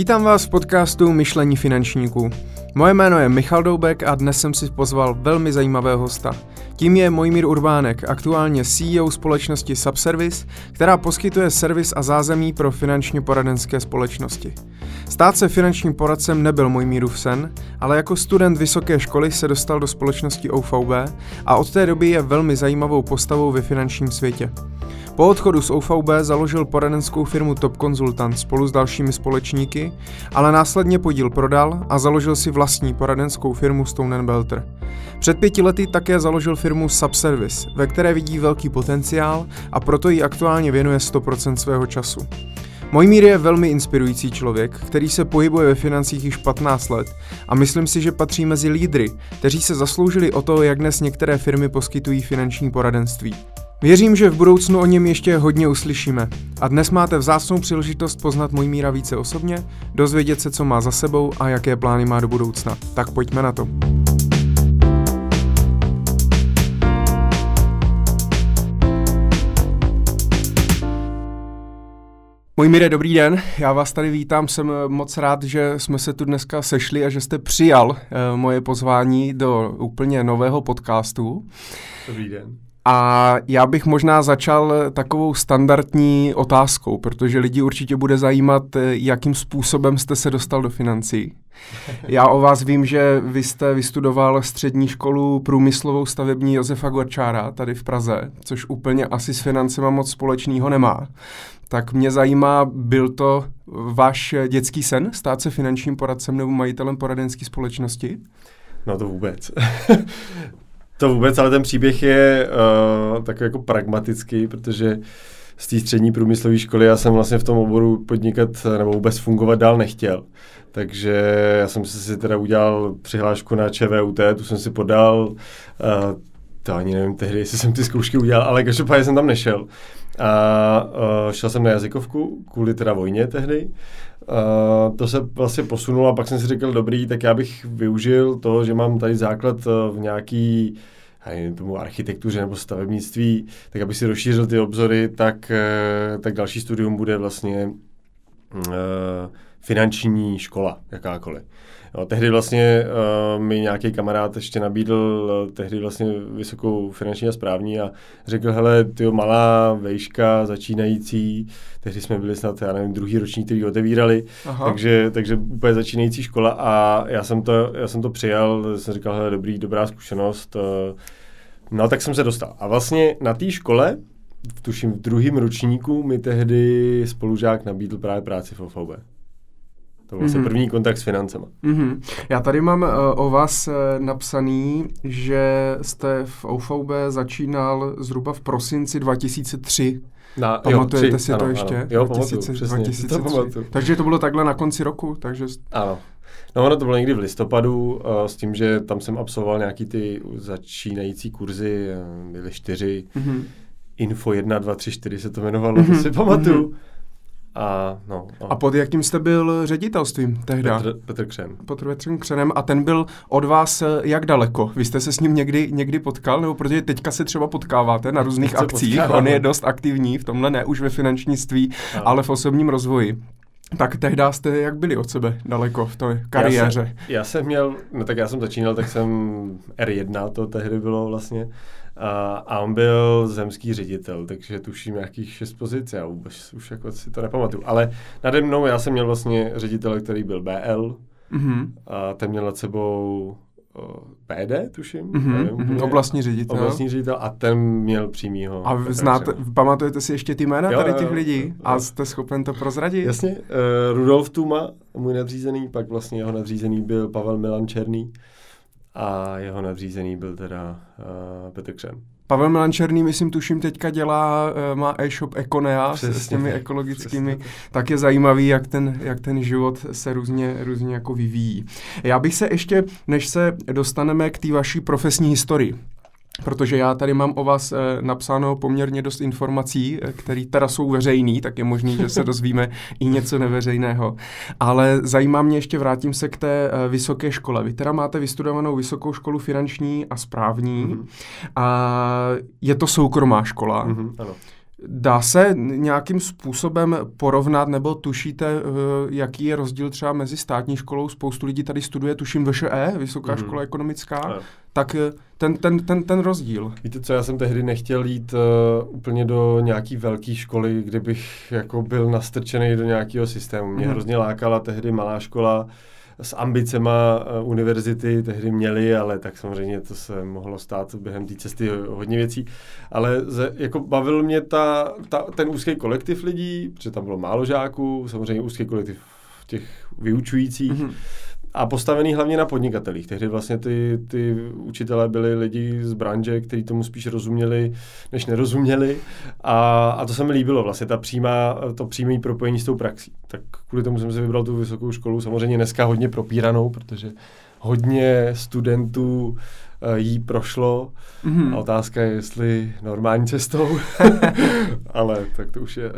Vítám vás v podcastu Myšlení finančníků. Moje jméno je Michal Doubek a dnes jsem si pozval velmi zajímavého hosta. Tím je Mojmír Urbánek, aktuálně CEO společnosti Subservice, která poskytuje servis a zázemí pro finančně poradenské společnosti. Stát se finančním poradcem nebyl Mojmírův sen, ale jako student vysoké školy se dostal do společnosti OVB a od té doby je velmi zajímavou postavou ve finančním světě. Po odchodu z OVB založil poradenskou firmu Top Consultant spolu s dalšími společníky, ale následně podíl prodal a založil si vlastní poradenskou firmu Stone Belter. Před pěti lety také založil firmu Subservice, ve které vidí velký potenciál a proto jí aktuálně věnuje 100% svého času. Mojmír je velmi inspirující člověk, který se pohybuje ve financích již 15 let a myslím si, že patří mezi lídry, kteří se zasloužili o to, jak dnes některé firmy poskytují finanční poradenství. Věřím, že v budoucnu o něm ještě hodně uslyšíme. A dnes máte vzácnou příležitost poznat můj míra více osobně, dozvědět se, co má za sebou a jaké plány má do budoucna. Tak pojďme na to. Můj Mire, dobrý den, já vás tady vítám, jsem moc rád, že jsme se tu dneska sešli a že jste přijal eh, moje pozvání do úplně nového podcastu. Dobrý den. A já bych možná začal takovou standardní otázkou, protože lidi určitě bude zajímat, jakým způsobem jste se dostal do financí. Já o vás vím, že vy jste vystudoval střední školu průmyslovou stavební Josefa Gorčára tady v Praze, což úplně asi s financema moc společného nemá. Tak mě zajímá, byl to váš dětský sen stát se finančním poradcem nebo majitelem poradenské společnosti? No to vůbec. To vůbec, ale ten příběh je uh, takový jako pragmatický, protože z té střední průmyslové školy já jsem vlastně v tom oboru podnikat nebo vůbec fungovat dál nechtěl. Takže já jsem si teda udělal přihlášku na ČVUT, tu jsem si podal, uh, to ani nevím tehdy, jestli jsem ty zkoušky udělal, ale každopádně jsem tam nešel. A uh, šel jsem na jazykovku kvůli teda vojně tehdy. Uh, to se vlastně posunulo a pak jsem si řekl, dobrý, tak já bych využil to, že mám tady základ v nějaký nevím, tomu architektuře nebo stavebnictví, tak aby si rozšířil ty obzory, tak, tak další studium bude vlastně uh, finanční škola, jakákoliv. Jo, tehdy vlastně uh, mi nějaký kamarád ještě nabídl uh, tehdy vlastně vysokou finanční a správní a řekl, hele, ty malá vejška začínající, tehdy jsme byli snad, já nevím, druhý ročník, který otevírali, takže, takže úplně začínající škola a já jsem to, já jsem to přijal, jsem říkal, hele, dobrý, dobrá zkušenost, uh, no tak jsem se dostal. A vlastně na té škole, tuším v druhém ročníku, mi tehdy spolužák nabídl právě práci v OVB. To byl mm-hmm. první kontakt s financema. Mm-hmm. Já tady mám uh, o vás uh, napsaný, že jste v OVB začínal zhruba v prosinci 2003. Na, Pamatujete jo, tři, si ano, to ještě? Ano. Jo, 2000, pamatuju, přesně, 2003. To takže to bylo takhle na konci roku, takže... Ano. No ono to bylo někdy v listopadu uh, s tím, že tam jsem absolvoval nějaký ty začínající kurzy, byly čtyři, mm-hmm. Info 1, 2, 3, 4 se to jmenovalo, mm-hmm. to si pamatuju. Mm-hmm. A, no, no. a pod jakým jste byl ředitelstvím tehdy? Petr, Petr Křen. Petr Petr Křenem a ten byl od vás eh, jak daleko? Vy jste se s ním někdy, někdy potkal? Nebo protože teďka se třeba potkáváte na různých akcích, potkáváme. on je dost aktivní v tomhle, ne už ve finančnictví, no. ale v osobním rozvoji. Tak tehdy jste jak byli od sebe daleko v té kariéře? Já jsem, já jsem měl, no tak já jsem začínal, tak jsem R1, to tehdy bylo vlastně. A, a on byl zemský ředitel, takže tuším nějakých šest pozic, já vůbec už jako si to nepamatuju. Ale nade mnou já jsem měl vlastně ředitele, který byl BL, mm-hmm. a ten měl nad sebou PD, tuším. Mm-hmm, nevím, mm-hmm. Oblastní ředitel. Oblastní ředitel a ten měl přímýho. A vy znáte, pamatujete si ještě ty jména jo, tady těch lidí? Jo, a jste schopen to prozradit? Jasně. Uh, Rudolf Tuma, můj nadřízený, pak vlastně jeho nadřízený byl Pavel Milan Černý a jeho nadřízený byl teda uh, Petr Křen. Pavel Milančerný, myslím, tuším, teďka dělá, eh, má e-shop Econea s, s těmi ekologickými, přesně. tak je zajímavý, jak ten, jak ten život se různě, různě jako vyvíjí. Já bych se ještě, než se dostaneme k té vaší profesní historii, protože já tady mám o vás e, napsáno poměrně dost informací, e, které teda jsou veřejný, tak je možný, že se dozvíme i něco neveřejného. Ale zajímá mě ještě, vrátím se k té e, vysoké škole. Vy teda máte vystudovanou vysokou školu finanční a správní mm-hmm. a je to soukromá škola. Mm-hmm, ano. Dá se nějakým způsobem porovnat, nebo tušíte, eh, jaký je rozdíl třeba mezi státní školou? Spoustu lidí tady studuje, tuším VŠE, Vysoká mm-hmm. škola ekonomická. No. Tak eh, ten, ten, ten, ten rozdíl. Víte co, já jsem tehdy nechtěl jít uh, úplně do nějaký velké školy, kde bych jako byl nastrčený do nějakého systému. Mě mm-hmm. hrozně lákala tehdy malá škola, s ambicema eh, univerzity tehdy měli, ale tak samozřejmě to se mohlo stát během té cesty hodně věcí. Ale ze, jako bavil mě ta, ta, ten úzký kolektiv lidí, protože tam bylo málo žáků, samozřejmě úzký kolektiv těch vyučujících. Mm-hmm a postavený hlavně na podnikatelích. Tehdy vlastně ty, ty učitelé byli lidi z branže, kteří tomu spíš rozuměli, než nerozuměli. A, a to se mi líbilo, vlastně ta přímá, to přímé propojení s tou praxí. Tak kvůli tomu jsem si vybral tu vysokou školu, samozřejmě dneska hodně propíranou, protože hodně studentů jí prošlo. Mm-hmm. A otázka je, jestli normální cestou, ale tak to už je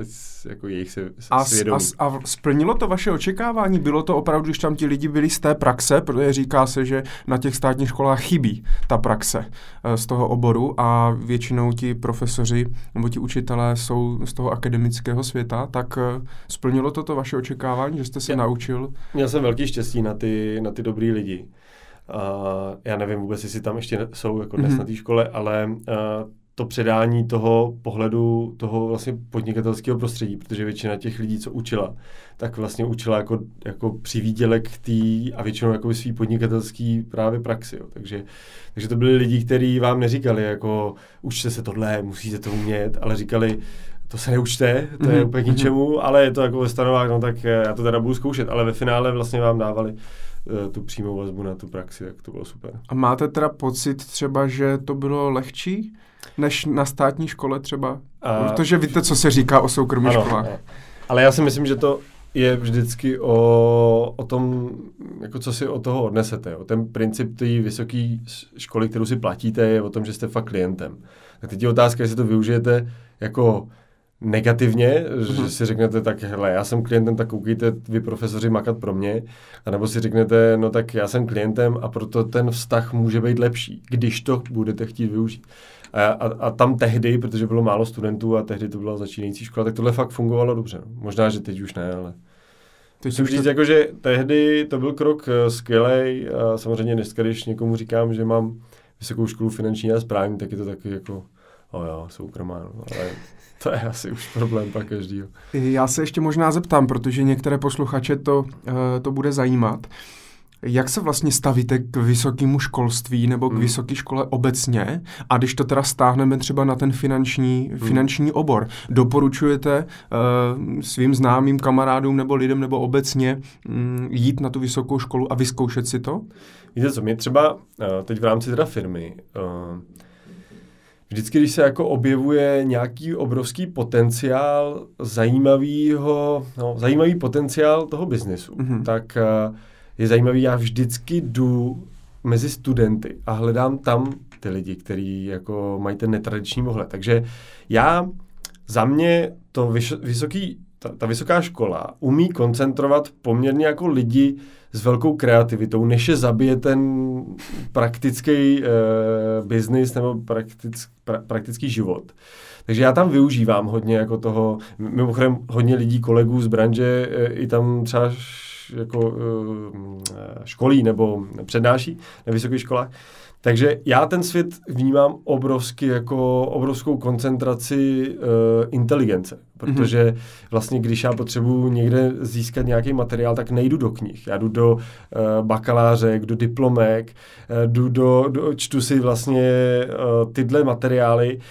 jako jejich se, a, svědomí. A, a splnilo to vaše očekávání? Bylo to opravdu, když tam ti lidi byli z té praxe, protože říká se, že na těch státních školách chybí ta praxe eh, z toho oboru a většinou ti profesoři nebo ti učitelé jsou z toho akademického světa, tak eh, splnilo to to vaše očekávání, že jste se já, naučil? Měl jsem velký štěstí na ty, na ty dobrý lidi. Uh, já nevím vůbec, jestli tam ještě jsou jako dnes mm-hmm. na té škole, ale uh, to předání toho pohledu toho vlastně podnikatelského prostředí, protože většina těch lidí, co učila, tak vlastně učila jako, jako přivídělek tý a většinou jako svý podnikatelský právě praxi. Jo. Takže, takže to byli lidi, kteří vám neříkali jako učte se tohle, musíte to umět, ale říkali, to se neučte, to je mm-hmm. úplně k mhm. ničemu, ale je to jako ve stanovách, no tak já to teda budu zkoušet, ale ve finále vlastně vám dávali Eh, tu přímou vazbu na tu praxi, tak to bylo super. A máte teda pocit třeba, že to bylo lehčí než na státní škole třeba? A... Protože víte, co se říká o soukromých školách. Ano. Ale já si myslím, že to je vždycky o, o tom, jako co si od toho odnesete. O ten princip té vysoké školy, kterou si platíte, je o tom, že jste fakt klientem. Tak teď je otázka, jestli to využijete jako negativně, mm-hmm. že mhm. si řeknete, tak hele, já jsem klientem, tak koukejte vy profesoři makat pro mě, anebo si řeknete, no tak já jsem klientem a proto ten vztah může být lepší, když to budete chtít využít. A, a, a tam tehdy, protože bylo málo studentů a tehdy to byla začínající škola, tak tohle fakt fungovalo dobře. Možná, že teď už ne, ale... Teď Musím říct, to... jako, že tehdy to byl krok uh, skvělý a samozřejmě dneska, když někomu říkám, že mám vysokou školu finanční a správní, tak je to taky jako, o jo, soukromá, no, ale to je asi už problém pak každýho. Já se ještě možná zeptám, protože některé posluchače to, eh, to bude zajímat. Jak se vlastně stavíte k vysokému školství nebo k hmm. vysoké škole obecně? A když to teda stáhneme třeba na ten finanční, hmm. finanční obor, doporučujete uh, svým známým kamarádům nebo lidem nebo obecně um, jít na tu vysokou školu a vyzkoušet si to? Víte co, mě třeba uh, teď v rámci teda firmy uh, vždycky, když se jako objevuje nějaký obrovský potenciál zajímavýho, no, zajímavý potenciál toho biznesu, mm-hmm. tak uh, je zajímavý, já vždycky jdu mezi studenty a hledám tam ty lidi, kteří jako mají ten netradiční pohled. Takže já, za mě to vysoký, ta, ta vysoká škola umí koncentrovat poměrně jako lidi s velkou kreativitou, než je zabije ten praktický uh, biznis nebo praktick, pra, praktický život. Takže já tam využívám hodně jako toho, mimochodem hodně lidí, kolegů z branže uh, i tam třeba jako uh, školí nebo přednáší na vysokých školách. Takže já ten svět vnímám obrovsky jako obrovskou koncentraci uh, inteligence, protože vlastně když já potřebuji někde získat nějaký materiál, tak nejdu do knih. Já jdu do uh, bakalářek, do diplomek, uh, jdu do, do, čtu si vlastně uh, tyhle materiály uh,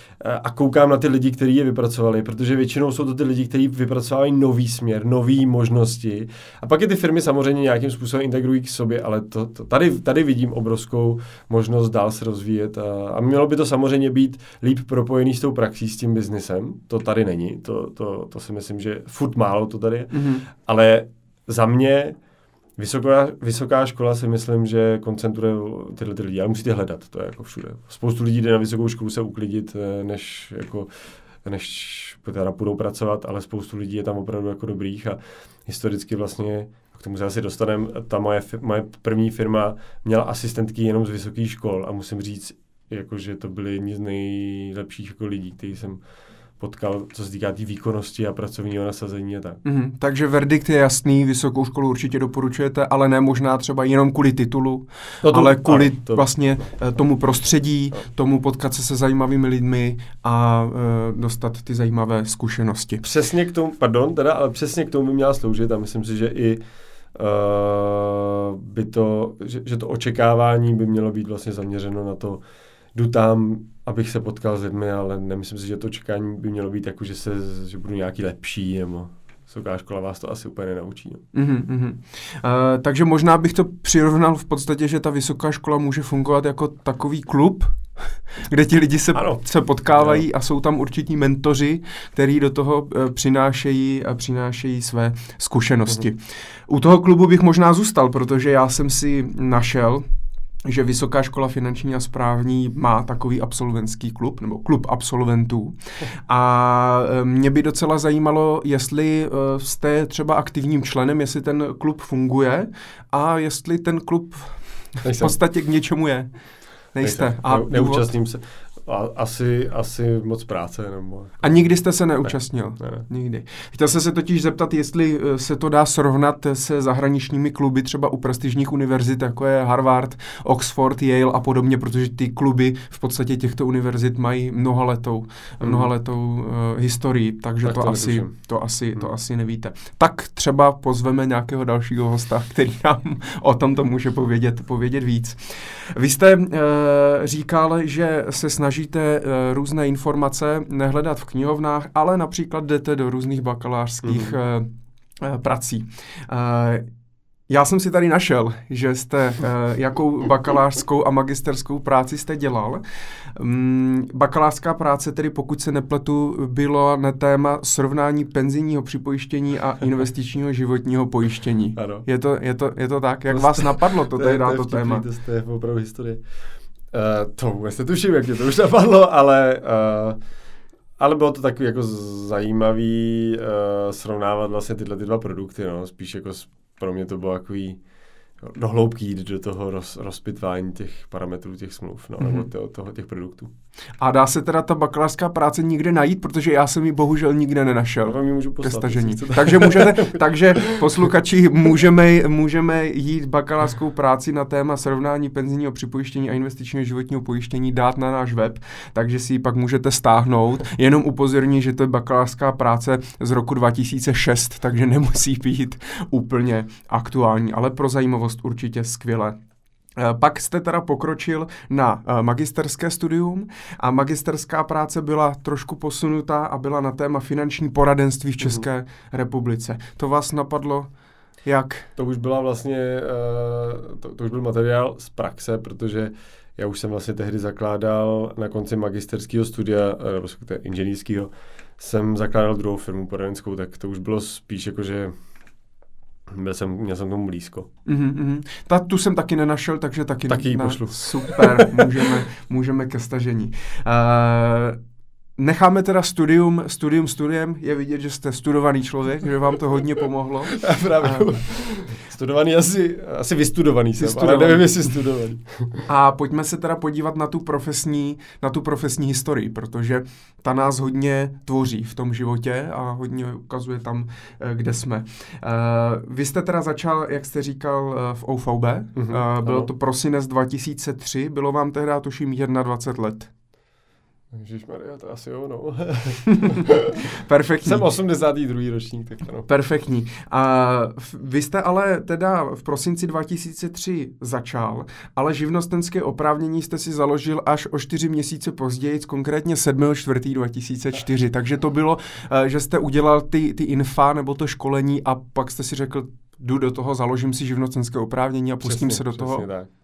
a koukám na ty lidi, kteří je vypracovali, protože většinou jsou to ty lidi, kteří vypracovávají nový směr, nové možnosti. A pak je ty firmy samozřejmě nějakým způsobem integrují k sobě, ale to, to, tady, tady vidím obrovskou možnost dál se rozvíjet a, a mělo by to samozřejmě být líp propojený s tou praxí, s tím biznesem. To tady není, to, to to, to si myslím, že furt málo to tady je. Mm-hmm. Ale za mě vysoká, vysoká škola si myslím, že koncentruje tyhle ty lidi, ale musíte hledat, to je jako všude. Spoustu lidí jde na vysokou školu se uklidit, eh, než jako než teda půjdou pracovat, ale spoustu lidí je tam opravdu jako dobrých a historicky vlastně k tomu se asi dostaneme, ta moje, moje první firma měla asistentky jenom z vysokých škol a musím říct, jako, že to byly jedni z nejlepších jako lidí, kteří jsem potkal, co se týká té tý výkonnosti a pracovního nasazení a tak. Mm-hmm. Takže verdikt je jasný, vysokou školu určitě doporučujete, ale ne možná třeba jenom kvůli titulu, no to, ale kvůli ano, to... vlastně eh, tomu prostředí, no. tomu potkat se se zajímavými lidmi a uh, dostat ty zajímavé zkušenosti. Přesně k tomu, pardon, teda, ale přesně k tomu by měla sloužit a myslím si, že i uh, by to, že, že to očekávání by mělo být vlastně zaměřeno na to, jdu tam, abych se potkal s lidmi, ale nemyslím si, že to čekání by mělo být jako, že, se, že budu nějaký lepší, nebo vysoká škola vás to asi úplně nenaučí. No. Mm-hmm. Uh, takže možná bych to přirovnal v podstatě, že ta vysoká škola může fungovat jako takový klub, kde ti lidi se, se potkávají ano. a jsou tam určití mentoři, který do toho uh, přinášejí a přinášejí své zkušenosti. Mm-hmm. U toho klubu bych možná zůstal, protože já jsem si našel že Vysoká škola finanční a správní má takový absolventský klub, nebo klub absolventů. A e, mě by docela zajímalo, jestli e, jste třeba aktivním členem, jestli ten klub funguje a jestli ten klub Nejsem. v podstatě k něčemu je. Nejste. Nejsem. A Neúčastním se. A, asi, asi moc práce. Nebo... A nikdy jste se neúčastnil? Ne, ne. Nikdy. Chtěl jsem se totiž zeptat, jestli eh, se to dá srovnat se zahraničními kluby třeba u prestižních univerzit, jako je Harvard, Oxford, Yale a podobně, protože ty kluby v podstatě těchto univerzit mají mnohaletou, mm. mnohaletou uh, historii, takže tak to, to, asi, to, asi, mm. to asi nevíte. Tak třeba pozveme nějakého dalšího hosta, který nám o tom to může povědět, povědět víc. Vy jste uh, říkal, že se snaží snažíte uh, různé informace nehledat v knihovnách, ale například jdete do různých bakalářských mm-hmm. uh, prací. Uh, já jsem si tady našel, že jste, uh, jakou bakalářskou a magisterskou práci jste dělal. Um, bakalářská práce tedy, pokud se nepletu, bylo na téma srovnání penzijního připojištění a investičního životního pojištění. Ano. Je to, je to, je to tak? Jak to vás napadlo to, to tady dát to, to téma? To je opravdu historie. Uh, to vůbec netuším, jak mě to už napadlo, ale, uh, ale bylo to takový jako zajímavý uh, srovnávat vlastně tyhle ty dva produkty, no. spíš jako pro mě to bylo takový do hloubky jít do toho roz, rozpitvání těch parametrů těch smluv, no, mm-hmm. nebo toho, toho, těch produktů. A dá se teda ta bakalářská práce nikde najít, protože já jsem ji bohužel nikde nenašel. No, vám můžu poslat, ke stažení. takže, můžete, takže posluchači, můžeme, můžeme jít bakalářskou práci na téma srovnání penzijního připojištění a investičního životního pojištění dát na náš web, takže si ji pak můžete stáhnout. Jenom upozorní, že to je bakalářská práce z roku 2006, takže nemusí být úplně aktuální, ale pro zajímavost určitě skvěle Eh, pak jste teda pokročil na eh, magisterské studium a magisterská práce byla trošku posunutá a byla na téma finanční poradenství v mhm. České uh-huh. republice. To vás napadlo jak? To už byla vlastně, uh, to, to už byl materiál z praxe, protože já už jsem vlastně tehdy zakládal na konci magisterského studia, nebo inženýrského, jsem zakládal druhou firmu poradenskou, tak to už bylo spíš jako, že byl jsem, měl jsem tomu blízko. Mm-hmm. Ta, tu jsem taky nenašel, takže taky, taky na, pošlu. Super, můžeme, můžeme ke stažení. Uh, Necháme teda studium, studium studiem, je vidět, že jste studovaný člověk, že vám to hodně pomohlo. Právě. A... Studovaný asi, asi vystudovaný jsem, studovaný. ale nevím, jestli studovaný. A pojďme se teda podívat na tu profesní, na tu profesní historii, protože ta nás hodně tvoří v tom životě a hodně ukazuje tam, eh, kde jsme. Uh, vy jste teda začal, jak jste říkal, eh, v OVB. Mm-hmm, bylo ano. to prosinec 2003, bylo vám tehdy, tuším, 21 let. Maria, to asi jo, no. Perfektní. Jsem 82. ročník, tak ano. Perfektní. A vy jste ale teda v prosinci 2003 začal, ale živnostenské oprávnění jste si založil až o čtyři měsíce později, konkrétně 7.4.2004. Takže to bylo, eh, že jste udělal ty, ty infa nebo to školení a pak jste si řekl, jdu do toho, založím si živnostenské oprávnění a pustím přesně, se do toho. Tak.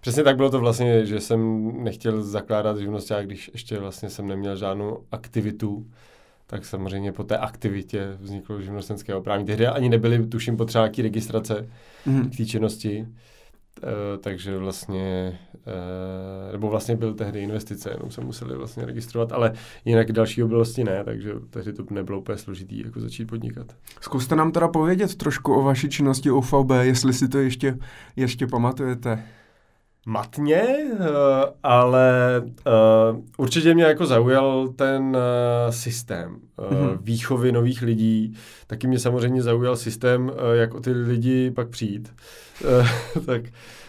Přesně tak bylo to vlastně, že jsem nechtěl zakládat živnost, když ještě vlastně jsem neměl žádnou aktivitu, tak samozřejmě po té aktivitě vzniklo živnostenské oprávnění. Tehdy ani nebyly, tuším, potřeba nějaký registrace mm-hmm. k té činnosti, e, takže vlastně, e, nebo vlastně byl tehdy investice, jenom se museli vlastně registrovat, ale jinak další oblasti ne, takže tehdy to nebylo úplně složitý, jako začít podnikat. Zkuste nám teda povědět trošku o vaší činnosti UVB, jestli si to ještě, ještě pamatujete. Matně, uh, ale uh, určitě mě jako zaujal ten uh, systém uh, mm-hmm. výchovy nových lidí. Taky mě samozřejmě zaujal systém, uh, jak o ty lidi pak přijít. Uh, tak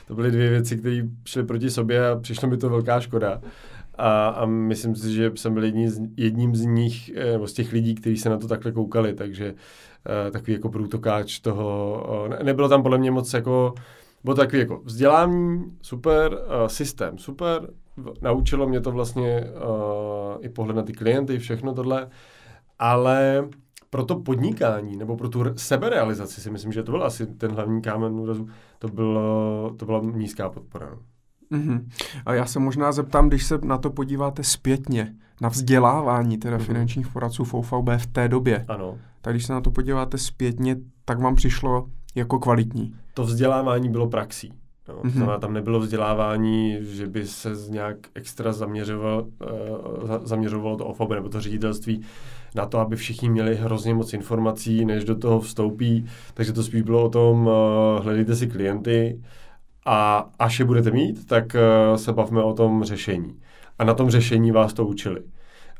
to byly dvě věci, které šly proti sobě a přišlo mi to velká škoda. A, a myslím si, že jsem byl jedním z, jedním z nich, nebo z těch lidí, kteří se na to takhle koukali, takže uh, takový jako průtokáč toho, uh, ne, nebylo tam podle mě moc jako bylo takový jako vzdělání, super, uh, systém, super, naučilo mě to vlastně uh, i pohled na ty klienty, všechno tohle, ale pro to podnikání nebo pro tu seberealizaci si myslím, že to byl asi ten hlavní kámen úrazu, to, bylo, to byla nízká podpora. Mm-hmm. A já se možná zeptám, když se na to podíváte zpětně, na vzdělávání teda mm-hmm. finančních poradců v OVB v té době, ano. tak když se na to podíváte zpětně, tak vám přišlo jako kvalitní. To vzdělávání bylo praxí. No, mm-hmm. znamená, tam nebylo vzdělávání, že by se nějak extra zaměřoval, uh, zaměřovalo to OFOB nebo to ředitelství na to, aby všichni měli hrozně moc informací, než do toho vstoupí. Takže to spíš bylo o tom, uh, hledejte si klienty a až je budete mít, tak uh, se bavme o tom řešení. A na tom řešení vás to učili.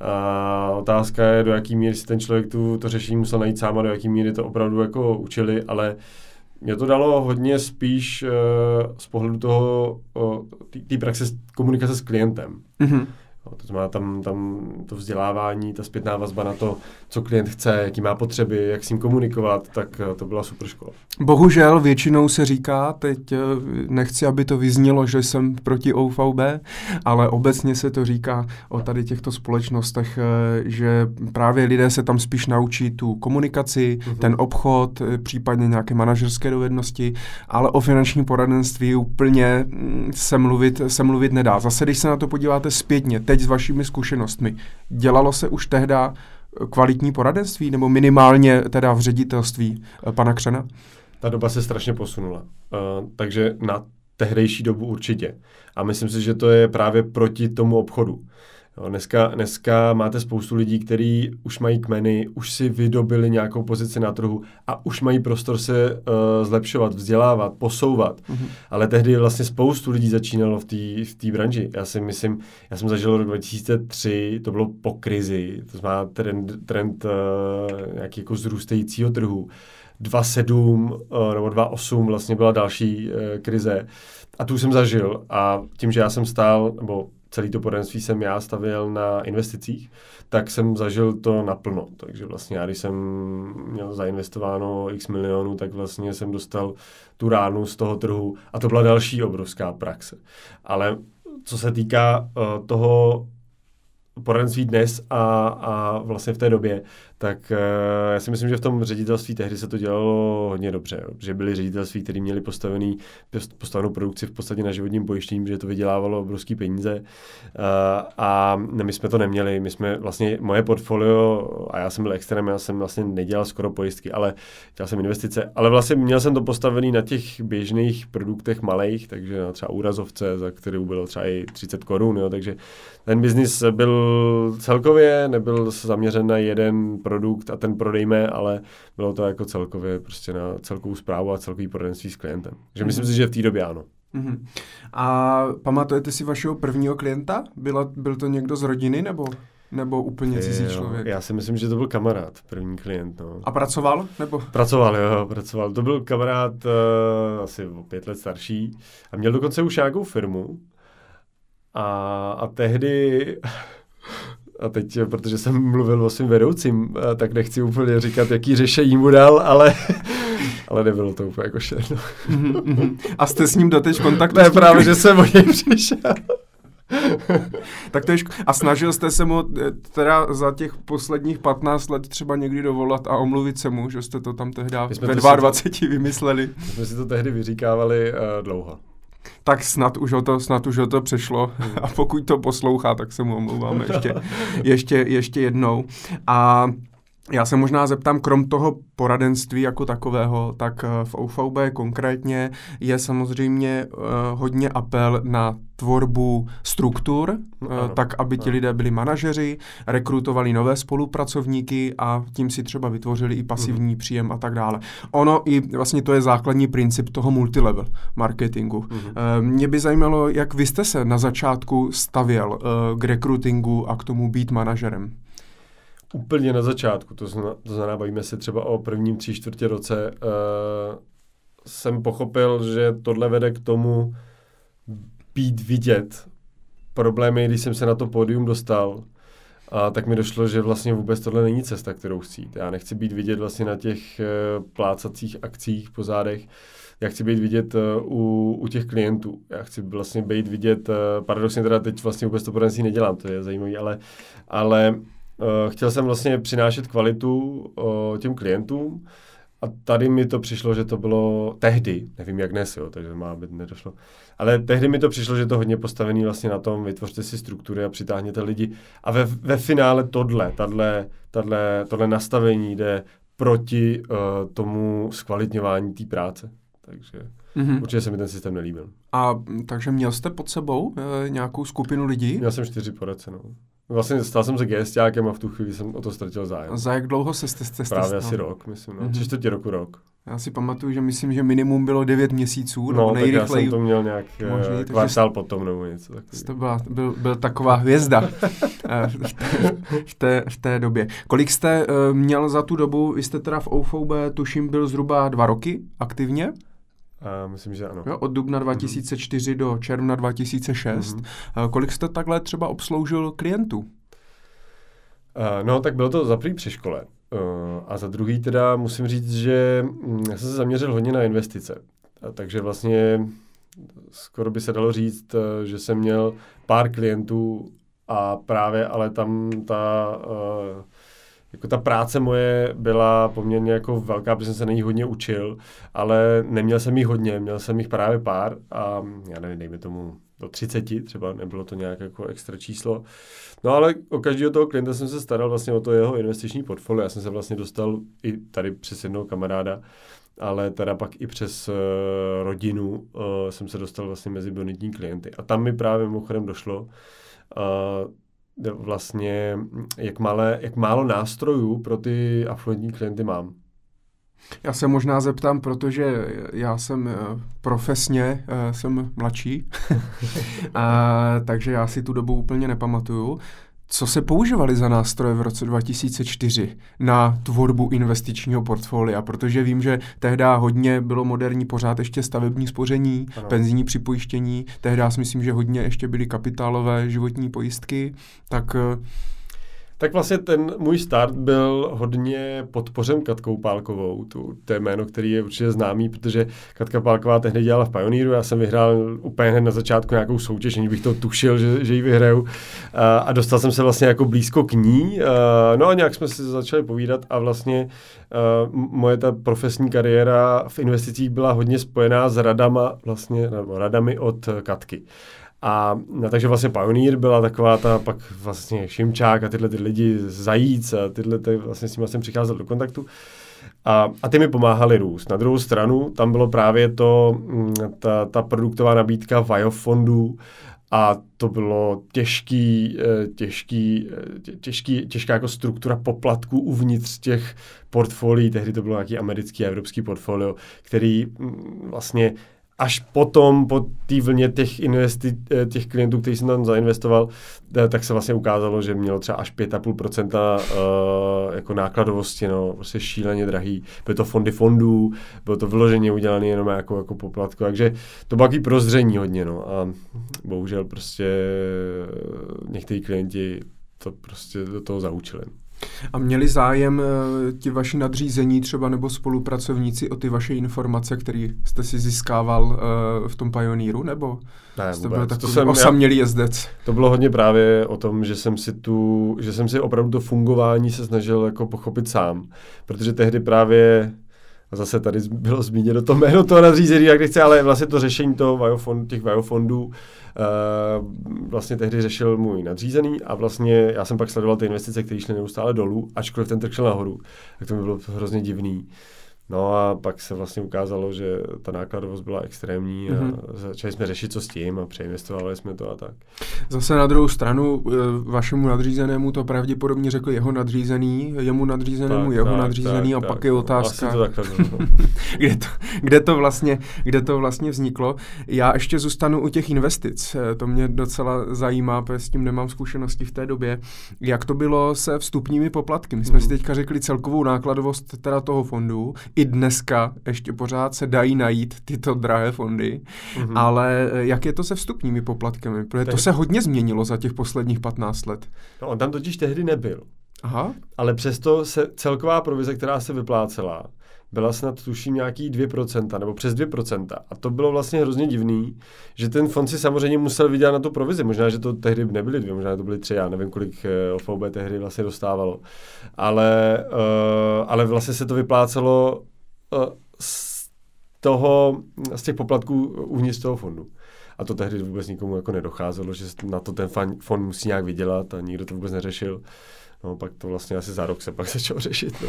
A otázka je, do jaký míry si ten člověk tu, to řešení musel najít sám a do jaký míry to opravdu jako učili, ale mě to dalo hodně spíš uh, z pohledu toho, uh, té praxe komunikace s klientem. Mm-hmm. To znamená tam, tam to vzdělávání, ta zpětná vazba na to, co klient chce, jaký má potřeby, jak s ním komunikovat, tak eh, to byla super škola. Bohužel většinou se říká, teď eh, nechci, aby to vyznělo, že jsem proti OVB, ale obecně se to říká o tady těchto společnostech, eh, že právě lidé se tam spíš naučí tu komunikaci, uh-huh. ten obchod, případně nějaké manažerské dovednosti, ale o finančním poradenství úplně mm, se mluvit, se mluvit nedá. Zase, když se na to podíváte zpětně, teď s vašimi zkušenostmi, dělalo se už tehda kvalitní poradenství, nebo minimálně teda v ředitelství eh, pana Křena? Ta doba se strašně posunula. Uh, takže na tehdejší dobu určitě. A myslím si, že to je právě proti tomu obchodu. Dneska, dneska máte spoustu lidí, kteří už mají kmeny, už si vydobili nějakou pozici na trhu a už mají prostor se uh, zlepšovat, vzdělávat, posouvat. Mm-hmm. Ale tehdy vlastně spoustu lidí začínalo v té v branži. Já si myslím, já jsem zažil rok 2003, to bylo po krizi, to znamená trend, trend uh, nějaký jako zrůstajícího trhu. 2.7 uh, nebo 2.8 vlastně byla další uh, krize. A tu jsem zažil a tím, že já jsem stál, nebo celý to poradenství jsem já stavěl na investicích, tak jsem zažil to naplno. Takže vlastně já, když jsem měl zainvestováno x milionů, tak vlastně jsem dostal tu ránu z toho trhu a to byla další obrovská praxe. Ale co se týká uh, toho poradenství dnes a, a vlastně v té době, tak uh, já si myslím, že v tom ředitelství tehdy se to dělalo hodně dobře, že byly ředitelství, které měli postavený, postavenou produkci v podstatě na životním pojištění, že to vydělávalo obrovské peníze. Uh, a my jsme to neměli, my jsme vlastně, moje portfolio, a já jsem byl extrém, já jsem vlastně nedělal skoro pojistky, ale dělal jsem investice, ale vlastně měl jsem to postavený na těch běžných produktech malých, takže na třeba úrazovce, za kterou bylo třeba i 30 korun, takže ten biznis byl celkově, nebyl zaměřen na jeden produkt a ten prodejme, ale bylo to jako celkově prostě na celkovou zprávu a celkový poradenství s klientem. Takže mm-hmm. myslím si, že v té době ano. Mm-hmm. A pamatujete si vašeho prvního klienta? Byla, byl to někdo z rodiny nebo, nebo úplně cizí člověk? Já si myslím, že to byl kamarád, první klient. No. A pracoval? Nebo? Pracoval, jo, pracoval. To byl kamarád uh, asi o pět let starší a měl dokonce už nějakou firmu. A, a tehdy a teď, protože jsem mluvil o svým vedoucím, tak nechci úplně říkat, jaký řešení mu dal, ale, ale nebylo to úplně jako šerno. A jste s ním doteď v kontaktu? Ne, právě, že jsem o něj přišel. tak to je ško- A snažil jste se mu eh, teda za těch posledních 15 let třeba někdy dovolat a omluvit se mu, že jste to tam tehdy ve 22 si, vymysleli? My jsme si to tehdy vyříkávali uh, dlouho tak snad už o to, snad už o to přešlo a pokud to poslouchá, tak se mu omlouváme ještě, ještě, ještě jednou. A Já se možná zeptám, krom toho poradenství jako takového, tak eh, v OVB konkrétně je samozřejmě uh, hodně apel na tvorbu struktur, no, uh, tak aby ti no. lidé byli manažeři, rekrutovali nové spolupracovníky a tím si třeba vytvořili i pasivní mm. příjem a tak dále. Ono i vlastně to je základní princip toho multilevel marketingu. Mm. Mě by zajímalo, jak vy jste se na začátku stavěl k rekrutingu a k tomu být manažerem úplně na začátku, to znamená, to znamená bavíme se třeba o prvním tři čtvrtě roce, uh, jsem pochopil, že tohle vede k tomu být vidět. Problémy, když jsem se na to pódium dostal, a tak mi došlo, že vlastně vůbec tohle není cesta, kterou chci jít. Já nechci být vidět vlastně na těch uh, plácacích akcích po zádech, já chci být vidět uh, u, u těch klientů. Já chci vlastně být vidět, paradoxně teda teď vlastně vůbec to poradenství nedělám, to je zajímavé, ale, ale chtěl jsem vlastně přinášet kvalitu uh, těm klientům a tady mi to přišlo, že to bylo tehdy, nevím jak dnes, jo, takže má být nedošlo, ale tehdy mi to přišlo, že to hodně postavený vlastně na tom, vytvořte si struktury a přitáhněte lidi a ve, ve finále tohle, tadle, tadle, tohle nastavení jde proti uh, tomu zkvalitňování té práce. Takže mm-hmm. určitě se mi ten systém nelíbil. A takže měl jste pod sebou e, nějakou skupinu lidí? Měl jsem čtyři poradce, no. Vlastně stal jsem se gestákem a v tu chvíli jsem o to ztratil zájem. Za jak dlouho se jste, jste Právě asi rok, myslím, no. Mm-hmm. Čtvrtě roku rok. Já si pamatuju, že myslím, že minimum bylo 9 měsíců. No, tak já jsem to měl nějak možný, eh, kvartál takže potom nebo něco takového. To byla, byl, byl taková hvězda eh, v, té, v, té, v té době. Kolik jste uh, měl za tu dobu, vy jste teda v OVB, tuším, byl zhruba dva roky aktivně? Uh, myslím, že ano. Jo, od dubna 2004 mm-hmm. do června 2006. Mm-hmm. Uh, kolik jste takhle třeba obsloužil klientů? Uh, no, tak bylo to za prvý při škole. Uh, a za druhý teda musím říct, že hm, já jsem se zaměřil hodně na investice. A takže vlastně skoro by se dalo říct, že jsem měl pár klientů a právě ale tam ta uh, jako ta práce moje byla poměrně jako velká, protože jsem se na ní hodně učil, ale neměl jsem jich hodně, měl jsem jich právě pár a já nevím, dejme tomu do 30, třeba nebylo to nějak jako extra číslo. No ale o každého toho klienta jsem se staral vlastně o to jeho investiční portfolio. Já jsem se vlastně dostal i tady přes jednoho kamaráda, ale teda pak i přes uh, rodinu uh, jsem se dostal vlastně mezi bonitní klienty. A tam mi právě mimochodem došlo, uh, vlastně, jak, malé, jak málo nástrojů pro ty afluentní klienty mám. Já se možná zeptám, protože já jsem eh, profesně eh, jsem mladší, a, takže já si tu dobu úplně nepamatuju. Co se používali za nástroje v roce 2004 na tvorbu investičního portfolia? Protože vím, že tehdy hodně bylo moderní pořád ještě stavební spoření, ano. penzijní připojištění, tehdy si myslím, že hodně ještě byly kapitálové životní pojistky, tak uh, tak vlastně ten můj start byl hodně podpořen Katkou Pálkovou, tu, to je jméno, který je určitě známý, protože Katka Pálková tehdy dělala v Pioneeru, já jsem vyhrál úplně hned na začátku nějakou soutěž, aniž bych to tušil, že, že ji vyhraju. A, a dostal jsem se vlastně jako blízko k ní, a, no a nějak jsme si začali povídat a vlastně a, moje ta profesní kariéra v investicích byla hodně spojená s radama, vlastně, radami od Katky. A no, takže vlastně Pioneer byla taková ta pak vlastně Šimčák a tyhle ty lidi zajíc a tyhle ty, vlastně s nimi jsem přicházel do kontaktu. A, a ty mi pomáhali růst. Na druhou stranu tam bylo právě to, mm, ta, ta produktová nabídka Vajo fondů a to bylo těžký, eh, těžký, eh, těžký, těžká jako struktura poplatků uvnitř těch portfolií, tehdy to bylo nějaký americký a evropský portfolio, který mm, vlastně až potom, po té vlně těch, investi- eh, těch klientů, kteří jsem tam zainvestoval, eh, tak se vlastně ukázalo, že mělo třeba až 5,5% uh, jako nákladovosti, no, prostě šíleně drahý. Byly to fondy fondů, bylo to vyloženě udělané jenom jako, jako poplatku, takže to bylo prozření hodně, no, a bohužel prostě někteří klienti to prostě do toho zaučili. A měli zájem eh, ti vaši nadřízení třeba nebo spolupracovníci o ty vaše informace, které jste si získával uh, v tom Pioneeru, nebo ne, jste byl takový to jsem, osamělý jezdec? To bylo hodně právě o tom, že jsem si tu, že jsem si opravdu to fungování se snažil jako pochopit sám, protože tehdy právě A zase tady bylo zmíněno to jméno toho nadřízení, jak nechce, ale vlastně to řešení toho biofond, těch biofondů uh, vlastně tehdy řešil můj nadřízený a vlastně já jsem pak sledoval ty investice, které šly neustále dolů, ačkoliv ten trh šel nahoru. Tak to mi bylo hrozně divný. No a pak se vlastně ukázalo, že ta nákladovost byla extrémní a mm-hmm. začali jsme řešit, co s tím a přeinvestovali jsme to a tak. Zase na druhou stranu eh, vašemu nadřízenému to pravděpodobně řekl jeho nadřízený, jemu nadřízenému tak, jeho tak, nadřízený tak, a tak, pak je otázka, to takhle, no. kde, to, kde, to vlastně, kde to vlastně vzniklo. Já ještě zůstanu u těch investic, eh, to mě docela zajímá, protože s tím nemám zkušenosti v té době. Jak to bylo se vstupními poplatky? My jsme mm. si teďka řekli celkovou nákladovost teda toho fondu, i dneska ještě pořád se dají najít tyto drahé fondy, mm-hmm. ale eh, jak je to se vstupními poplatkami? Protože to se hodně změnilo za těch posledních 15 let. No, on tam totiž tehdy nebyl. Aha. Ale přesto se celková provize, která se vyplácela, byla snad tuším nějaký 2%, nebo přes 2%. A to bylo vlastně hrozně divný, že ten fond si samozřejmě musel vydělat na tu provizi. Možná, že to tehdy nebyly dvě, možná to byly tři, já nevím, kolik eh, OVB tehdy vlastně dostávalo. Ale, uh, ale vlastně se to vyplácelo z toho, z těch poplatků uvnitř toho fondu. A to tehdy vůbec nikomu jako nedocházelo, že na to ten fond musí nějak vydělat a nikdo to vůbec neřešil. No, pak to vlastně asi za rok se pak začalo řešit. No.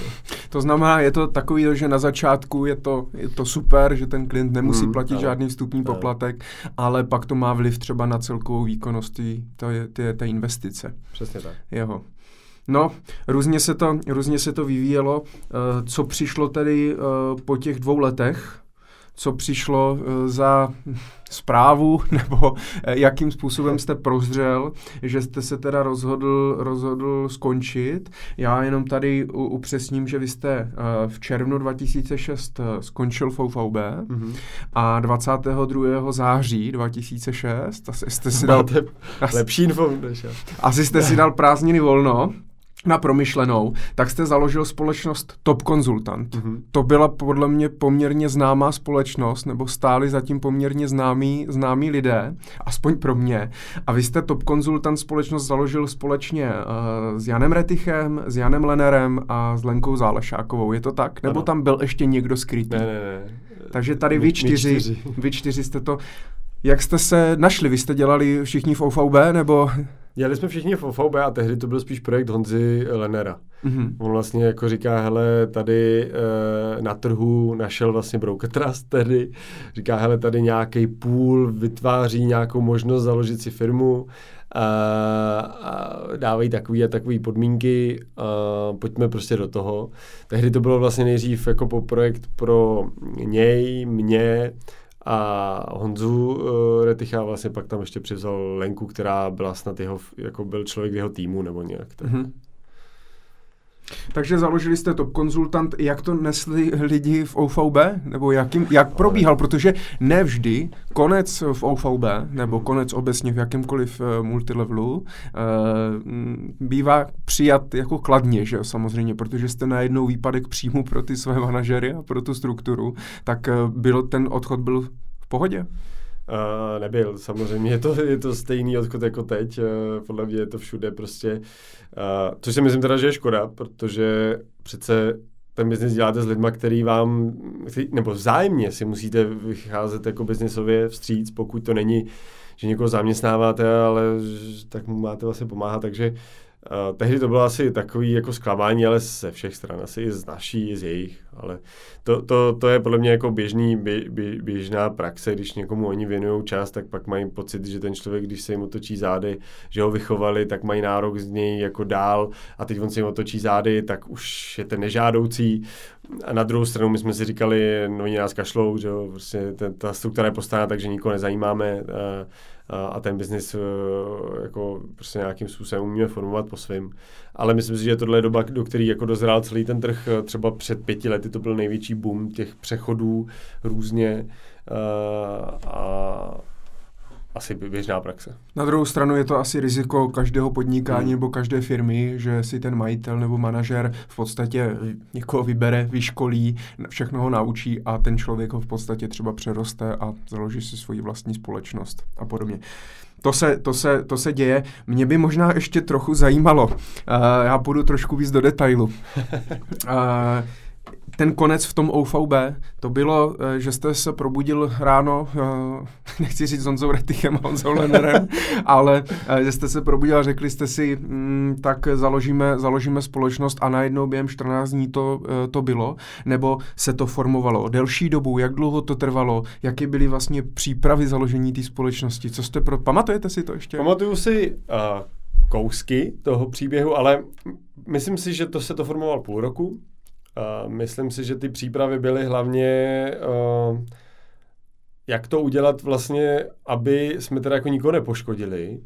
To znamená, je to takový, že na začátku je to, je to super, že ten klient nemusí hmm, platit ale, žádný vstupní ale. poplatek, ale pak to má vliv třeba na celkovou výkonnost té, té investice. Přesně tak. Jeho. No, různě se to, různě se to vyvíjelo. Uh, co přišlo tedy uh, po těch dvou letech? Co přišlo uh, za zprávu, nebo eh, jakým způsobem jste prozřel, že jste se teda rozhodl, rozhodl skončit. Já jenom tady upřesním, že vy jste eh, v červnu 2006 eh, skončil v OVB mm-hmm. a 22. září 2006 asi jste si dal... lepší info, Asi jste si dal prázdniny volno na promyšlenou, tak jste založil společnost Top Consultant. Mm-hmm. To byla podle mě poměrně známá společnost, nebo stáli zatím poměrně známí, známí lidé, aspoň pro mě. A vy jste Top Consultant společnost založil společně uh, s Janem Retichem, s Janem Lenerem a s Lenkou Zálešákovou. Je to tak? Nebo ano. tam byl ještě někdo skrytý? Ne, ne, ne. Takže tady my, vy čtyři, čtyři, vy čtyři jste to... Jak jste se našli? Vy jste dělali všichni v OVB, nebo... Dělali jsme všichni v OVB a tehdy to byl spíš projekt Honzy Lenera. Mm-hmm. On vlastně jako říká, hele, tady e, na trhu našel vlastně Broker Trust tehdy, říká, hele, tady nějaký půl vytváří nějakou možnost založit si firmu, a, a dávají takové a takové podmínky, a pojďme prostě do toho. Tehdy to bylo vlastně nejdřív jako po projekt pro něj, mě, a Honzu uh, Reticha vlastně pak tam ještě přivzal Lenku, která byla snad jeho, jako byl člověk jeho týmu nebo nějak. Tak. Mm-hmm. Takže založili jste Top Konzultant. Jak to nesli lidi v OVB? Nebo jak, jim, jak probíhal? Protože nevždy konec v OVB, nebo konec obecně v jakémkoliv uh, multilevelu, uh, bývá přijat jako kladně, že jo, samozřejmě, protože jste najednou výpadek příjmu pro ty své manažery a pro tu strukturu, tak uh, bylo, ten odchod byl v pohodě? Uh, nebyl, samozřejmě je to, je to stejný odchod jako teď, uh, podle mě je to všude prostě, uh, což si myslím teda, že je škoda, protože přece ten biznis děláte s lidma, který vám, nebo vzájemně si musíte vycházet jako biznisově vstříc, pokud to není, že někoho zaměstnáváte, ale tak mu máte vlastně pomáhat, takže Uh, tehdy to bylo asi takový jako zklamání, ale ze všech stran, asi i z naší, i z jejich, ale to, to, to je podle mě jako běžný, bě, bě, běžná praxe, když někomu oni věnují čas, tak pak mají pocit, že ten člověk, když se jim otočí zády, že ho vychovali, tak mají nárok z něj jako dál a teď on se jim otočí zády, tak už je ten nežádoucí. A na druhou stranu my jsme si říkali, no oni nás kašlou, že jo, prostě ten, ta struktura je postavena tak, že nikoho nezajímáme, uh, a ten biznis eh, jako prostě nějakým způsobem umíme formovat po svým. Ale myslím si, že tohle je doba, do který jako dozrál celý ten trh. Eh, třeba před pěti lety to byl největší boom těch přechodů různě eh, a asi běžná praxe. Na druhou stranu je to asi riziko každého podnikání hmm. nebo každé firmy, že si ten majitel nebo manažer v podstatě někoho vybere, vyškolí, všechno ho naučí a ten člověk ho v podstatě třeba přeroste a založí si svoji vlastní společnost a podobně. To se, to, se, to se děje. Mě by možná ještě trochu zajímalo, uh, já půjdu trošku víc do detailu. Uh, ten konec v tom OVB, to bylo, eh, že jste se probudil ráno, eh, nechci říct s Honzou Retichem a Honzou Lennerem, ale eh, že jste se probudil a řekli jste si, mm, tak založíme, založíme společnost a najednou během 14 dní to, to bylo, nebo se to formovalo delší dobu, jak dlouho to trvalo, jaké byly vlastně přípravy založení té společnosti, co jste pro... Pamatujete si to ještě? Pamatuju si uh, kousky toho příběhu, ale myslím si, že to se to formoval půl roku, Myslím si, že ty přípravy byly hlavně, uh, jak to udělat vlastně, aby jsme teda jako nikoho nepoškodili,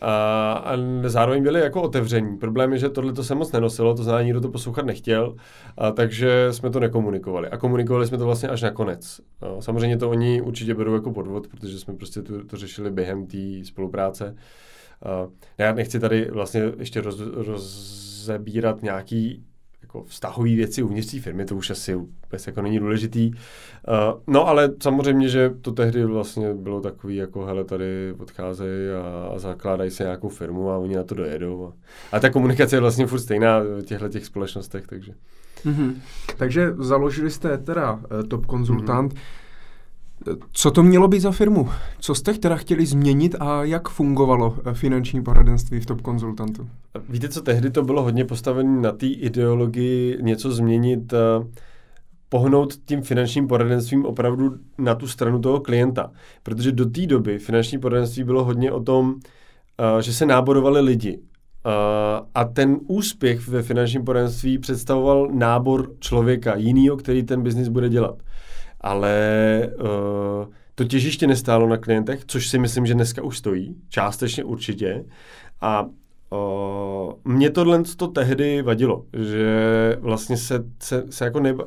a, a zároveň byli jako otevření. Problém je, že tohle to se moc nenosilo, to znamená, nikdo to poslouchat nechtěl, a, takže jsme to nekomunikovali. A komunikovali jsme to vlastně až nakonec. A, samozřejmě to oni určitě berou jako podvod, protože jsme prostě to, to řešili během té spolupráce. A, já nechci tady vlastně ještě roz, rozebírat nějaký jako vztahové věci uvnitř té firmy, to už asi vůbec jako není důležitý. Uh, no ale samozřejmě, že to tehdy vlastně bylo takový, jako hele, tady odcházejí a, a zakládají se nějakou firmu a oni na to dojedou. A, a ta komunikace je vlastně furt stejná v těchto těch společnostech, takže. Mm-hmm. Takže založili jste teda uh, Top Konzultant. Mm-hmm. Co to mělo být za firmu? Co jste teda chtěli změnit a jak fungovalo eh, finanční poradenství v Top Konzultantu? Víte co, tehdy to bylo hodně postavené na té ideologii něco změnit, eh, pohnout tím finančním poradenstvím opravdu na tu stranu toho klienta. Protože do té doby finanční poradenství bylo hodně o tom, eh, že se náborovali lidi. A ten úspěch ve finančním poradenství představoval nábor člověka jiného, který ten biznis bude dělat ale uh, to těžiště nestálo na klientech, což si myslím, že dneska už stojí, částečně určitě. A uh, mě tohle to tehdy vadilo, že vlastně se, se, se jako neba,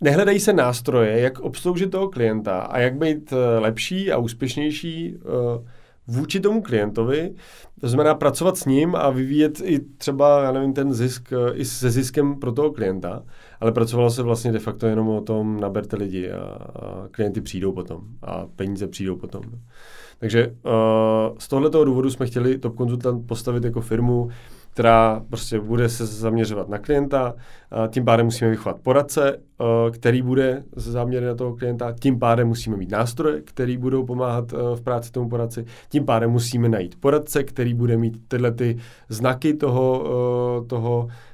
nehledají se nástroje, jak obsloužit toho klienta a jak být eh, lepší a úspěšnější uh, vůči tomu klientovi, to znamená pracovat s ním a vyvíjet i třeba, já nevím, ten zisk i se ziskem pro toho klienta, ale pracovalo se vlastně de facto jenom o tom, naberte lidi a, a klienty přijdou potom a peníze přijdou potom. Takže uh, z tohoto důvodu jsme chtěli Top Consultant postavit jako firmu, která prostě bude se zaměřovat na klienta, a tím pádem musíme vychovat poradce, uh, který bude záměry na toho klienta, tím pádem musíme mít nástroje, který budou pomáhat uh, v práci tomu poradci, tím pádem musíme najít poradce, který bude mít tyhle ty znaky toho, toho Eh,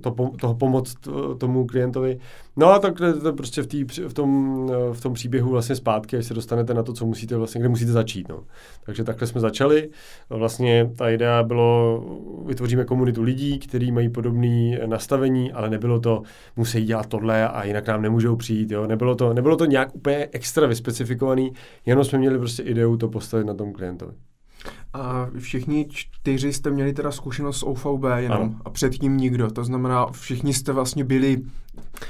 to, toho pomoct tomu klientovi. No a tak to prostě v, tý, v, tom, v tom příběhu vlastně zpátky, až se dostanete na to, co musíte vlastně, kde musíte začít. No. Takže takhle jsme začali. Vlastně ta idea bylo, vytvoříme komunitu lidí, kteří mají podobné nastavení, ale nebylo to, musí dělat tohle a jinak nám nemůžou přijít. Jo. Nebylo, to, nebylo to nějak úplně extra vyspecifikovaný, jenom jsme měli prostě ideu to postavit na tom klientovi. A všichni čtyři jste měli teda zkušenost s OVB jenom ano. a předtím nikdo. To znamená, všichni jste vlastně byli,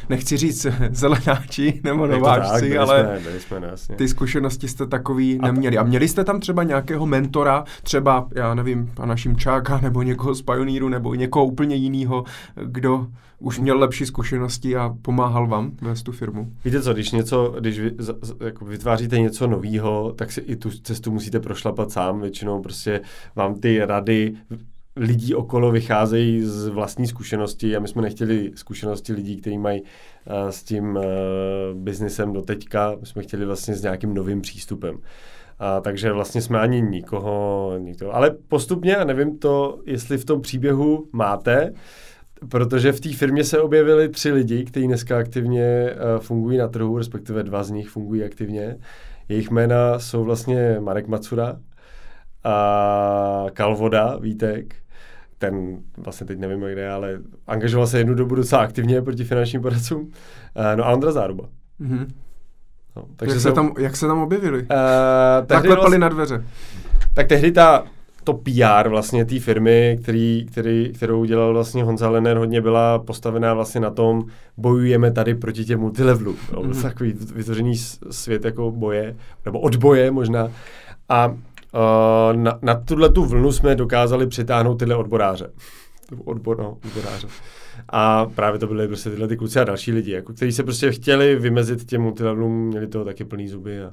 nechci říct zelenáči nebo nováčci, tak, ale jsme, jsme, jasně. ty zkušenosti jste takový a neměli. A měli jste tam třeba nějakého mentora, třeba, já nevím, pana Šimčáka nebo někoho z Pioneeru nebo někoho úplně jiného, kdo už měl lepší zkušenosti a pomáhal vám vést tu firmu. Víte co, když něco, když vy, jako vytváříte něco nového, tak si i tu cestu musíte prošlapat sám, většinou prostě vám ty rady lidí okolo vycházejí z vlastní zkušenosti a my jsme nechtěli zkušenosti lidí, kteří mají uh, s tím uh, do teďka, my jsme chtěli vlastně s nějakým novým přístupem. A, takže vlastně jsme ani nikoho, nikoho. Ale postupně, a nevím to, jestli v tom příběhu máte, protože v té firmě se objevili tři lidi, kteří dneska aktivně uh, fungují na trhu, respektive dva z nich fungují aktivně. Jejich jména jsou vlastně Marek Macura a Kalvoda Vítek. Ten vlastně teď nevím, kde, ale angažoval se jednu dobu docela aktivně proti finančním poradcům. No a Ondra Záruba. Mm-hmm. No, takže jak, se tam, jak se tam objevili? Uh, tak klepali vlastně, na dveře. Tak tehdy ta to PR vlastně té firmy, který, který, kterou dělal vlastně Honza Lenner, hodně byla postavená vlastně na tom, bojujeme tady proti těm multilevelům. Mm-hmm. Takový vytvořený svět jako boje, nebo odboje možná. A na, na tuhle tu vlnu jsme dokázali přitáhnout tyhle odboráře. Odbor, no, odboráře. A právě to byly prostě tyhle ty kluci a další lidi, jako, kteří se prostě chtěli vymezit těm multilevelům, měli toho taky plný zuby a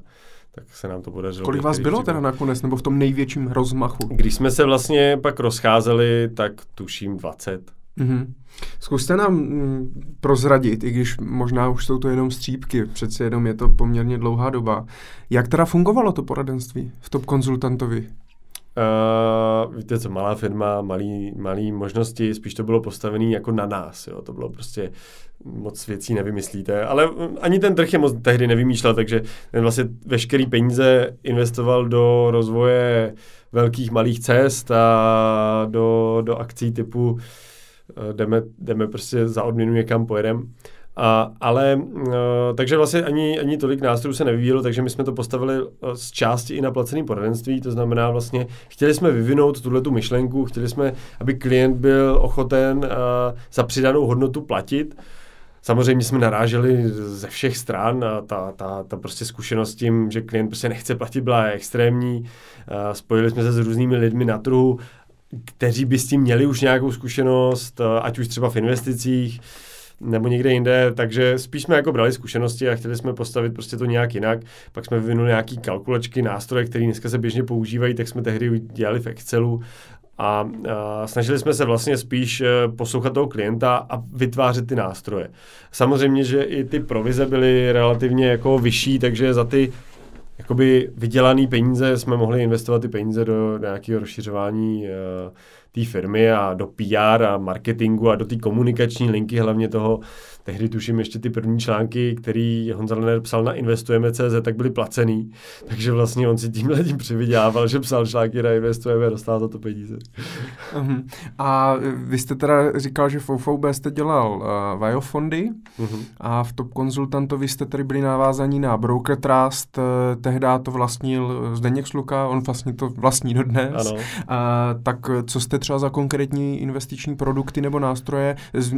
tak se nám to podařilo. Kolik vás bylo teda nakonec, nebo v tom největším rozmachu? Když jsme se vlastně pak rozcházeli, tak tuším 20. Mm-hmm. Zkuste nám mm, prozradit, i když možná už jsou to jenom střípky, přece jenom je to poměrně dlouhá doba. Jak teda fungovalo to poradenství v top konzultantovi? Uh, víte co, malá firma, malý, malý možnosti, spíš to bylo postavené jako na nás, jo. to bylo prostě moc věcí nevymyslíte, ale ani ten trh je moc tehdy nevymýšlel, takže ten vlastně veškerý peníze investoval do rozvoje velkých malých cest a do, do akcí typu eh, jdeme, jdeme prostě za odměnu někam pojedem. A, ale, uh, takže vlastně ani, ani tolik nástrojů se nevyvíjelo, takže my jsme to postavili uh, z části i na placeným poradenství, to znamená vlastně, chtěli jsme vyvinout tuhle tu myšlenku, chtěli jsme, aby klient byl ochoten uh, za přidanou hodnotu platit, Samozřejmě jsme naráželi ze všech stran a ta, ta, ta prostě zkušenost tím, že klient prostě nechce platit, byla extrémní. Spojili jsme se s různými lidmi na trhu, kteří by s tím měli už nějakou zkušenost, ať už třeba v investicích, nebo někde jinde, takže spíš jsme jako brali zkušenosti a chtěli jsme postavit prostě to nějak jinak. Pak jsme vyvinuli nějaký kalkulačky, nástroje, které dneska se běžně používají, tak jsme tehdy dělali v Excelu a, a snažili jsme se vlastně spíš eh, poslouchat toho klienta a vytvářet ty nástroje. Samozřejmě, že i ty provize byly relativně jako vyšší, takže za ty jakoby vydělané peníze jsme mohli investovat ty peníze do nějakého rozšiřování uh, té firmy a do PR a marketingu a do té komunikační linky hlavně toho tehdy tuším ještě ty první články, který Honza Lenner psal na Investujeme.cz, tak byly placený. Takže vlastně on si tímhle tím přivydělával, že psal články na Investujeme a dostal za to peníze. Uh-huh. A vy jste teda říkal, že v OVB jste dělal uh, Viofondy uh-huh. a v Top Konzultantovi jste tady byli navázaní na Broker Trust, uh, tehdy to vlastnil Zdeněk Sluka, on vlastně to vlastní dodnes. Ano. Uh, tak co jste třeba za konkrétní investiční produkty nebo nástroje? Z,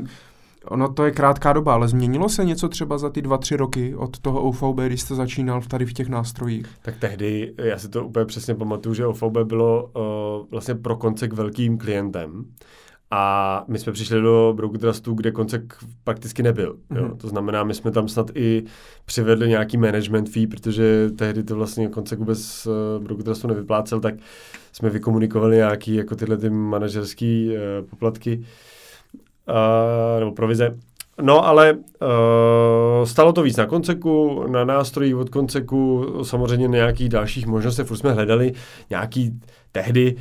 Ono to je krátká doba, ale změnilo se něco třeba za ty dva, tři roky od toho OVB, když jste začínal tady v těch nástrojích? Tak tehdy, já si to úplně přesně pamatuju, že OVB bylo uh, vlastně pro koncek velkým klientem. A my jsme přišli do Broker Trustu, kde koncek prakticky nebyl. Mm-hmm. Jo. Mhm. To znamená, my jsme tam snad i přivedli nějaký management fee, protože tehdy to vlastně koncek vůbec uh, Broker Trustu nevyplácel, tak jsme vykomunikovali nějaký jako tyhle ty manažerský uh, poplatky uh, nebo provize. No ale uh, stalo to víc na konceku, na nástrojích od konceku, samozřejmě nějakých dalších možností, furt jsme hledali nějaký tehdy,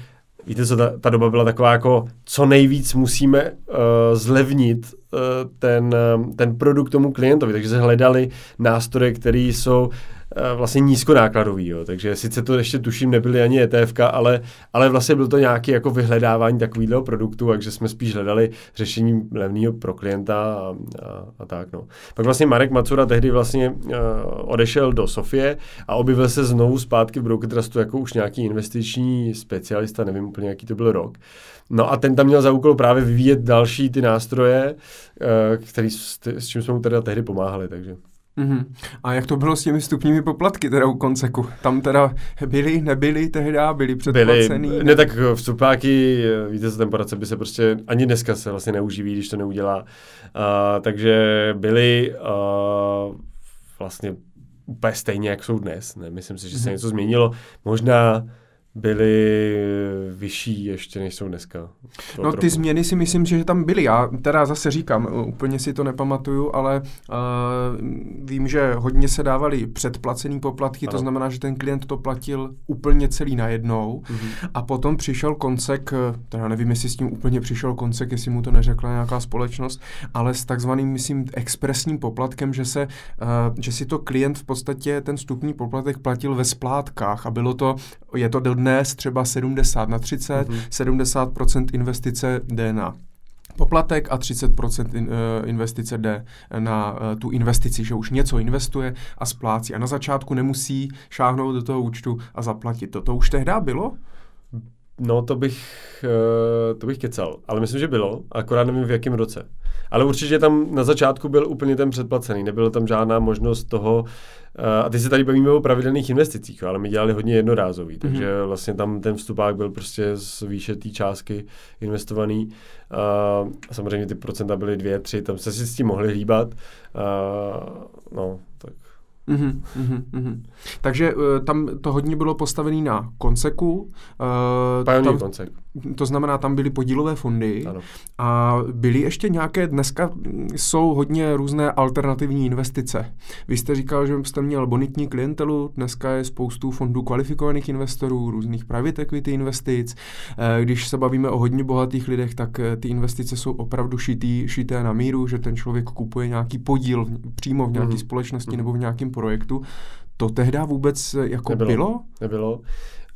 víte co, ta, ta doba byla taková jako, co nejvíc musíme uh, zlevnit uh, ten, uh, ten produkt tomu klientovi, takže se hledali nástroje, které jsou Eh, vlastně nízkonákladový, jo. takže sice to ještě tuším nebyly ani ETF, ale, ale vlastně byl to nějaký jako vyhledávání takového produktu, takže jsme spíš hledali řešení levného pro klienta a, a, a tak. No. Pak vlastně Marek Macura tehdy vlastně uh, odešel do Sofie a objevil se znovu zpátky v Broker Trustu jako už nějaký investiční specialista, nevím úplně, jaký to byl rok. No a ten tam měl za úkol právě vyvíjet další ty nástroje, uh, který, s, s čím jsme mu teda tehdy pomáhali, takže. Mm-hmm. A jak to bylo s těmi vstupními poplatky teda u konceku? Tam teda byli, nebyli tehdy, byli předplacený? Byli, ne tak vstupáky, víte, ten poradce by se prostě ani dneska se vlastně neuživí, když to neudělá. Uh, takže byli uh, vlastně úplně stejně, jak jsou dnes. Ne? Myslím si, že se mm-hmm. něco změnilo. Možná byly vyšší ještě, než jsou dneska. To no trochu. ty změny si myslím, že tam byly. Já teda zase říkám, úplně si to nepamatuju, ale uh, vím, že hodně se dávali předplacený poplatky, ano. to znamená, že ten klient to platil úplně celý najednou mm-hmm. a potom přišel koncek, teda nevím, jestli s tím úplně přišel koncek, jestli mu to neřekla nějaká společnost, ale s takzvaným, myslím, expresním poplatkem, že se, uh, že si to klient v podstatě ten vstupní poplatek platil ve splátkách a bylo to, je to dnes třeba 70 na 30, mm-hmm. 70% investice jde na poplatek a 30% eh, investice jde na eh, tu investici, že už něco investuje a splácí. A na začátku nemusí šáhnout do toho účtu a zaplatit. To, to už tehdy bylo? No, to bych, eh, to bych kecal, ale myslím, že bylo, akorát nevím v jakém roce. Ale určitě tam na začátku byl úplně ten předplacený, nebyla tam žádná možnost toho, eh, a ty se tady bavíme o pravidelných investicích, ale my dělali hodně jednorázový, takže mm-hmm. vlastně tam ten vstupák byl prostě z výše té částky investovaný. A samozřejmě ty procenta byly dvě, tři, tam se si s tím mohli hýbat. A, no, tak Mm-hmm, mm-hmm. Takže uh, tam to hodně bylo postavené na konceku. Uh, tam, koncek. To znamená, tam byly podílové fondy ano. a byly ještě nějaké, dneska jsou hodně různé alternativní investice. Vy jste říkal, že jste měl bonitní klientelu, dneska je spoustu fondů kvalifikovaných investorů, různých private equity investic. Uh, když se bavíme o hodně bohatých lidech, tak ty investice jsou opravdu šitý, šité na míru, že ten člověk kupuje nějaký podíl přímo v nějaké mm-hmm. společnosti mm-hmm. nebo v nějakém projektu. To tehdy vůbec eh, jako nebylo? bylo? Nebylo.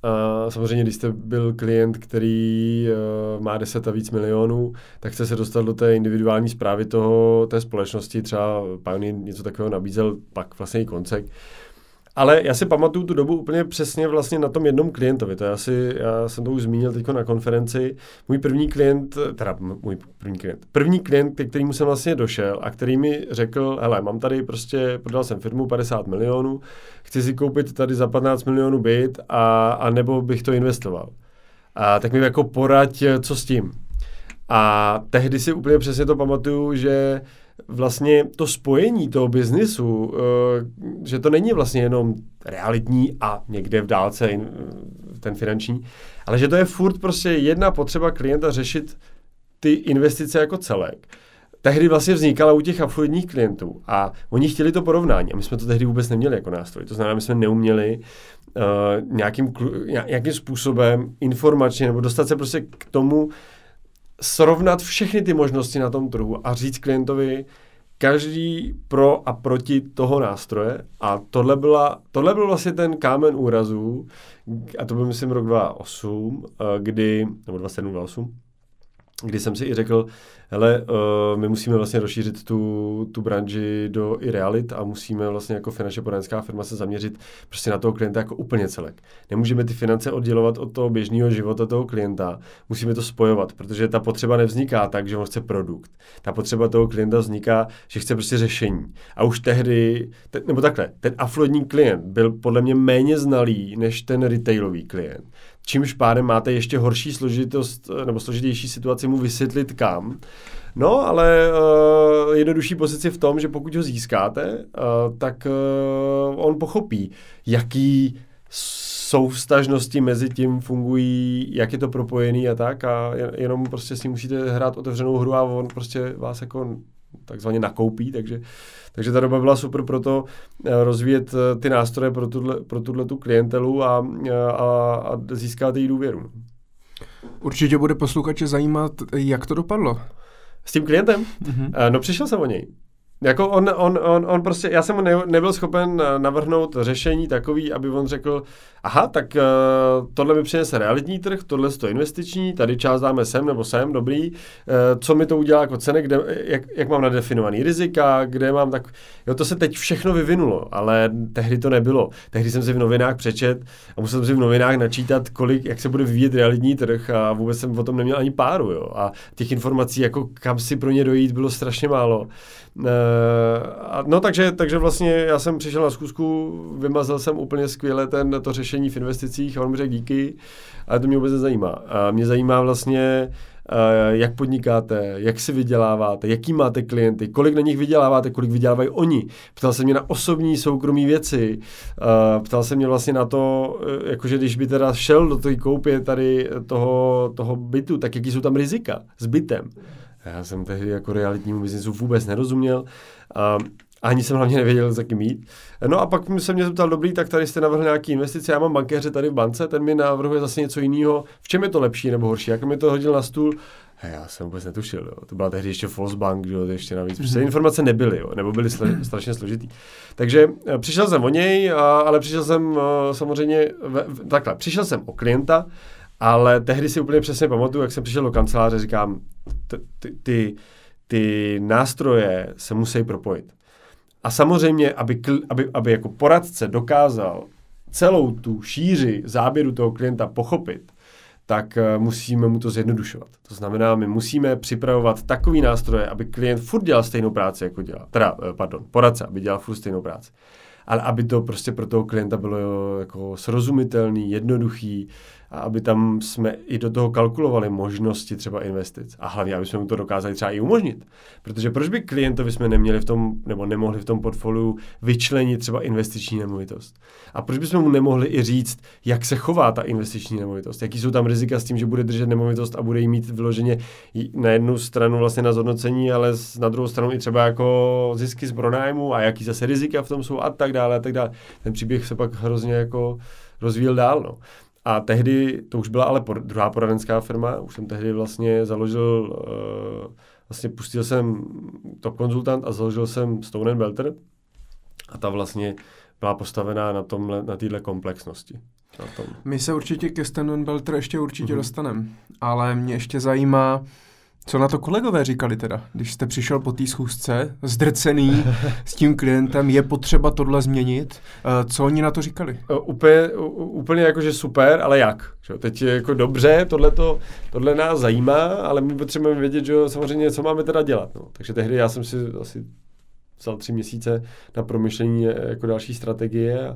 Uh, samozřejmě, když jste byl klient, který uh, má 10 a víc milionů, tak jste se dostal do té individuální zprávy toho, té společnosti, třeba Pioneer něco takového nabízel, pak vlastně i koncek. Uh, ale já si pamatuju tu dobu úplně přesně vlastně na tom jednom klientovi. To je asi, já jsem to už zmínil teď na konferenci. Můj první klient, teda můj první klient, první klient, ke kterému jsem vlastně došel a který mi řekl, hele, mám tady prostě, prodal jsem firmu 50 milionů, chci si koupit tady za 15 milionů byt a, a nebo bych to investoval. A tak mi jako poraď, co s tím. A tehdy si úplně přesně to pamatuju, že vlastně to spojení toho biznisu, eh, že to není vlastně jenom realitní a někde v dálce ten finanční, ale že to je furt prostě jedna potřeba klienta řešit ty investice jako celek. Tehdy vlastně vznikala u těch affluentních klientů a oni chtěli to porovnání a my jsme to tehdy vůbec neměli jako nástroj. To znamená, my jsme neuměli uh, nějakým, nějakým způsobem informačně nebo dostat se prostě k tomu, srovnat všechny ty možnosti na tom trhu a říct klientovi, každý pro a proti toho nástroje. A tohle, byla, tohle byl vlastně ten kámen úrazu a to byl myslím rok 2008, eh, kdy, nebo 27, 2008, kdy jsem si i řekl, hele, uh, my musíme vlastně rozšířit tu, tu branži do i realit a musíme vlastně jako finančně poradenská firma se zaměřit prostě na toho klienta jako úplně celek. Nemůžeme ty finance oddělovat od toho běžného života toho klienta, musíme to spojovat, protože ta potřeba nevzniká tak, že on chce produkt. Ta potřeba toho klienta vzniká, že chce prostě řešení. A už tehdy, te, nebo takhle, ten affluentní klient byl podle mě méně znalý než ten retailový klient čímž pádem máte ještě horší složitost nebo složitější situaci mu vysvětlit kam. No, ale uh, jednodušší pozici v tom, že pokud ho získáte, uh, tak uh, on pochopí, jaký jsou vztažnosti mezi tím fungují, jak je to propojený a tak a jenom prostě si musíte hrát otevřenou hru a on prostě vás jako takzvaně nakoupí, takže, takže ta doba byla super pro to rozvíjet ty nástroje pro tuhle, pro tuhle tu klientelu a, a, a získat její důvěru. Určitě bude posluchače zajímat, jak to dopadlo. S tím klientem? Mm-hmm. No přišel jsem o něj. Jako on, on, on, on prostě, já jsem mu ne, nebyl schopen navrhnout řešení takový, aby on řekl, aha, tak uh, tohle mi přinese realitní trh, tohle je to investiční, tady část dáme sem nebo sem, dobrý, uh, co mi to udělá jako ceny, kde, jak, jak mám nadefinovaný rizika, kde mám tak, jo, to se teď všechno vyvinulo, ale tehdy to nebylo. Tehdy jsem si v novinách přečet a musel jsem si v novinách načítat, kolik, jak se bude vyvíjet realitní trh a vůbec jsem o tom neměl ani páru, jo, a těch informací, jako kam si pro ně dojít, bylo strašně málo. Uh, no takže, takže vlastně já jsem přišel na zkusku, vymazal jsem úplně skvěle ten, to řešení řešení v investicích a on mi řekl díky, ale to mě vůbec nezajímá. A mě zajímá vlastně, jak podnikáte, jak si vyděláváte, jaký máte klienty, kolik na nich vyděláváte, kolik vydělávají oni. Ptal se mě na osobní soukromí věci, ptal se mě vlastně na to, e, jakože když by teda šel do té koupě tady toho, toho bytu, tak jaký jsou tam rizika s bytem. Já jsem tehdy jako realitnímu biznesu vůbec nerozuměl. Ani jsem hlavně nevěděl, za kým jít. No a pak se mě zeptal, dobrý, tak tady jste navrhl nějaký investice, já mám bankéře tady v bance, ten mi navrhuje zase něco jiného. V čem je to lepší nebo horší? Jak mi to hodil na stůl? A já jsem vůbec netušil, jo. to byla tehdy ještě Bank, jo, ještě navíc. Prostě informace nebyly, jo, nebo byly strašně složitý. Takže eh, přišel jsem o něj, a, ale přišel jsem uh, samozřejmě, ve, takhle, přišel jsem o klienta, ale tehdy si úplně přesně pamatuju, jak jsem přišel do kanceláře, říkám, ty, ty, ty nástroje se musí propojit. A samozřejmě, aby, aby, aby jako poradce dokázal celou tu šíři záběru toho klienta pochopit, tak uh, musíme mu to zjednodušovat. To znamená, my musíme připravovat takový nástroje, aby klient furt dělal stejnou práci, jako dělá. Teda, uh, pardon, poradce, aby dělal furt stejnou práci. ale aby to prostě pro toho klienta bylo jako srozumitelný, jednoduchý, a aby tam jsme i do toho kalkulovali možnosti třeba investic. A hlavně, aby jsme mu to dokázali třeba i umožnit. Protože proč by klientovi jsme neměli v tom, nebo nemohli v tom portfoliu vyčlenit třeba investiční nemovitost? A proč bychom mu nemohli i říct, jak se chová ta investiční nemovitost? Jaký jsou tam rizika s tím, že bude držet nemovitost a bude jí mít vyloženě na jednu stranu vlastně na zhodnocení, ale na druhou stranu i třeba jako zisky z pronájmu a jaký zase rizika v tom jsou a tak dále a tak dále. Ten příběh se pak hrozně jako rozvíjel dál. No. A tehdy, to už byla ale por, druhá poradenská firma, už jsem tehdy vlastně založil, uh, vlastně pustil jsem top konzultant a založil jsem Stone Belter a ta vlastně byla postavená na, tomhle, na této komplexnosti. Na tom. My se určitě ke Stone Belter ještě určitě mm-hmm. dostaneme, ale mě ještě zajímá, co na to kolegové říkali teda, když jste přišel po té schůzce, zdrcený s tím klientem, je potřeba tohle změnit, eh, co oni na to říkali? Úplně, úplně jakože super, ale jak? Teď je jako dobře, tohleto, tohle nás zajímá, ale my potřebujeme vědět, že samozřejmě, co máme teda dělat. No. Takže tehdy já jsem si asi vzal tři měsíce na promyšlení eh, jako další strategie a,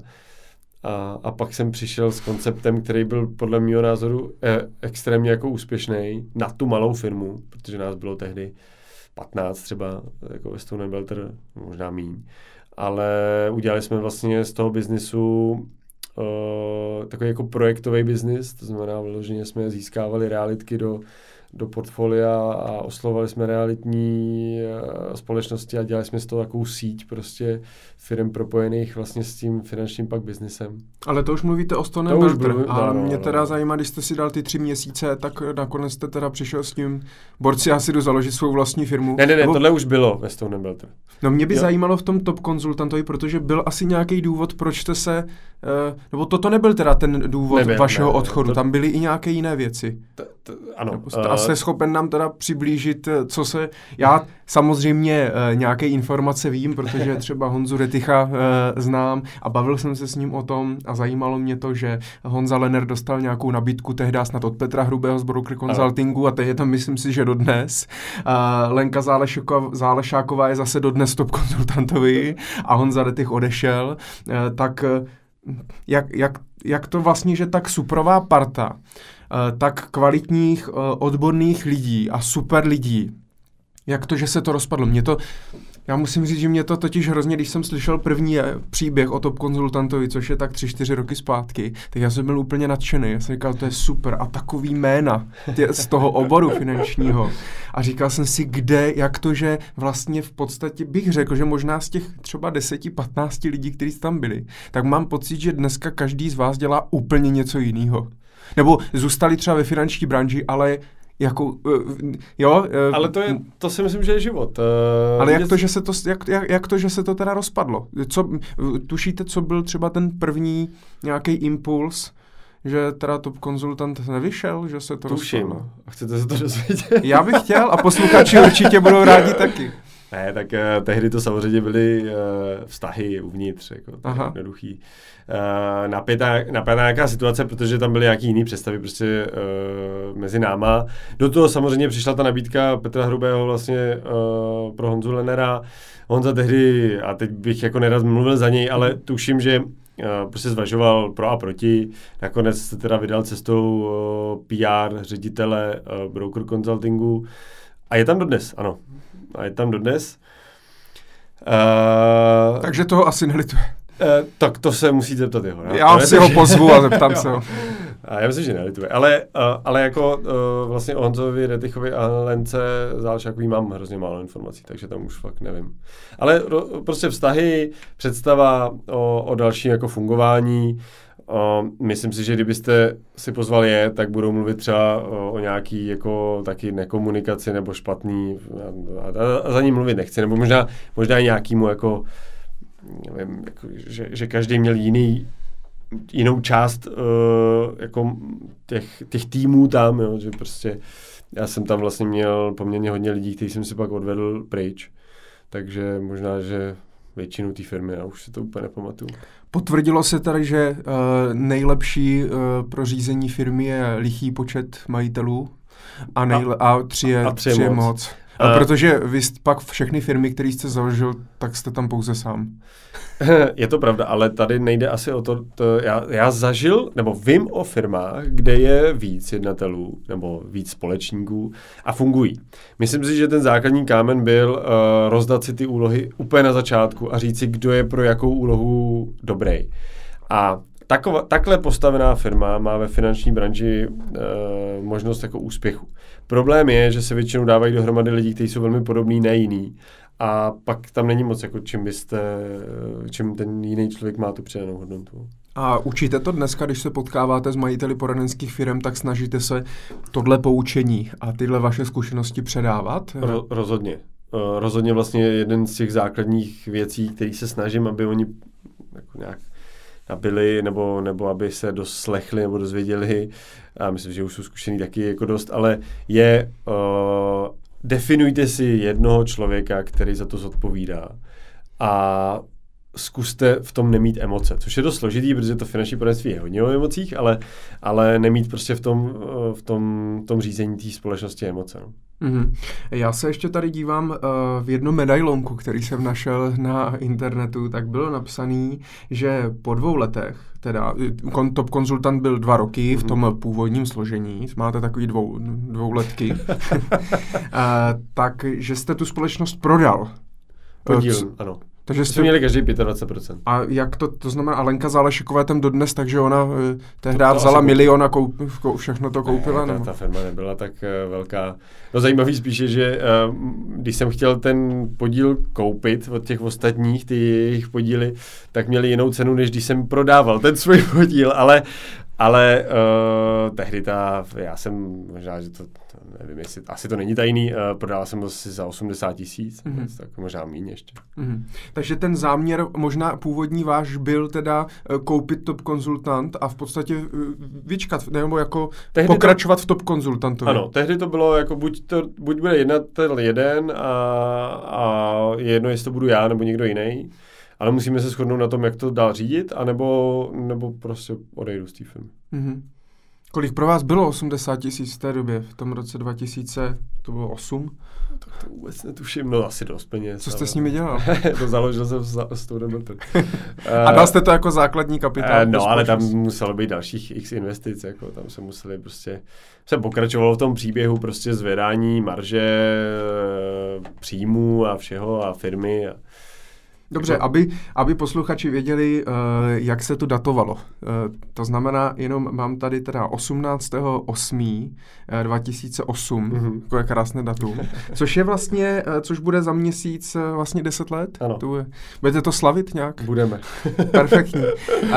a, a pak jsem přišel s konceptem, který byl podle mého názoru e, extrémně jako úspěšný na tu malou firmu, protože nás bylo tehdy 15 třeba, jako ve Stone Belter, možná míň. Ale udělali jsme vlastně z toho biznisu uh, takový jako projektový biznis, to znamená, že jsme získávali realitky do do portfolia a oslovali jsme realitní uh, společnosti a dělali jsme z toho takovou síť prostě firm propojených vlastně s tím finančním pak biznesem. Ale to už mluvíte o Stone Belter. A no, no, mě no, teda no. zajímá, když jste si dal ty tři měsíce, tak nakonec jste teda přišel s tím, borci, já si jdu založit svou vlastní firmu. Ne, ne, ne, Nebo... tohle už bylo ve Stone Belter. No mě by jo. zajímalo v tom top konzultantovi, protože byl asi nějaký důvod, proč jste se, uh, nebo toto nebyl teda ten důvod Nebyl, vašeho ne, odchodu, to... tam byly i nějaké jiné věci. T, t, ano. Nebo jste uh, jste schopen nám teda přiblížit, eh, co se, já samozřejmě uh, nějaké informace vím, protože třeba Honzu Retycha uh, znám a bavil jsem se s ním o tom a zajímalo mě to, že Honza Lenner dostal nějakou nabídku tehdy snad od Petra Hrubého z Broker Consultingu a teď je to myslím si, že dodnes. Uh, Lenka Zálešáková, Zálešáková je zase dodnes top konzultantovi a Honza Retych odešel, uh, tak jak, jak, jak to vlastně, že tak suprová parta, tak kvalitních odborných lidí a super lidí, jak to, že se to rozpadlo? Mě to, já musím říct, že mě to totiž hrozně, když jsem slyšel první eh, příběh o top konzultantovi, což je tak tři, čtyři roky zpátky, tak já jsem byl úplně nadšený. Já jsem říkal, to je super a takový jména tě, z toho oboru finančního. A říkal jsem si, kde, jak to, že vlastně v podstatě bych řekl, že možná z těch třeba 10-15 lidí, kteří tam byli, tak mám pocit, že dneska každý z vás dělá úplně něco jiného. Nebo zůstali třeba ve finanční branži, ale jako, uh, jo. Uh, ale to, je, to si myslím, že je život. Uh, ale jak to, že se to, jak, jak, jak to, že se to teda rozpadlo? Co, tušíte, co byl třeba ten první nějaký impuls, že teda top konzultant nevyšel, že se to Tuším. rozpadlo? A chcete se to dozvědět? Já bych chtěl a posluchači určitě budou rádi taky. Ne, tak uh, tehdy to samozřejmě byly uh, vztahy uvnitř, jako to Aha. jednoduchý. Uh, napětá, napětá nějaká situace, protože tam byly nějaký jiný představy prostě uh, mezi náma. Do toho samozřejmě přišla ta nabídka Petra Hrubého vlastně uh, pro Honzu Lenera. Honza tehdy, a teď bych jako nerad mluvil za něj, ale tuším, že Uh, prostě zvažoval pro a proti. Nakonec se teda vydal cestou uh, PR ředitele uh, broker consultingu. A je tam dodnes, ano a je tam dodnes. Uh, Takže toho asi nelituje. Uh, tak to se musíte zeptat jeho. No? Já si ho pozvu a zeptám se ho. A já myslím, že nelituje. Ale, uh, ale jako uh, vlastně o Honzovi, Retychovi a Lence Zálšakový mám hrozně málo informací, takže tam už fakt nevím. Ale ro, prostě vztahy, představa o, o dalším jako fungování, Uh, myslím si, že kdybyste si pozvali je, tak budou mluvit třeba o, o nějaký jako taky nekomunikaci nebo špatný a, a, a za ním mluvit nechci, nebo možná, možná nějakýmu jako, nevím, jako že, že každý měl jiný jinou část uh, jako těch, těch týmů tam, jo, že prostě já jsem tam vlastně měl poměrně hodně lidí, kteří jsem si pak odvedl pryč, takže možná, že většinu té firmy, já už si to úplně nepamatuju. Potvrdilo se tady, že uh, nejlepší uh, pro řízení firmy je lichý počet majitelů a, nejle- a, a tři je, a tři je moc. moc. A protože vy pak všechny firmy, které jste založil, tak jste tam pouze sám. Je to pravda, ale tady nejde asi o to, to já, já zažil, nebo vím o firmách, kde je víc jednatelů, nebo víc společníků a fungují. Myslím si, že ten základní kámen byl uh, rozdat si ty úlohy úplně na začátku a říct si, kdo je pro jakou úlohu dobrý. A Takova, takhle postavená firma má ve finanční branži e, možnost jako úspěchu. Problém je, že se většinou dávají dohromady lidi, kteří jsou velmi podobní, ne jiný. A pak tam není moc, jako čím byste, čím ten jiný člověk má tu přidanou hodnotu. A učíte to dneska, když se potkáváte s majiteli poradenských firm, tak snažíte se tohle poučení a tyhle vaše zkušenosti předávat? Ro, rozhodně. Rozhodně vlastně jeden z těch základních věcí, který se snažím, aby oni jako nějak nabili, nebo, nebo aby se doslechli nebo dozvěděli, a myslím, že už jsou zkušený taky jako dost, ale je, uh, definujte si jednoho člověka, který za to zodpovídá a zkuste v tom nemít emoce, což je dost složitý, protože to finanční poradenství je hodně o emocích, ale, ale nemít prostě v tom, v tom, v tom řízení té společnosti emoce. No. Mm-hmm. Já se ještě tady dívám uh, v jednom medailonku, který jsem našel na internetu, tak bylo napsaný, že po dvou letech, teda kon, top konzultant byl dva roky mm-hmm. v tom původním složení, máte takový dvou, dvouletky, uh, tak že jste tu společnost prodal. Podíl, uh, ano. Takže jste měli každý 25%. A jak to, to znamená, Alenka Zálešeková tam dodnes, takže ona uh, tehdy vzala milion a koup, kou, všechno to koupila? Ne, ta, ta firma nebyla tak uh, velká. No zajímavý spíše, že uh, když jsem chtěl ten podíl koupit od těch ostatních, ty jejich podíly, tak měli jinou cenu, než když jsem prodával ten svůj podíl, ale ale uh, tehdy ta, já jsem, možná, že to, to nevím, jestli, asi to není tajný, uh, prodal jsem asi za 80 tisíc, mm-hmm. tak možná méně ještě. Mm-hmm. Takže ten záměr, možná původní váš byl teda uh, koupit top konzultant a v podstatě uh, vyčkat, nebo jako tehdy pokračovat to, v top konzultantu. Ano, tehdy to bylo jako buď, to, buď bude jednatel jeden a, a je jedno, jestli to budu já nebo někdo jiný ale musíme se shodnout na tom, jak to dál řídit, anebo, nebo prostě odejdu z té firmy. Mm-hmm. Kolik pro vás bylo 80 tisíc v té době, v tom roce 2000, to bylo 8? Tak to vůbec netuším, no asi dost peněz. Co jste ale... s nimi dělal? to založil jsem s tou A dal jste to jako základní kapitál? Uh, no, ale tam muselo být dalších x investic, jako tam se museli prostě, se pokračovalo v tom příběhu prostě zvedání marže, příjmů a všeho a firmy a Dobře, aby, aby posluchači věděli, uh, jak se to datovalo. Uh, to znamená, jenom mám tady teda 18.8.2008, mm-hmm. jako je krásné datum, což je vlastně, uh, což bude za měsíc uh, vlastně 10 let. Ano. Je, budete to slavit nějak? Budeme. Perfektní. Uh,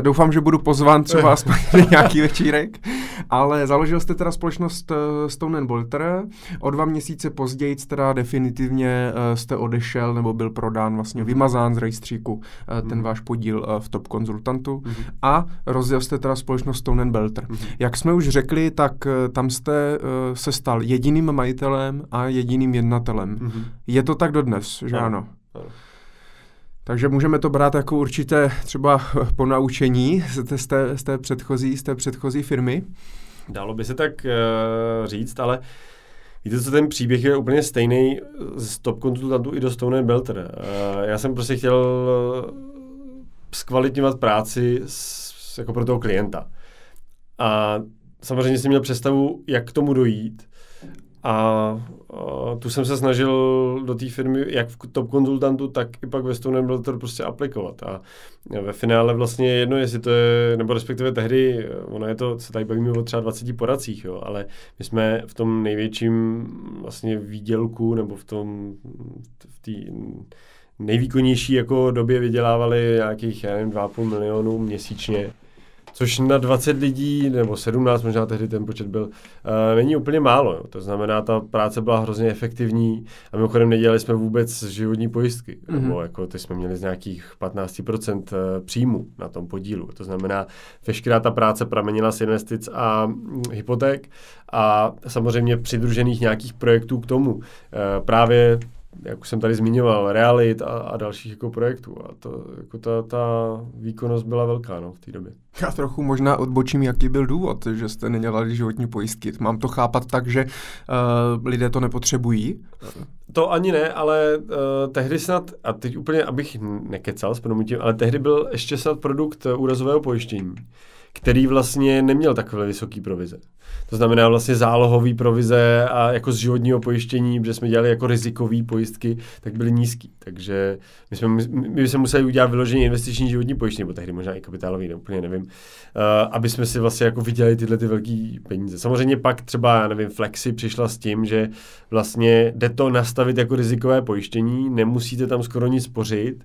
doufám, že budu pozván třeba aspoň nějaký večírek, ale založil jste teda společnost uh, Stone Bolter, o dva měsíce později teda definitivně uh, jste odešel nebo byl prodán vlastně vymazán z rejstříku eh, ten mm. váš podíl eh, v top konzultantu mm. a rozjel jste teda společnost Stone Belter. Mm. Jak jsme už řekli, tak eh, tam jste se stal jediným majitelem a jediným jednatelem. Mm. Je to tak dodnes, že ano? ano? Takže můžeme to brát jako určité třeba ponaučení z té, z té, z té, předchozí, z té předchozí firmy. Dalo by se tak uh, říct, ale uh, Víte, co ten příběh je úplně stejný z top konzultantů i do Stone Belter. Já jsem prostě chtěl zkvalitňovat práci s, jako pro toho klienta. A samozřejmě jsem měl představu, jak k tomu dojít. A tu jsem se snažil do té firmy, jak v top konzultantu, tak i pak ve Stone Belter prostě aplikovat. A ve finále vlastně jedno, jestli to je, nebo respektive tehdy, ono je to, se tady bavíme o třeba 20 poradcích, jo, ale my jsme v tom největším vlastně výdělku, nebo v tom, v té nejvýkonnější jako době vydělávali nějakých, já nevím, 2,5 milionů měsíčně což na 20 lidí, nebo 17, možná tehdy ten počet byl, uh, není úplně málo. Jo. To znamená, ta práce byla hrozně efektivní a mimochodem nedělali jsme vůbec životní pojistky. Mm-hmm. Nebo jako ty jsme měli z nějakých 15% eh, příjmu na tom podílu. To znamená, veškerá ta práce pramenila z investic a hm, hypoték a samozřejmě přidružených nějakých projektů k tomu. Uh, právě jak už jsem tady zmiňoval, realit a, a dalších jako projektů. A to, jako ta, ta výkonnost byla velká no, v té době. Já trochu možná odbočím, jaký byl důvod, že jste nedělali životní pojistky. Mám to chápat tak, že uh, lidé to nepotřebují? To ani ne, ale uh, tehdy snad, a teď úplně, abych nekecal s pronutím, ale tehdy byl ještě snad produkt úrazového pojištění, který vlastně neměl takové vysoké provize. To znamená vlastně zálohový provize a jako z životního pojištění, protože jsme dělali jako rizikové pojistky, tak byly nízký. Takže my jsme, my jsme museli udělat vyloženě investiční životní pojištění, nebo tehdy možná i kapitálový, ne, úplně nevím, uh, aby jsme si vlastně jako viděli tyhle ty velké peníze. Samozřejmě pak třeba, já nevím, Flexi přišla s tím, že vlastně jde to nastavit jako rizikové pojištění, nemusíte tam skoro nic spořit,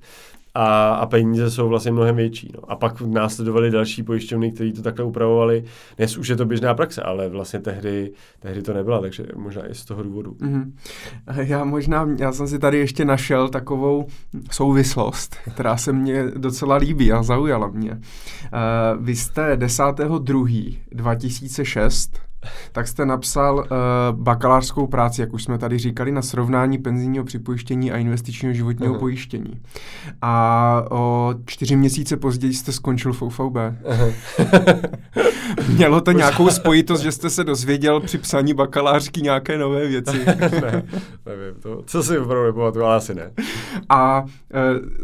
a, a peníze jsou vlastně mnohem větší. No. A pak následovali další pojišťovny, které to takhle upravovali. Dnes už je to běžná praxe, ale vlastně tehdy, tehdy to nebyla, takže možná i z toho důvodu. Mm-hmm. Já možná, já jsem si tady ještě našel takovou souvislost, která se mně docela líbí a zaujala mě. Uh, vy jste 10.2.2006 tak jste napsal uh, bakalářskou práci, jak už jsme tady říkali, na srovnání penzijního připojištění a investičního životního uh-huh. pojištění. A o čtyři měsíce později jste skončil v. Uh-huh. Mělo to nějakou spojitost, že jste se dozvěděl při psaní bakalářky nějaké nové věci? ne, nevím, to, co si opravdu nepamatuju, ale asi ne. A uh,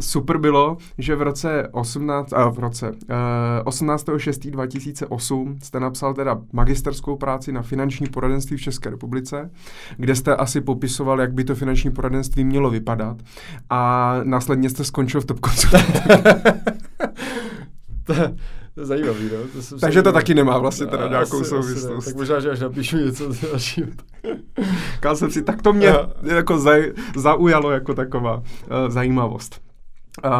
super bylo, že v roce 18, uh, v roce uh, 18.6.2008 jste napsal teda magisterskou práci práci na finanční poradenství v České republice, kde jste asi popisoval, jak by to finanční poradenství mělo vypadat a následně jste skončil v Top to, to je zajímavý, no. To jsem Takže to taky nemá vlastně teda no, nějakou asi, souvislost. Asi tak možná, že až napíšu něco dalšího. Kál jsem si, tak to mě jako zaj, zaujalo jako taková uh, zajímavost. Uh,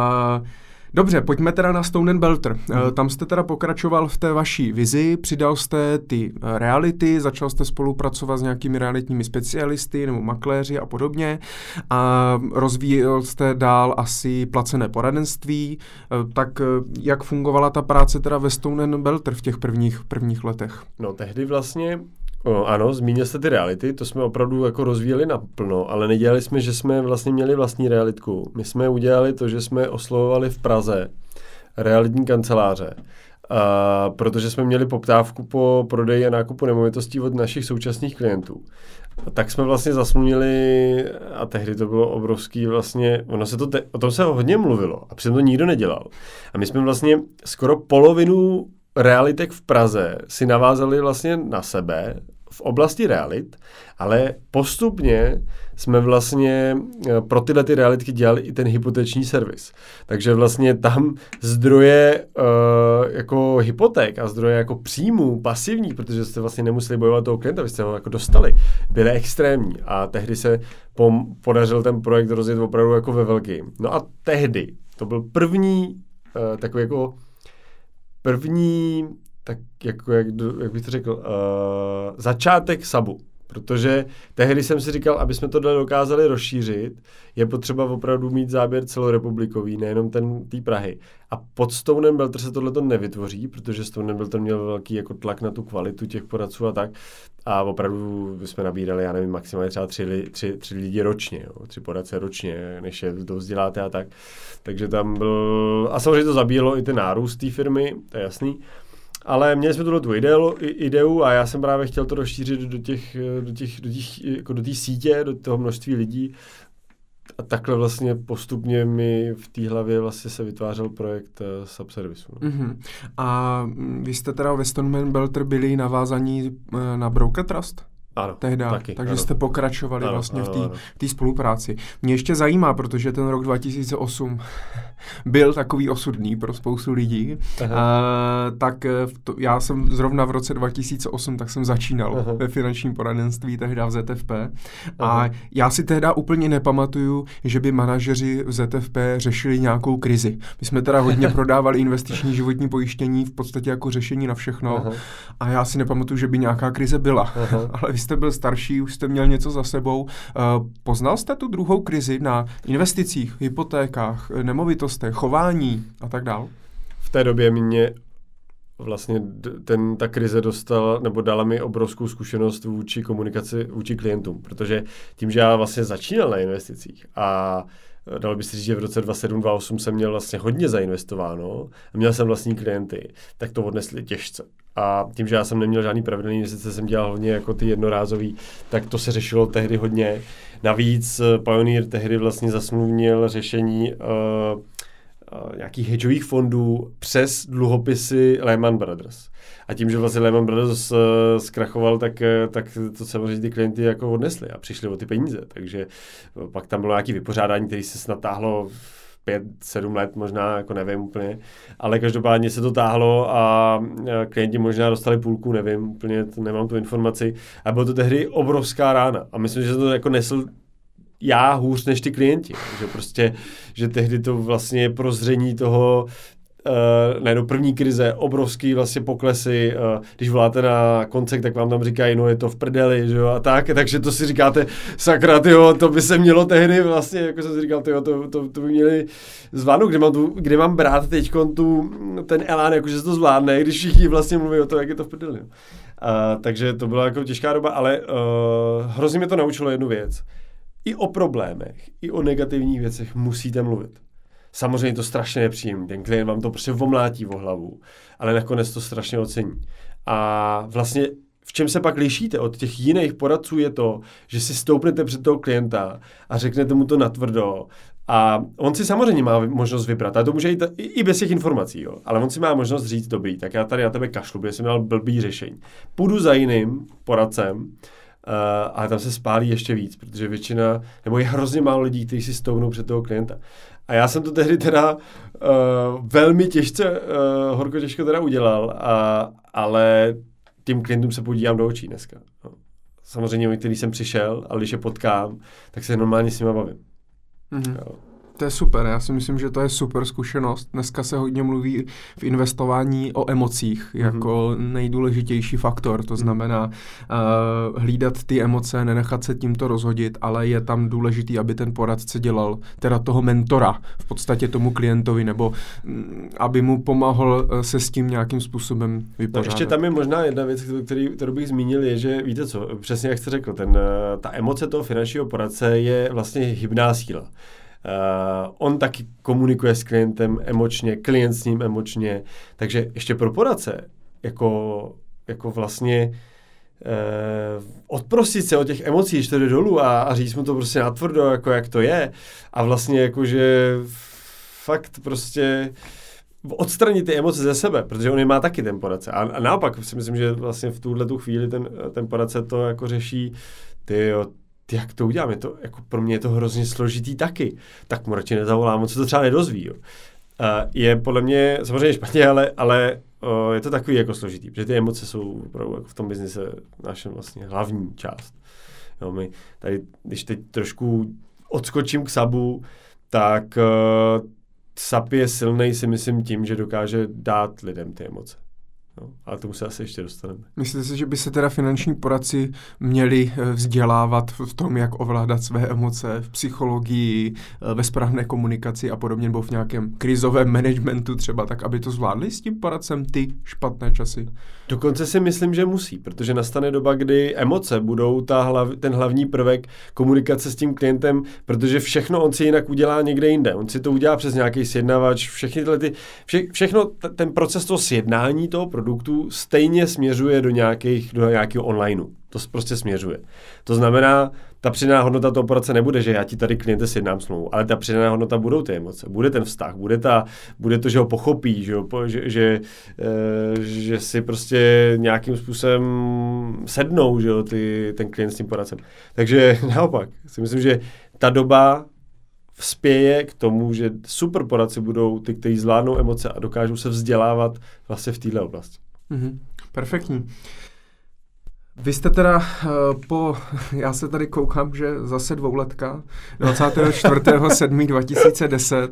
Dobře, pojďme teda na Stone and Belter. Mm. Tam jste teda pokračoval v té vaší vizi, přidal jste ty eh, reality, začal jste spolupracovat s nějakými realitními specialisty nebo makléři a podobně a rozvíjel jste dál asi placené poradenství. Eh, tak jak fungovala ta práce teda ve Stone and Belter v těch prvních, prvních letech? No tehdy vlastně O, ano, zmínil jste ty reality, to jsme opravdu jako rozvíjeli naplno, ale nedělali jsme, že jsme vlastně měli vlastní realitku. My jsme udělali to, že jsme oslovovali v Praze realitní kanceláře, a, protože jsme měli poptávku po prodeji a nákupu nemovitostí od našich současných klientů. A tak jsme vlastně zasmluvili, a tehdy to bylo obrovský vlastně, ono se to te, o tom se hodně mluvilo a přitom to nikdo nedělal. A my jsme vlastně skoro polovinu realitek v Praze si navázali vlastně na sebe v oblasti realit, ale postupně jsme vlastně eh, pro tyhle ty realitky dělali i ten hypoteční servis. Takže vlastně tam zdroje uh, jako hypoték a zdroje jako příjmů, pasivní, protože jste vlastně nemuseli bojovat toho klienta, vy jste ho jako dostali, byly extrémní a tehdy se pom- podařil ten projekt rozjet opravdu jako ve velkým. No a tehdy to byl první uh, takový jako první, tak jako, jak, jak bych to řekl, uh, začátek sabu. Protože tehdy jsem si říkal, aby jsme tohle dokázali rozšířit, je potřeba opravdu mít záběr celorepublikový, nejenom ten té Prahy. A pod Stonem Belter se tohle nevytvoří, protože Stone Belter měl velký jako tlak na tu kvalitu těch poradců a tak. A opravdu jsme nabírali, já nevím, maximálně třeba tři, tři, tři lidi ročně, jo, tři poradce ročně, než je to vzděláte a tak. Takže tam byl, a samozřejmě to zabíjelo i ten nárůst té firmy, to je jasný. Ale měli jsme tuhle tu ideu, ideu a já jsem právě chtěl to rozšířit do těch, do těch, do těch, jako do té sítě, do toho množství lidí. A takhle vlastně postupně mi v té hlavě vlastně se vytvářel projekt uh, Subservice. No. Mm-hmm. A vy jste teda ve Stoneman Belter byli navázaní uh, na Broker Trust? Ano, tehda, taky, takže ano. jste pokračovali ano, vlastně ano, v té spolupráci. Mě ještě zajímá, protože ten rok 2008 byl takový osudný pro spoustu lidí, Aha. Uh, tak eh, to, já jsem zrovna v roce 2008, tak jsem začínal Aha. ve finančním poradenství, tehda v ZFP. Aha. A já si tehda úplně nepamatuju, že by manažeři v ZFP řešili nějakou krizi. My jsme teda hodně prodávali investiční životní pojištění v podstatě jako řešení na všechno. Aha. A já si nepamatuju, že by nějaká krize byla. Aha. Ale vy jste byl starší, už jste měl něco za sebou. Uh, poznal jste tu druhou krizi na investicích, hypotékách, nemovitostech, chování a tak dál? V té době mě vlastně ten, ta krize dostala, nebo dala mi obrovskou zkušenost vůči komunikaci, vůči klientům, protože tím, že já vlastně začínal na investicích a dalo by se říct, že v roce 2007-2008 jsem měl vlastně hodně zainvestováno a měl jsem vlastní klienty, tak to odnesli těžce. A tím, že já jsem neměl žádný pravidelný investice, jsem dělal hodně jako ty jednorázový, tak to se řešilo tehdy hodně. Navíc eh, Pioneer tehdy vlastně zasmluvnil řešení uh, nějakých hedžových fondů přes dluhopisy Lehman Brothers. A tím, že vlastně Lehman Brothers uh, zkrachoval, tak, uh, tak to samozřejmě ty klienty jako odnesli a přišli o ty peníze. Takže pak tam bylo nějaké vypořádání, které se snad táhlo pět, sedm let možná, jako nevím úplně, ale každopádně se to táhlo a klienti možná dostali půlku, nevím, úplně to, nemám tu informaci. A bylo to tehdy obrovská rána a myslím, že to jako nesl já hůř než ty klienti. Že prostě, že tehdy to vlastně prozření toho, uh, najednou první krize, obrovský vlastně poklesy, uh, když voláte na koncek, tak vám tam říkají, no je to v prdeli, že jo, a tak, takže to si říkáte, sakra, tyjo, to by se mělo tehdy vlastně, jako jsem si říkal, tyjo, to, to, to by měli zvládnout, kde mám, tu, kde mám brát teď tu, ten elán, jakože se to zvládne, když všichni vlastně mluví o tom, jak je to v prdeli. Uh, takže to byla jako těžká doba, ale uh, hrozně mě to naučilo jednu věc. I o problémech, i o negativních věcech musíte mluvit. Samozřejmě to strašně nepříjemný, ten klient vám to prostě vomlátí o hlavu, ale nakonec to strašně ocení. A vlastně v čem se pak lišíte od těch jiných poradců je to, že si stoupnete před toho klienta a řeknete mu to natvrdo a on si samozřejmě má možnost vybrat, a to může jít i bez těch informací, jo. ale on si má možnost říct, dobrý, tak já tady na tebe kašlu, protože jsem měl blbý řešení. Půjdu za jiným poradcem, uh, ale tam se spálí ještě víc, protože většina, nebo je hrozně málo lidí, kteří si stoupnou před toho klienta. A já jsem to tehdy teda uh, velmi těžce, uh, horko těžko teda udělal, a, ale tím klientům se podívám do očí dneska. No. Samozřejmě, který jsem přišel, ale když je potkám, tak se normálně s nimi bavím. Mm-hmm. Jo to je super. Já si myslím, že to je super zkušenost. Dneska se hodně mluví v investování o emocích mm-hmm. jako nejdůležitější faktor. To mhm. znamená uh, hlídat ty emoce, nenechat se tímto rozhodit, ale je tam důležitý, aby ten poradce dělal teda toho mentora v podstatě tomu klientovi, nebo um, aby mu pomohl uh, se s tím nějakým způsobem vypořádat. No, ještě tam je možná jedna věc, který, kterou bych zmínil, je, že víte co, přesně jak jste řekl, ten, uh, ta emoce toho finančního poradce je vlastně hybná síla. Uh, on taky komunikuje s klientem emočně, klient s ním emočně, takže ještě pro poradce, jako, jako vlastně uh, odprostit se od těch emocí, když to jde dolů a, a říct mu to prostě natvrdo, jako jak to je a vlastně jakože fakt prostě odstranit ty emoce ze sebe, protože on je má taky ten poradce. A, a naopak si myslím, že vlastně v tuhle tu chvíli ten, ten poradce to jako řeší, ty jo, jak to udělám, je to, jako pro mě je to hrozně složitý taky, tak mu radši nezavolám, on se to třeba nedozví. Jo. Uh, je podle mě samozřejmě špatně, ale, ale uh, je to takový jako složitý, protože ty emoce jsou opravdu jako v tom biznise naše vlastně hlavní část. Jo, my tady, když teď trošku odskočím k Sabu, tak uh, SAP je silný si myslím tím, že dokáže dát lidem ty emoce. No, ale tomu se asi ještě dostaneme. Myslíte si, že by se teda finanční poradci měli eh, vzdělávat v tom, jak ovládat své emoce v psychologii, eh, ve správné komunikaci a podobně, nebo v nějakém krizovém managementu třeba, tak aby to zvládli s tím poradcem ty špatné časy? Dokonce si myslím, že musí, protože nastane doba, kdy emoce budou ta hlav, ten hlavní prvek komunikace s tím klientem, protože všechno on si jinak udělá někde jinde. On si to udělá přes nějaký sjednavač, všechny tyhle ty, vše, všechno, t- ten proces toho sjednání toho produktů stejně směřuje do, nějakých, do nějakého onlineu. To prostě směřuje. To znamená, ta přidaná hodnota toho poradce nebude, že já ti tady kliente sjednám smlouvu, ale ta přidaná hodnota budou ty emoce, bude ten vztah, bude, ta, bude to, že ho pochopí, že, ho, že, že, e, že si prostě nějakým způsobem sednou, že ty, ten klient s tím poradcem. Takže naopak, si myslím, že ta doba spěje k tomu, že super poradci budou ty, kteří zvládnou emoce a dokážou se vzdělávat vlastně v této oblasti. Mm-hmm. Perfektní. Vy jste teda uh, po, já se tady koukám, že zase dvouletka, 24.7.2010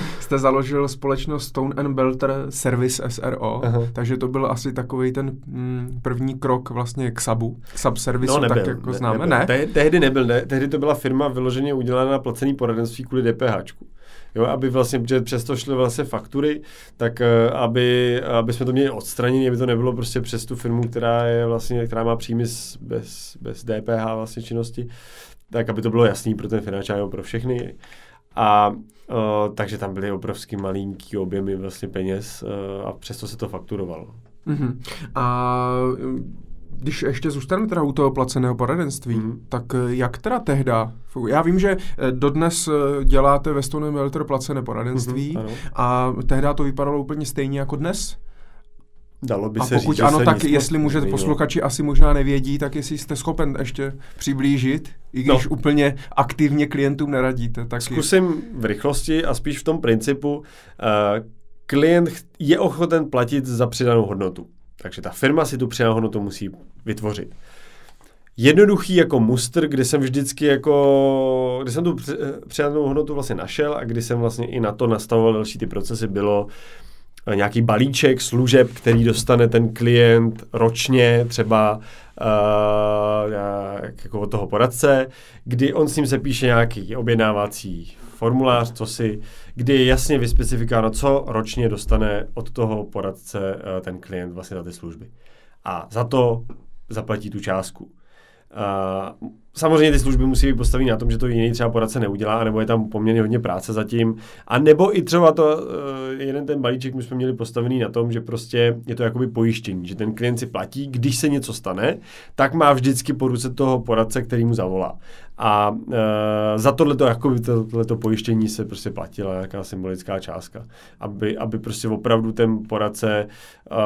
jste založil společnost Stone and Belter Service SRO, Aha. takže to byl asi takový ten mm, první krok vlastně k SABu, k SAB servisu, no, nebyl, tak jako ne, známe, nebyl. ne? Te, tehdy nebyl, ne, tehdy to byla firma vyloženě udělaná na placený poradenství kvůli DPHčku. Jo, aby vlastně, protože přesto šly vlastně faktury, tak eh, aby, aby jsme to měli odstraněni, aby to nebylo prostě přes tu firmu, která je vlastně, která má příjmy bez, bez DPH vlastně činnosti, tak aby to bylo jasný pro ten finanční pro všechny. A uh, takže tam byly obrovský malinký objemy vlastně peněz uh, a přesto se to fakturovalo. Mm-hmm. A když ještě zůstaneme teda u toho placeného poradenství, mm. tak eh, jak teda tehda? Já vím, že eh, dodnes eh, děláte ve Stone Melter placené poradenství mm-hmm, a tehda to vypadalo úplně stejně jako dnes? Dalo by a se pokud říct, ano, tak jestli můžete, posluchači asi možná nevědí, tak jestli jste schopen ještě přiblížit, i když no. úplně aktivně klientům neradíte. Tak Zkusím v rychlosti a spíš v tom principu, uh, klient je ochoten platit za přidanou hodnotu. Takže ta firma si tu přidanou hodnotu musí vytvořit. Jednoduchý jako muster, kde jsem vždycky jako, kde jsem tu přidanou hodnotu vlastně našel a kdy jsem vlastně i na to nastavoval další ty procesy, bylo eh, nějaký balíček služeb, který dostane ten klient ročně, třeba uh, jako od toho poradce, kdy on s ním se píše nějaký objednávací formulář, co si, kdy je jasně vyspecifikováno, co ročně dostane od toho poradce uh, ten klient vlastně za ty služby. A za to zaplatí tu částku. Uh, samozřejmě ty služby musí být postaveny na tom, že to jiný třeba poradce neudělá, nebo je tam poměrně hodně práce zatím. A nebo i třeba to, uh, jeden ten balíček my jsme měli postavený na tom, že prostě je to jakoby pojištění, že ten klient si platí, když se něco stane, tak má vždycky po ruce toho poradce, který mu zavolá. A uh, za tohleto, jakoby to, tohleto pojištění se prostě platila nějaká symbolická částka, aby, aby prostě opravdu ten poradce uh,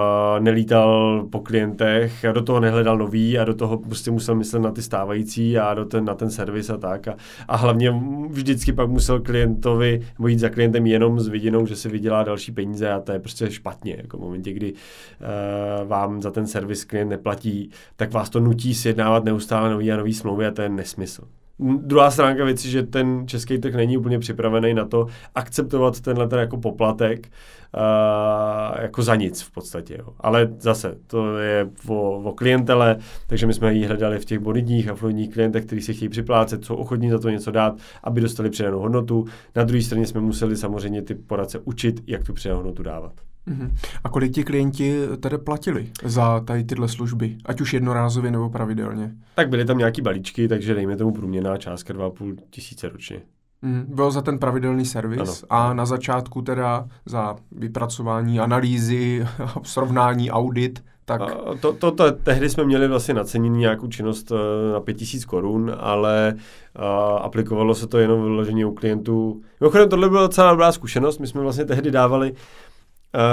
nelítal po klientech do toho nehledal nový a do toho prostě musel myslet na ty stávající a do ten, na ten servis a tak. A, a hlavně vždycky pak musel klientovi, nebo jít za klientem jenom s vidinou, že si vydělá další peníze a to je prostě špatně. Jako v momentě, kdy uh, vám za ten servis klient neplatí, tak vás to nutí sjednávat neustále nový a nový smlouvy a to je nesmysl. Druhá stránka věci, že ten český trh není úplně připravený na to akceptovat tenhle ten jako poplatek uh, jako za nic v podstatě. Jo. Ale zase, to je o, o klientele, takže my jsme ji hledali v těch bonitních a fluidních klientech, kteří si chtějí připlácet, jsou ochotní za to něco dát, aby dostali přidanou hodnotu. Na druhé straně jsme museli samozřejmě ty poradce učit, jak tu přidanou hodnotu dávat. Uh-huh. A kolik ti klienti tedy platili za tady tyhle služby, ať už jednorázově nebo pravidelně? Tak byly tam nějaký balíčky, takže dejme tomu průměrná částka 2,5 tisíce ročně. Mm, byl za ten pravidelný servis ano. a na začátku teda za vypracování analýzy, srovnání, audit, tak... A to, to, to, tehdy jsme měli vlastně nacenění nějakou činnost eh, na 5000 korun, ale a, aplikovalo se to jenom vyloženě u klientů. Mimochodem, tohle byla docela dobrá zkušenost. My jsme vlastně tehdy dávali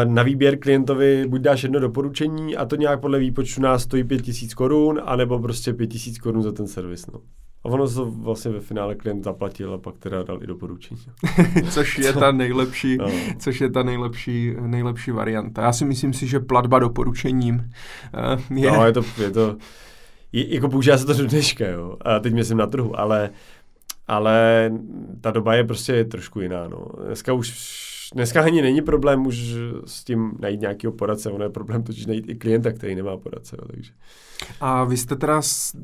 na výběr klientovi buď dáš jedno doporučení a to nějak podle výpočtu nás stojí 5000 korun, anebo prostě 5000 korun za ten servis. No. A ono se vlastně ve finále klient zaplatil a pak teda dal i doporučení. což je ta nejlepší, no. což je ta nejlepší, nejlepší varianta. Já si myslím si, že platba doporučením uh, je... No, je to, je to je, jako používá se to do dneška, jo. A teď myslím na trhu, ale, ale ta doba je prostě trošku jiná, no. Dneska už dneska ani není problém už s tím najít nějakého poradce, ono je problém totiž najít i klienta, který nemá poradce. Jo, takže. A vy jste teda s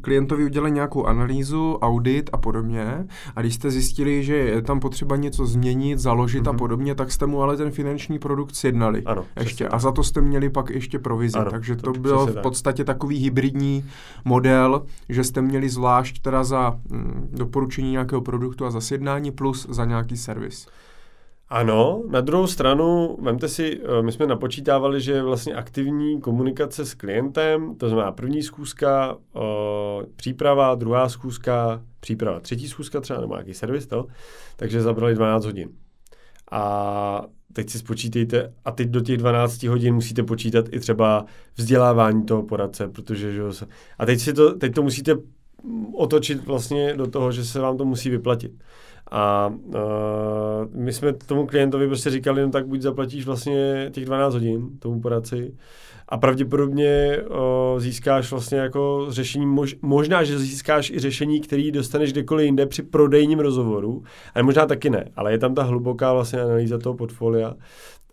klientovi udělali nějakou analýzu, audit a podobně a když jste zjistili, že je tam potřeba něco změnit, založit mm-hmm. a mhm. podobně, tak jste mu ale ten finanční produkt sjednali. Ano, ještě. A za to jste měli pak ještě provizi. Ano, Takže to, to byl v podstatě tak. takový hybridní model, že jste měli zvlášť teda za mm, doporučení nějakého produktu a za sjednání plus za nějaký servis. Ano, na druhou stranu, vemte si, eh, my jsme napočítávali, že vlastně aktivní komunikace s klientem, to znamená první o, eh, příprava, druhá schůzka, příprava, třetí schůzka třeba, nebo nějaký servis, to, takže zabrali 12 hodin. A teď si spočítejte, a teď do těch 12 hodin musíte počítat i třeba vzdělávání toho poradce, protože, že a teď, si to, teď to musíte otočit vlastně do toho, že se vám to musí vyplatit. A uh, my jsme tomu klientovi prostě říkali, no tak buď zaplatíš vlastně těch 12 hodin tomu poradci a pravděpodobně uh, získáš vlastně jako řešení, mož, možná, že získáš i řešení, který dostaneš kdekoliv jinde při prodejním rozhovoru, ale možná taky ne, ale je tam ta hluboká vlastně analýza toho portfolia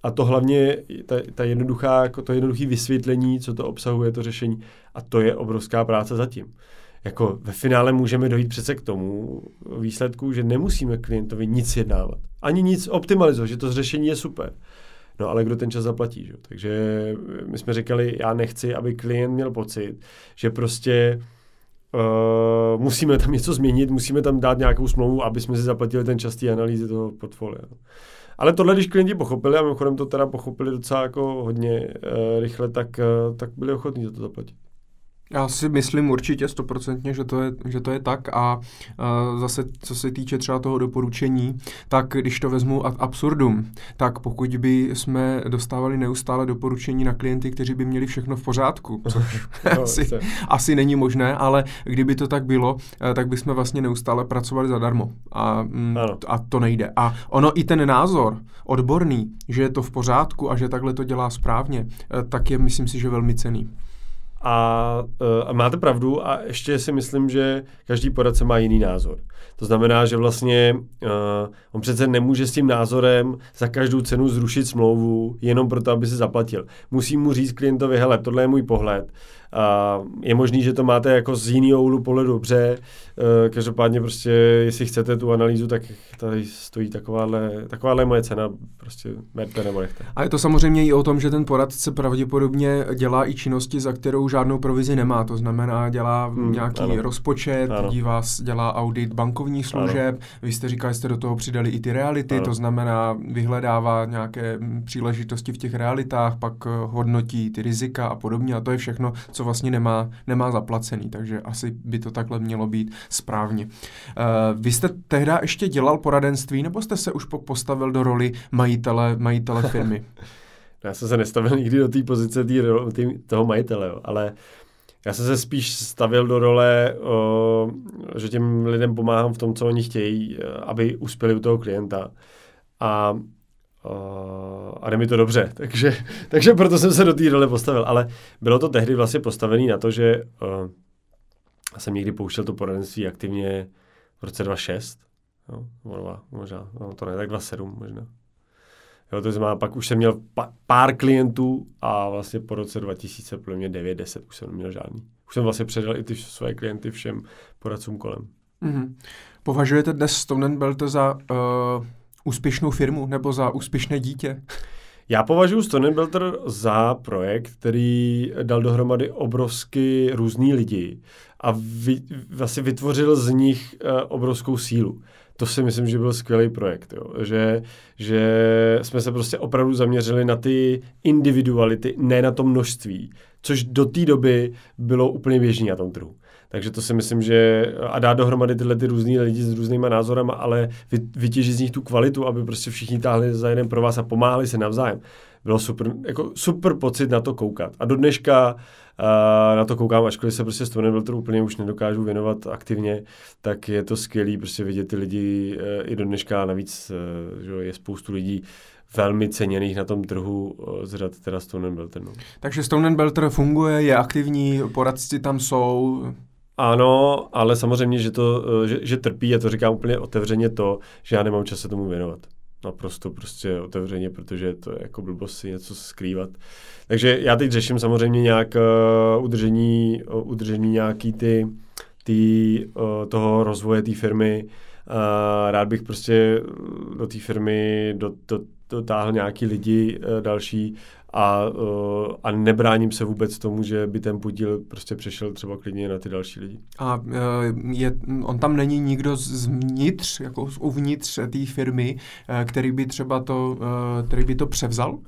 a to hlavně, ta, ta jednoduchá, jako to jednoduché vysvětlení, co to obsahuje, to řešení. A to je obrovská práce zatím. Jako ve finále můžeme dojít přece k tomu výsledku, že nemusíme klientovi nic jednávat. Ani nic optimalizovat, že to řešení je super. No ale kdo ten čas zaplatí, že? Takže my jsme říkali, já nechci, aby klient měl pocit, že prostě uh, musíme tam něco změnit, musíme tam dát nějakou smlouvu, aby jsme si zaplatili ten čas té analýzy toho portfolia. Ale tohle, když klienti pochopili, a mimochodem to teda pochopili docela jako hodně uh, rychle, tak, uh, tak byli ochotní za to zaplatit. Já si myslím určitě stoprocentně, že, to je, že to je tak a uh, zase co se týče třeba toho doporučení, tak když to vezmu ad absurdum, tak pokud by jsme dostávali neustále doporučení na klienty, kteří by měli všechno v pořádku, což no, asi, asi není možné, ale kdyby to tak bylo, uh, tak bychom vlastně neustále pracovali zadarmo a, mm, a to nejde. A ono i ten názor odborný, že je to v pořádku a že takhle to dělá správně, uh, tak je myslím si, že velmi cený. A, uh, a máte pravdu a ještě si myslím, že každý poradce má jiný názor. To znamená, že vlastně uh, on přece nemůže s tím názorem za každou cenu zrušit smlouvu jenom proto, aby se zaplatil. Musí mu říct klientovi, hele, tohle je můj pohled, a je možný, že to máte jako z jiného úhlu pohledu dobře. E, každopádně prostě, jestli chcete tu analýzu, tak tady stojí takováhle, takováhle moje cena. Prostě berte nebo nechte. A je to samozřejmě i o tom, že ten poradce pravděpodobně dělá i činnosti, za kterou žádnou provizi nemá. To znamená, dělá hmm, nějaký ano. rozpočet, ano. dívá, dělá audit bankovních služeb. Ano. Vy jste říkali, jste do toho přidali i ty reality, ano. to znamená, vyhledává nějaké příležitosti v těch realitách, pak hodnotí ty rizika a podobně. A to je všechno, co vlastně nemá, nemá zaplacený, takže asi by to takhle mělo být správně. Uh, vy jste tehdy ještě dělal poradenství, nebo jste se už postavil do roli majitele, majitele firmy? já jsem se nestavil nikdy do té pozice tý, tý, toho majitele, jo, ale já jsem se spíš stavil do role, o, že těm lidem pomáhám v tom, co oni chtějí, aby uspěli u toho klienta. A a jde mi to dobře, takže, takže proto jsem se do té role postavil. Ale bylo to tehdy vlastně postavené na to, že uh, jsem někdy pouštěl to poradenství aktivně v roce 2006, jo, možná, no, to ne, tak 2007 možná. Jo, to znamená, pak už jsem měl pa, pár klientů a vlastně po roce 2000, pro mě 9, 10, už jsem neměl žádný. Už jsem vlastně předal i ty své klienty všem poradcům kolem. Mm-hmm. Považujete dnes Stone Belt za uh, úspěšnou firmu nebo za úspěšné dítě? Já považuji Stonebelter za projekt, který dal dohromady obrovsky různý lidi a vy, vlastně vytvořil z nich uh, obrovskou sílu. To si myslím, že byl skvělý projekt, jo. Že, že jsme se prostě opravdu zaměřili na ty individuality, ne na to množství, což do té doby bylo úplně běžné na tom trhu. Takže to si myslím, že a dá dohromady tyhle ty různý lidi s různýma názorama, ale vy, vytěžit z nich tu kvalitu, aby prostě všichni táhli za jeden pro vás a pomáhali se navzájem. Bylo super, jako super pocit na to koukat. A do dneška uh, na to koukám, ačkoliv se prostě Stone to úplně už nedokážu věnovat aktivně, tak je to skvělý prostě vidět ty lidi uh, i do dneška. Navíc uh, že je spoustu lidí, velmi ceněných na tom trhu z řad teda Stone Belter. No. Takže Stone Belter funguje, je aktivní, poradci tam jsou, ano, ale samozřejmě, že to eh, že, že trpí, a to říkám úplně otevřeně to, že já nemám čas se tomu věnovat. Naprosto prostě otevřeně, protože to je jako blbost si něco skrývat. Takže já teď řeším samozřejmě nějak uh, udržení, uh, udržení nějaký ty, ty uh, toho rozvoje té firmy. Uh, rád bych prostě do té firmy do, do, dotáhl nějaký lidi další a, uh, a nebráním se vůbec tomu, že by ten podíl prostě přešel třeba klidně na ty další lidi. A uh, je, on tam není nikdo zvnitř, jako uvnitř té firmy, uh, který by třeba to, který by to převzal?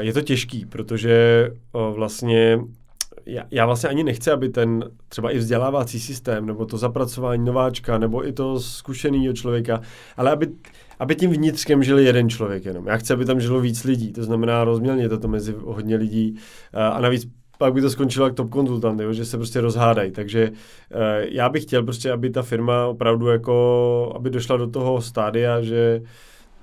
Je to těžký, protože vlastně já, já vlastně ani nechci, aby ten třeba i vzdělávací systém, nebo to zapracování nováčka, nebo i to zkušeného člověka, ale aby aby tím vnitřkem žil jeden člověk jenom. Já chci, aby tam žilo víc lidí, to znamená rozmělně to mezi hodně lidí a navíc pak by to skončilo jak top konzultant, jo, že se prostě rozhádají. Takže uh, já bych chtěl prostě, aby ta firma opravdu jako, aby došla do toho stádia, že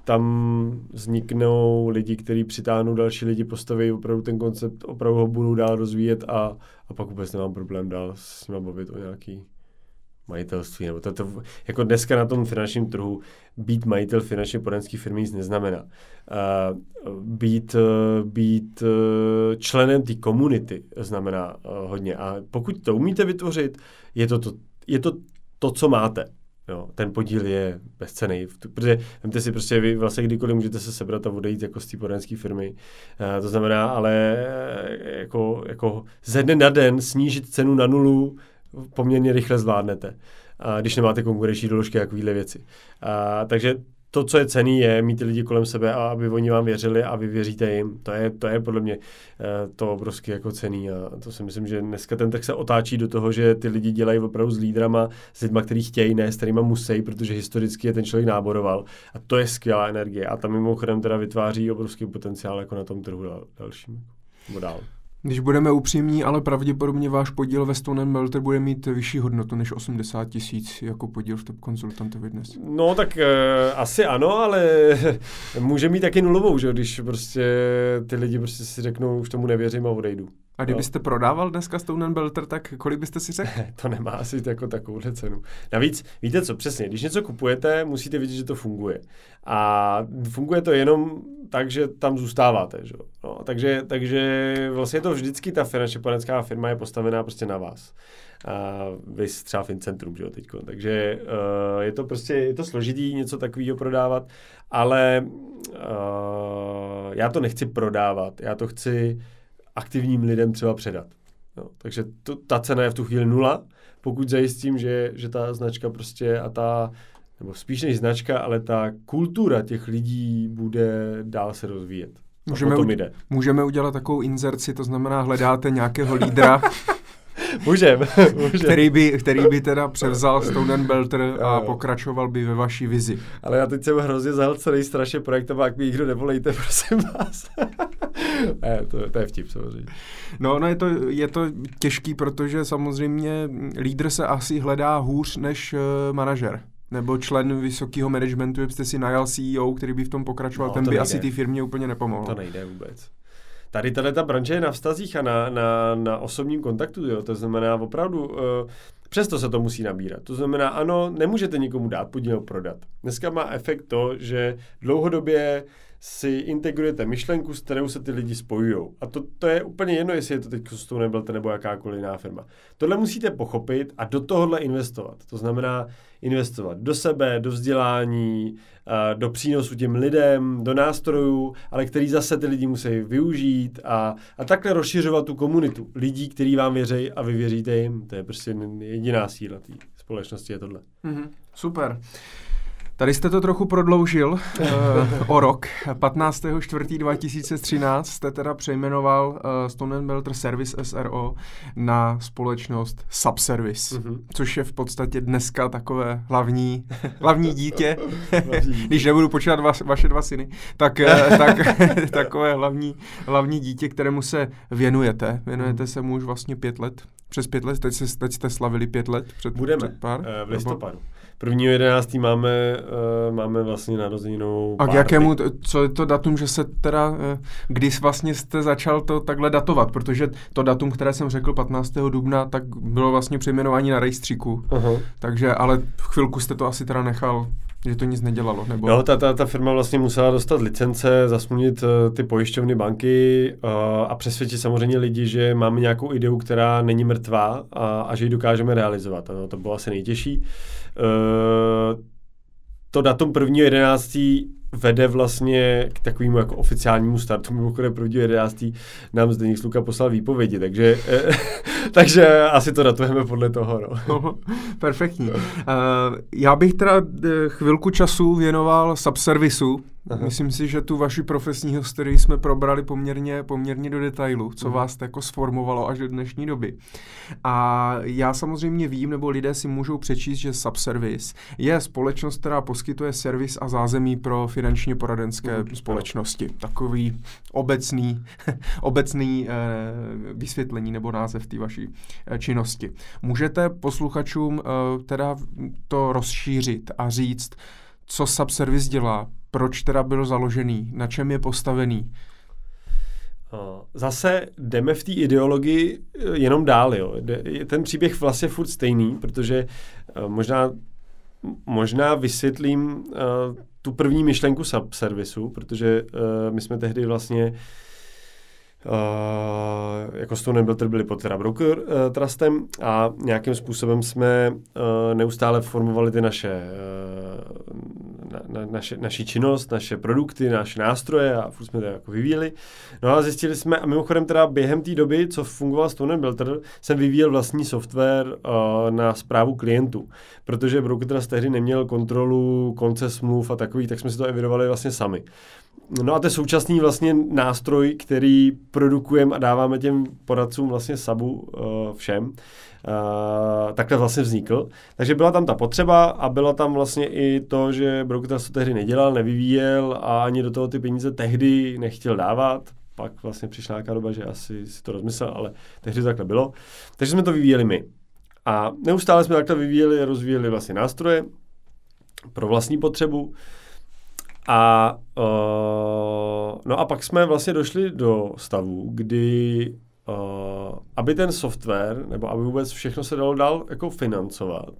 tam vzniknou lidi, kteří přitáhnou další lidi, postaví opravdu ten koncept, opravdu ho budou dál rozvíjet a, a pak vůbec nemám problém dál s nimi bavit o nějaký majitelství. Nebo to, to, jako dneska na tom finančním trhu být majitel finančně poradenské firmy nic neznamená. Uh, být, uh, být uh, členem té komunity znamená uh, hodně. A pokud to umíte vytvořit, je to to, je to, to co máte. Jo, ten podíl je bezcený, protože vemte si prostě, vy vlastně kdykoliv můžete se sebrat a odejít jako z té poradenské firmy. Uh, to znamená, ale jako, jako ze dne na den snížit cenu na nulu poměrně rychle zvládnete, a když nemáte konkurenční doložky a takovéhle věci. A, takže to, co je cený, je mít ty lidi kolem sebe a aby oni vám věřili a vy věříte jim. To je, to je podle mě eh, to obrovsky jako cený a to si myslím, že dneska ten trh se otáčí do toho, že ty lidi dělají opravdu s lídrama, s lidma, který chtějí, ne s kterýma musí, protože historicky je ten člověk náboroval a to je skvělá energie a tam mimochodem teda vytváří obrovský potenciál jako na tom trhu dal, dalším dál. Když budeme upřímní, ale pravděpodobně váš podíl ve Stone Melter bude mít vyšší hodnotu než 80 tisíc jako podíl v Top Consultantovi dnes. No tak e, asi ano, ale může mít taky nulovou, že když prostě ty lidi prostě si řeknou, už tomu nevěřím a odejdu. A kdybyste no. prodával dneska Stone Belter, tak kolik byste si řekl? to nemá asi jako takovouhle cenu. Navíc, víte co, přesně, když něco kupujete, musíte vidět, že to funguje. A funguje to jenom tak, že tam zůstáváte. Že? No, takže, takže vlastně to vždycky ta finančně poradenská firma je postavená prostě na vás. A vy třeba Fincentrum, že jo, teďko. Takže uh, je to prostě, je to složitý něco takového prodávat, ale uh, já to nechci prodávat, já to chci aktivním lidem třeba předat. No, takže to, ta cena je v tu chvíli nula, pokud zajistím, že, že ta značka prostě a ta, nebo spíš než značka, ale ta kultura těch lidí bude dál se rozvíjet. Můžeme, u, můžeme udělat takovou inzerci, to znamená, hledáte nějakého lídra, můžem, můžem. Který, by, který by teda převzal Stone Belter a pokračoval by ve vaší vizi. Ale já teď jsem hrozně zahlcený strašně projektem, jak mi nikdo nevolejte, prosím vás. ne, to, to, je vtip samozřejmě. No, no je, to, je to těžký, protože samozřejmě lídr se asi hledá hůř než uh, manažer nebo člen vysokého managementu, kdybyste si najal CEO, který by v tom pokračoval, no, ten by nejde. asi té firmě úplně nepomohl. To nejde vůbec tady tady ta branže je na vztazích a na, na, na osobním kontaktu, jo. to znamená opravdu, uh, přesto se to musí nabírat. To znamená, ano, nemůžete nikomu dát podíl prodat. Dneska má efekt to, že dlouhodobě si integrujete myšlenku, s kterou se ty lidi spojují. A to, to je úplně jedno, jestli je to teď Custom Nebelte nebo jakákoliv jiná firma. Tohle musíte pochopit a do tohohle investovat. To znamená investovat do sebe, do vzdělání, do přínosu těm lidem, do nástrojů, ale který zase ty lidi musí využít a, a takhle rozšiřovat tu komunitu lidí, kteří vám věří a vy věříte jim. To je prostě jediná síla té společnosti je tohle. Mm-hmm. Super. Tady jste to trochu prodloužil uh, o rok. 15.4.2013 jste teda přejmenoval uh, Stone Belter Service SRO na společnost Subservice, mm-hmm. což je v podstatě dneska takové hlavní, hlavní dítě, když nebudu počítat va, vaše dva syny, tak, uh, tak takové hlavní, hlavní dítě, kterému se věnujete. Věnujete mm. se mu už vlastně pět let, přes pět let, teď, se, teď jste slavili pět let před, Budeme, před pár. Uh, v listopadu. Nebo? Prvního jedenáctý máme, uh, máme vlastně narozeninou A k jakému, co je to datum, že se teda, uh, když vlastně jste začal to takhle datovat, protože to datum, které jsem řekl 15. dubna, tak bylo vlastně přejmenování na rejstříku, uh-huh. takže, ale v chvilku jste to asi teda nechal že to nic nedělalo? Nebo... Jo, ta, ta, ta firma vlastně musela dostat licence, zasmluvnit uh, ty pojišťovny banky uh, a přesvědčit samozřejmě lidi, že máme nějakou ideu, která není mrtvá a, a že ji dokážeme realizovat. No, to bylo asi nejtěžší. Uh, to datum 1.11 vede vlastně k takovému jako oficiálnímu startu. Mimochodem první 11. nám Zdeněk Sluka poslal výpovědi, takže, eh, takže asi to datujeme podle toho. No. no perfektní. Uh, já bych teda chvilku času věnoval subservisu, Aha. Myslím si, že tu vaši profesní historii jsme probrali poměrně, poměrně do detailu, co Aha. vás jako sformovalo až do dnešní doby. A já samozřejmě vím, nebo lidé si můžou přečíst, že Subservice je společnost, která poskytuje servis a zázemí pro finančně poradenské Aha. společnosti. Takový obecný, obecný eh, vysvětlení nebo název té vaší eh, činnosti. Můžete posluchačům eh, teda to rozšířit a říct, co Subservice dělá, proč teda byl založený, na čem je postavený? zase jdeme v té ideologii jenom dál. Jo. Ten příběh vlastně furt stejný, protože možná, možná vysvětlím tu první myšlenku subservisu, protože my jsme tehdy vlastně Uh, jako Stone Builder byli pod teda broker uh, trustem a nějakým způsobem jsme uh, neustále formovali ty naše, uh, na, na, naše, naši činnost, naše produkty, naše nástroje a furt jsme to jako vyvíjeli. No a zjistili jsme, a mimochodem teda během té doby, co fungoval Stone Builder, jsem vyvíjel vlastní software uh, na zprávu klientů, protože broker trust tehdy neměl kontrolu konce smluv a takových, tak jsme si to evidovali vlastně sami. No a to je současný vlastně nástroj, který produkujeme a dáváme těm poradcům vlastně sabu uh, všem. Uh, takhle vlastně vznikl. Takže byla tam ta potřeba a byla tam vlastně i to, že Broker to tehdy nedělal, nevyvíjel a ani do toho ty peníze tehdy nechtěl dávat. Pak vlastně přišla nějaká doba, že asi si to rozmyslel, ale tehdy to takhle bylo. Takže jsme to vyvíjeli my. A neustále jsme takhle vyvíjeli a rozvíjeli vlastně nástroje pro vlastní potřebu. A, uh, no a pak jsme vlastně došli do stavu, kdy uh, aby ten software, nebo aby vůbec všechno se dalo dál jako financovat,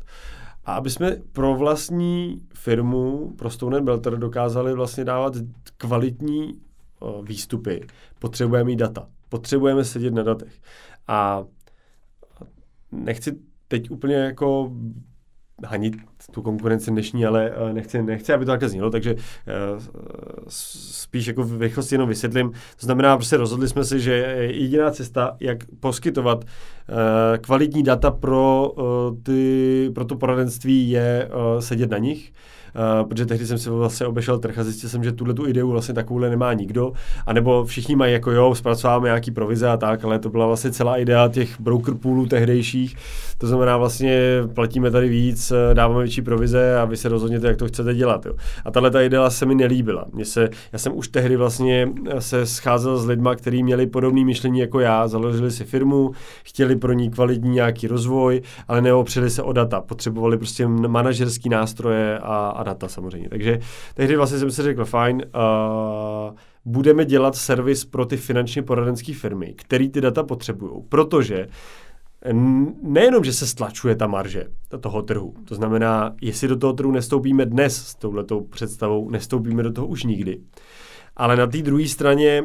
a aby jsme pro vlastní firmu, pro Stone Belter, dokázali vlastně dávat kvalitní uh, výstupy, potřebujeme mít data. Potřebujeme sedět na datech. A nechci teď úplně jako hanit tu konkurenci dnešní, ale uh, nechci, nechci, aby to takhle znělo, takže uh, spíš jako v rychlosti jenom vysvětlím. To znamená, prostě rozhodli jsme si, že jediná cesta, jak poskytovat uh, kvalitní data pro, ty, pro to poradenství, je sedět na nich. Uh, protože tehdy jsem si vlastně obešel trh a zjistil jsem, že tuhle tu ideu vlastně takovouhle nemá nikdo. A nebo všichni mají jako jo, zpracováváme nějaký provize a tak, ale to byla vlastně celá idea těch broker poolů tehdejších. To znamená vlastně platíme tady víc, dáváme větší provize a vy se rozhodněte, jak to chcete dělat. Jo. A tahle ta idea se mi nelíbila. Mě se, já jsem už tehdy vlastně se scházel s lidmi, kteří měli podobné myšlení jako já, založili si firmu, chtěli pro ní kvalitní nějaký rozvoj, ale neopřeli se o data. Potřebovali prostě manažerský nástroje a, a data samozřejmě. Takže tehdy vlastně jsem si řekl, fajn, uh, budeme dělat servis pro ty finančně poradenské firmy, který ty data potřebují, protože nejenom, že se stlačuje ta marže toho trhu, to znamená, jestli do toho trhu nestoupíme dnes s touhletou představou, nestoupíme do toho už nikdy. Ale na té druhé straně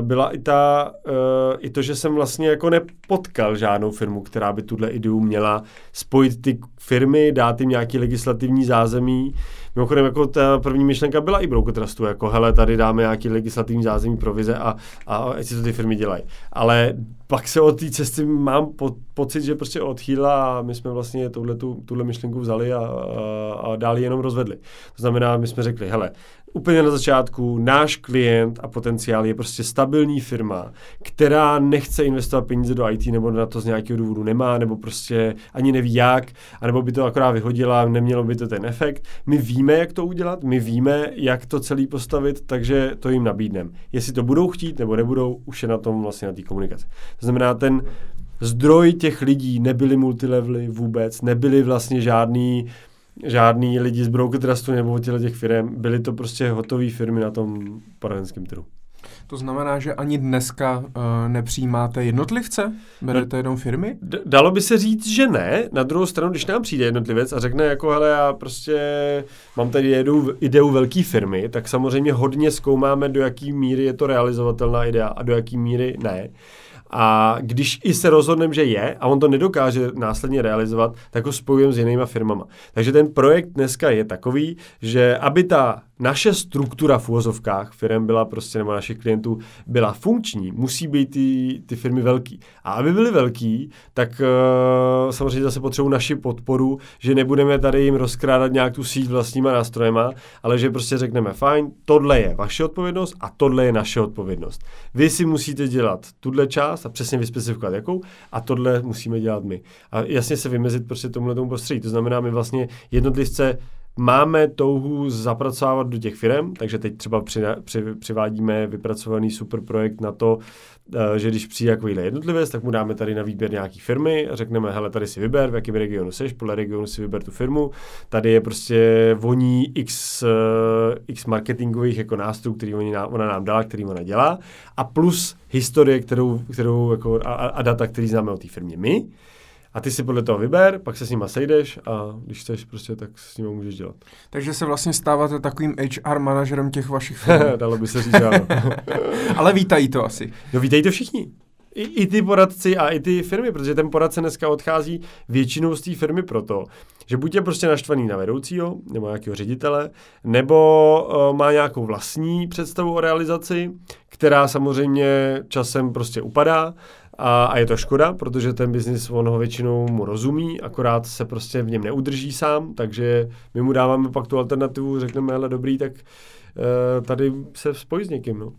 byla i, ta, uh, i to, že jsem vlastně jako nepotkal žádnou firmu, která by tuhle ideu měla spojit ty firmy, dát jim nějaký legislativní zázemí. Mimochodem, jako ta první myšlenka byla i Broker Trustu, jako hele, tady dáme nějaký legislativní zázemí provize a, a ať si to ty firmy dělají. Ale pak se od té cesty mám po, pocit, že prostě odchýla a my jsme vlastně tuhle, tuhle myšlenku vzali a, a, a dál jenom rozvedli. To znamená, my jsme řekli, hele, úplně na začátku náš klient a potenciál je prostě stabilní firma, která nechce investovat peníze do IT nebo na to z nějakého důvodu nemá, nebo prostě ani neví jak, anebo by to akorát vyhodila, nemělo by to ten efekt. My víme, jak to udělat, my víme, jak to celý postavit, takže to jim nabídneme. Jestli to budou chtít nebo nebudou, už je na tom vlastně na té komunikaci. To znamená, ten zdroj těch lidí nebyly multilevely vůbec, nebyly vlastně žádný žádný lidi z Broker Trustu nebo od těch firm, byly to prostě hotové firmy na tom poradenském trhu. To znamená, že ani dneska uh, nepřijímáte jednotlivce? Berete jenom firmy? D- dalo by se říct, že ne. Na druhou stranu, když nám přijde jednotlivec a řekne, jako hele, já prostě mám tady ideu, ideu velké firmy, tak samozřejmě hodně zkoumáme, do jaký míry je to realizovatelná idea a do jaký míry ne. A když i se rozhodneme, že je a on to nedokáže následně realizovat, tak ho spojujeme s jinýma firmama. Takže ten projekt dneska je takový, že aby ta naše struktura v úvozovkách firm byla prostě, nebo našich klientů, byla funkční, musí být ty, ty firmy velký. A aby byly velký, tak uh, samozřejmě zase potřebují naši podporu, že nebudeme tady jim rozkrádat nějak tu síť vlastníma nástrojema, ale že prostě řekneme, fajn, tohle je vaše odpovědnost a tohle je naše odpovědnost. Vy si musíte dělat tuhle část a přesně vyspecifikovat jakou a tohle musíme dělat my. A jasně se vymezit prostě tomuhle tomu prostředí. To znamená, my vlastně jednotlivce máme touhu zapracovávat do těch firm, takže teď třeba při, při, přivádíme vypracovaný super projekt na to, eh, že když přijde takovýhle jednotlivec, tak mu dáme tady na výběr nějaký firmy a řekneme, hele, tady si vyber, v jakém regionu seš, podle regionu si vyber tu firmu, tady je prostě voní x, eh, x marketingových jako nástrojů, který oni, ona nám dala, který ona dělá a plus historie, kterou, kterou jako, a, a data, který známe o té firmě my. A ty si podle toho vyber, pak se s nima sejdeš a když chceš prostě, tak s nimi můžeš dělat. Takže se vlastně stáváte takovým HR manažerem těch vašich firm. Dalo by se říct, ano. Ale vítají to asi. No vítají to všichni. I, I ty poradci a i ty firmy, protože ten poradce dneska odchází většinou z té firmy proto, že buď je prostě naštvaný na vedoucího, nebo nějakého ředitele, nebo uh, má nějakou vlastní představu o realizaci, která samozřejmě časem prostě upadá a, a je to škoda, protože ten biznis, on ho většinou mu rozumí, akorát se prostě v něm neudrží sám, takže my mu dáváme pak tu alternativu, řekneme, hele dobrý, tak uh, tady se spojí s někým. No.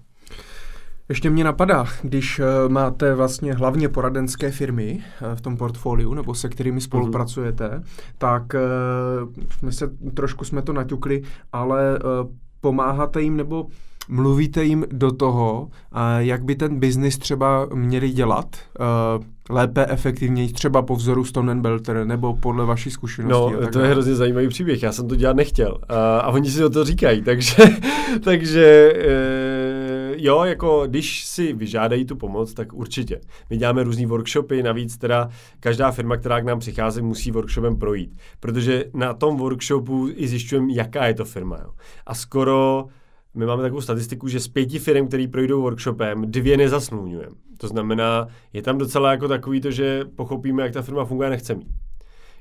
Ještě mě napadá, když uh, máte vlastně hlavně poradenské firmy uh, v tom portfoliu, nebo se kterými mhm. spolupracujete, tak jsme se, trošku jsme to naťukli, ale pomáháte jim nebo mluvíte jim do toho, jak by ten biznis třeba měli dělat lépe, efektivněji, třeba po vzoru Stone Belter, nebo podle vaší zkušenosti? No, to je hrozně zajímavý příběh, já jsem to dělat nechtěl a, a oni si o to říkají, takže, takže e, jo, jako když si vyžádají tu pomoc, tak určitě. My děláme různý workshopy, navíc teda každá firma, která k nám přichází, musí workshopem projít, protože na tom workshopu i zjišťujeme, jaká je to firma. Jo. A skoro my máme takovou statistiku, že z pěti firm, který projdou workshopem, dvě nezasmluvňujeme. To znamená, je tam docela jako takový to, že pochopíme, jak ta firma funguje a mít.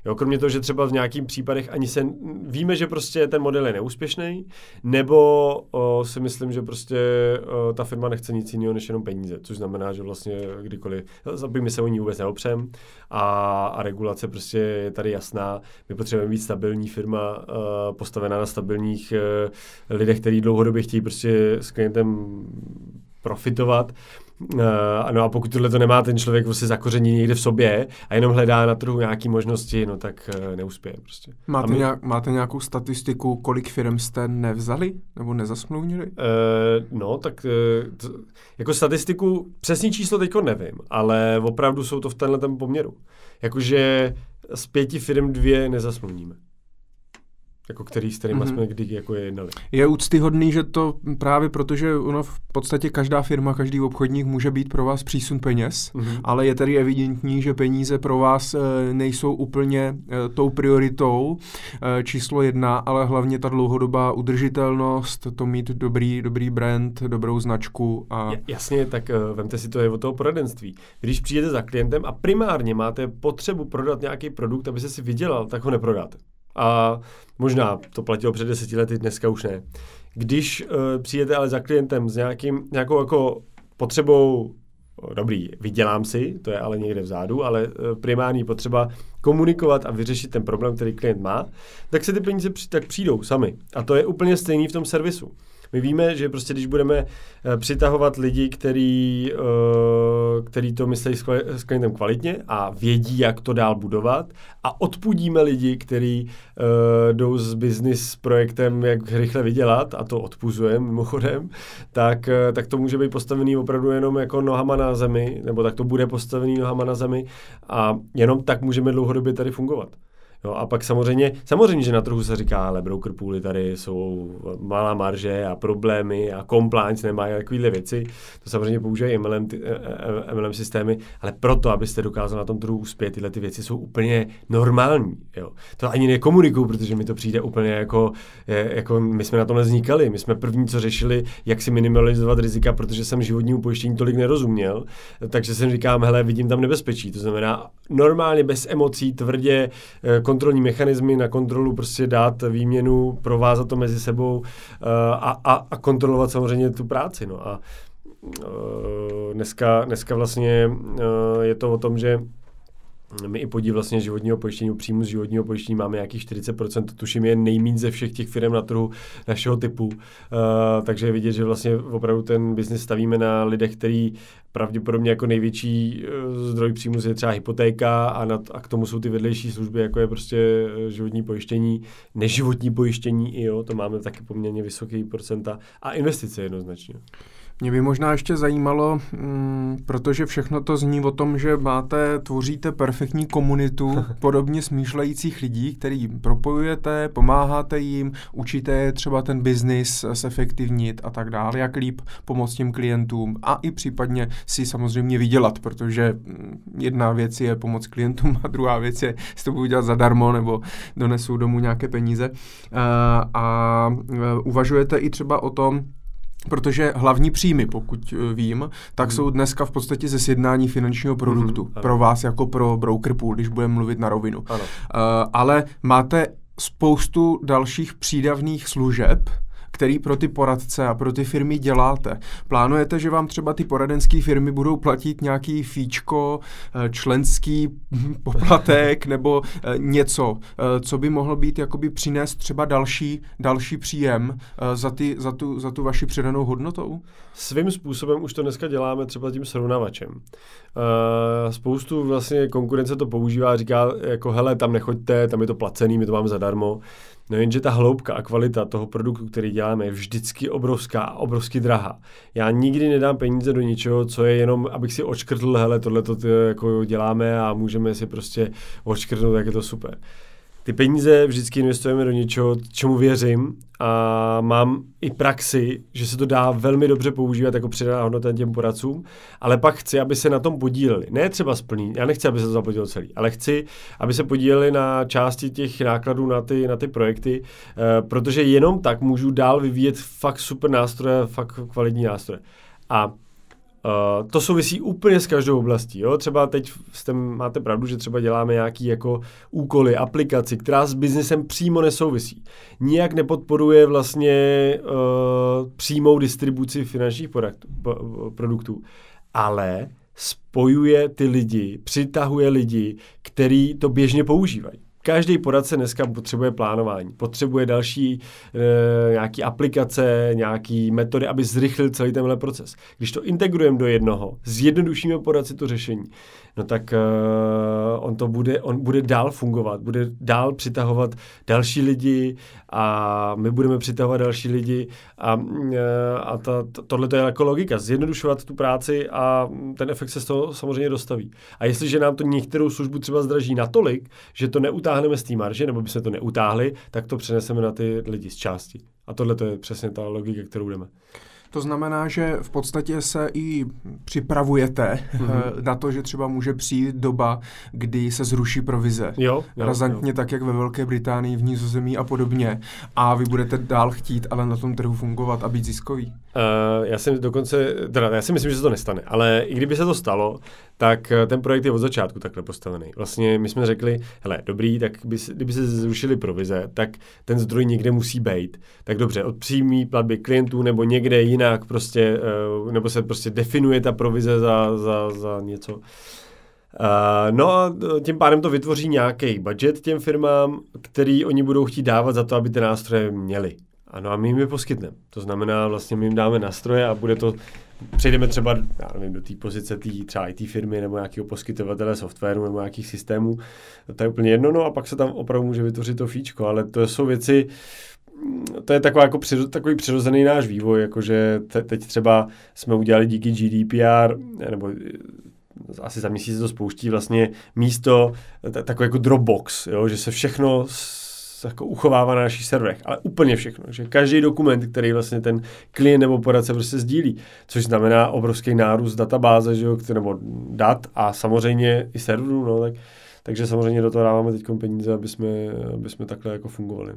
Jo, kromě toho, že třeba v nějakých případech ani se víme, že prostě ten model je neúspěšný, nebo o, si myslím, že prostě o, ta firma nechce nic jiného než jenom peníze, což znamená, že vlastně kdykoliv, my se o ní vůbec neopřem a, a regulace prostě je tady jasná. My potřebujeme být stabilní firma, o, postavená na stabilních o, lidech, kteří dlouhodobě chtějí prostě s klientem profitovat Uh, no a pokud tohle to nemá ten člověk vlastně zakoření někde v sobě a jenom hledá na trhu nějaké možnosti, no tak uh, neuspěje prostě. Máte, my... nějak, máte nějakou statistiku, kolik firm jste nevzali nebo nezasmluvnili? Uh, no, tak uh, to, jako statistiku, přesný číslo teďko nevím, ale opravdu jsou to v tenhle poměru. Jakože z pěti firm dvě nezasmluvníme jako který s kterými mm-hmm. jsme kdy jako je jednali. Je úctyhodný, že to právě protože ono v podstatě každá firma, každý obchodník může být pro vás přísun peněz, mm-hmm. ale je tedy evidentní, že peníze pro vás e, nejsou úplně e, tou prioritou e, číslo jedna, ale hlavně ta dlouhodobá udržitelnost, to mít dobrý, dobrý brand, dobrou značku. A... Jasně, tak uh, vemte si to je o toho poradenství. Když přijdete za klientem a primárně máte potřebu prodat nějaký produkt, aby se si vydělal, tak ho neprodáte. A možná to platilo před deseti lety, dneska už ne. Když uh, přijete ale za klientem s nějakým, nějakou jako potřebou dobrý, vydělám si, to je ale někde vzadu, ale primární potřeba komunikovat a vyřešit ten problém, který klient má, tak se ty peníze při, tak přijdou sami. A to je úplně stejný v tom servisu. My víme, že prostě když budeme eh, přitahovat lidi, který, eh, který to myslí s klientem kvalitně a vědí, jak to dál budovat a odpudíme lidi, kteří uh, jdou s business projektem, jak rychle vydělat a to odpuzujeme mimochodem, tak, tak to může být postavený opravdu jenom jako nohama na zemi, nebo tak to bude postavený nohama na zemi a jenom tak můžeme dlouhodobě tady fungovat. Jo, a pak samozřejmě, samozřejmě, že na trhu se říká, ale broker pooly tady jsou malá marže a problémy a compliance nemá takovéhle věci. To samozřejmě používají MLM, ty, eh, eh, MLM systémy, ale proto, abyste dokázali na tom trhu uspět, tyhle ty věci jsou úplně normální. Jo. To ani nekomunikuju, protože mi to přijde úplně jako, jako my jsme na tom vznikali. My jsme první, co řešili, jak si minimalizovat rizika, protože jsem životnímu pojištění tolik nerozuměl. Takže jsem říkám, hele, vidím tam nebezpečí. To znamená, normálně bez emocí, tvrdě, eh, kontrolní mechanismy na kontrolu prostě dát výměnu, provázat to mezi sebou uh, a, a, a kontrolovat samozřejmě tu práci. No. A uh, dneska, dneska vlastně uh, je to o tom, že my i podíl vlastně životního pojištění, příjmu z životního pojištění máme nějakých 40%, to tuším je nejméně ze všech těch firm na trhu našeho typu. Uh, takže je vidět, že vlastně opravdu ten biznis stavíme na lidech, který pravděpodobně jako největší uh, zdroj příjmu je třeba hypotéka a, na, a k tomu jsou ty vedlejší služby, jako je prostě životní pojištění, neživotní pojištění, i jo, to máme taky poměrně vysoký procenta a investice jednoznačně. Mě by možná ještě zajímalo, mm, protože všechno to zní o tom, že máte, tvoříte perfektní komunitu podobně smýšlejících lidí, který propojujete, pomáháte jim, učíte je třeba ten biznis zefektivnit a tak dále, jak líp pomoct těm klientům a i případně si samozřejmě vydělat, protože mm, jedna věc je pomoct klientům a druhá věc je, jestli to budu dělat zadarmo nebo donesu domů nějaké peníze. A, a uvažujete i třeba o tom, Protože hlavní příjmy, pokud eh, vím, tak hmm. jsou dneska v podstatě ze sjednání finančního produktu. Hmm, pro vás jako pro broker pool, když budeme mluvit na rovinu. Ano. Uh, ale máte spoustu dalších přídavných služeb, který pro ty poradce a pro ty firmy děláte. Plánujete, že vám třeba ty poradenské firmy budou platit nějaký fíčko, eh, členský poplatek nebo eh, něco, eh, co by mohlo být jakoby přinést třeba další, další příjem za, ty, za, tu, za tu vaši přidanou hodnotou? Svým způsobem už to dneska děláme třeba tím srovnavačem. Spoustu vlastně konkurence to používá a říká jako hele, tam nechoďte, tam je to placený, my to máme zadarmo. No jenže ta hloubka a kvalita toho produktu, který děláme, je vždycky obrovská a obrovsky drahá. Já nikdy nedám peníze do ničeho, co je jenom, abych si očkrtl, hele, tohle to jako děláme a můžeme si prostě očkrtnout, jak je to super ty peníze vždycky investujeme do něčeho, čemu věřím a mám i praxi, že se to dá velmi dobře používat jako přidaná hodnota těm poradcům, ale pak chci, aby se na tom podíleli. Ne třeba splní, já nechci, aby se to zaplatilo celý, ale chci, aby se podíleli na části těch nákladů na ty, na ty projekty, eh, protože jenom tak můžu dál vyvíjet fakt super nástroje, fakt kvalitní nástroje. A Uh, to souvisí úplně s každou oblastí. Jo? Třeba teď jste, máte pravdu, že třeba děláme nějaký jako úkoly, aplikaci, která s biznesem přímo nesouvisí. Nijak nepodporuje vlastně uh, přímou distribuci finančních produktů, produktů, ale spojuje ty lidi, přitahuje lidi, kteří to běžně používají. Každý poradce dneska potřebuje plánování, potřebuje další e, nějaký aplikace, nějaký metody, aby zrychlil celý tenhle proces. Když to integrujeme do jednoho, zjednodušíme poradci to řešení, no tak uh, on to bude, on bude dál fungovat, bude dál přitahovat další lidi a my budeme přitahovat další lidi a, uh, a ta, to, tohle to je jako logika, zjednodušovat tu práci a ten efekt se z toho samozřejmě dostaví. A jestliže nám to některou službu třeba zdraží natolik, že to neutáhneme z té marže, nebo by se to neutáhli, tak to přeneseme na ty lidi z části. A tohle to je přesně ta logika, kterou jdeme. To znamená, že v podstatě se i připravujete mm-hmm. na to, že třeba může přijít doba, kdy se zruší provize. Jo, jo Razantně jo. tak, jak ve Velké Británii, v Nízozemí a podobně. A vy budete dál chtít ale na tom trhu fungovat a být ziskový. Uh, já si dokonce, teda já si myslím, že se to nestane, ale i kdyby se to stalo, tak eh, ten projekt je od začátku takhle postavený. Vlastně my jsme řekli, hele, dobrý, tak by, kdyby se zrušili provize, tak ten zdroj někde musí být. Tak dobře, od přímý platby klientů nebo někde jinak prostě, uh, nebo se prostě definuje ta provize za, za, za něco. Uh, no a tím pádem to vytvoří nějaký budget těm firmám, který oni budou chtít dávat za to, aby ty nástroje měli. Ano a my jim je poskytneme. To znamená, vlastně my jim dáme nástroje a bude to, přejdeme třeba, já nevím, do té pozice tý, třeba IT firmy nebo nějakého poskytovatele softwaru nebo nějakých systémů, to je úplně jedno, no a pak se tam opravdu může vytvořit to fíčko, ale to jsou věci, to je taková, jako přiro, takový přirozený náš vývoj, jakože te, teď třeba jsme udělali díky GDPR, nebo asi za měsíc to spouští vlastně místo, takový jako Dropbox, jo, že se všechno jako uchovává na našich serverech, ale úplně všechno. Že každý dokument, který vlastně ten klient nebo poradce prostě sdílí, což znamená obrovský nárůst databáze, že jo, nebo dat a samozřejmě i serverů, no, tak takže samozřejmě do toho dáváme teď peníze, aby jsme, aby jsme takhle jako fungovali.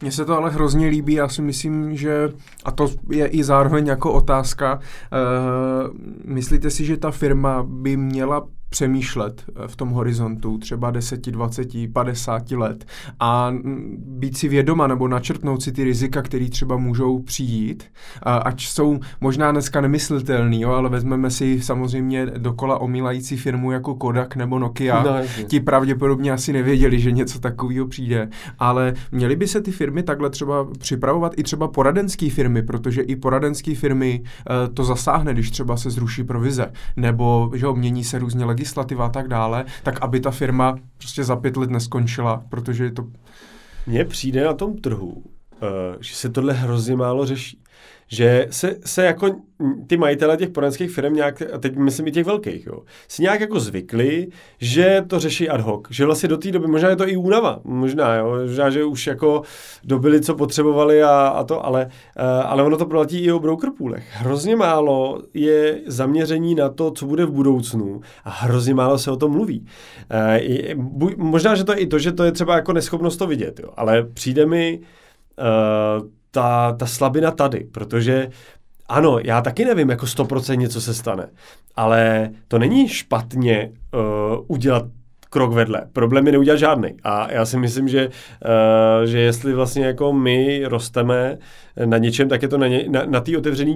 Mně se to ale hrozně líbí, já si myslím, že, a to je i zároveň jako otázka, uh, myslíte si, že ta firma by měla přemýšlet eh, v tom horizontu třeba 10, 20, 50 let a mm, být si vědoma nebo načrtnout si ty rizika, které třeba můžou přijít, ať jsou možná dneska nemyslitelný, jo, ale vezmeme si samozřejmě dokola omílající firmu jako Kodak nebo Nokia. No, ti pravděpodobně asi nevěděli, že něco takového přijde, ale měly by se ty firmy takhle třeba připravovat i třeba poradenské firmy, protože i poradenské firmy uh, to zasáhne, když třeba se zruší provize, nebo že jo, mění se různě legislativa a tak dále, tak aby ta firma prostě za pět let neskončila, protože to... Mně přijde na tom trhu, uh, že se tohle hrozně málo řeší že se, se jako ty majitele těch poradenských firm nějak, a teď myslím i těch velkých, jo, si nějak jako zvykli, že to řeší ad hoc, že vlastně do té doby, možná je to i únava, možná, jo, možná, že už jako dobili, co potřebovali a, a to, ale, uh, ale ono to platí i o broker. Hrozně málo je zaměření na to, co bude v budoucnu a hrozně málo se o tom mluví. Buď, možná, že to je i to, že to je třeba jako neschopnost to vidět, jo, ale přijde mi uh, ta, ta slabina tady, protože ano, já taky nevím jako 100% co se stane, ale to není špatně uh, udělat krok vedle. Problém je neudělat žádný. A já si myslím, že, uh, že jestli vlastně jako my rosteme na něčem, tak je to na, ně, na, na té otevřené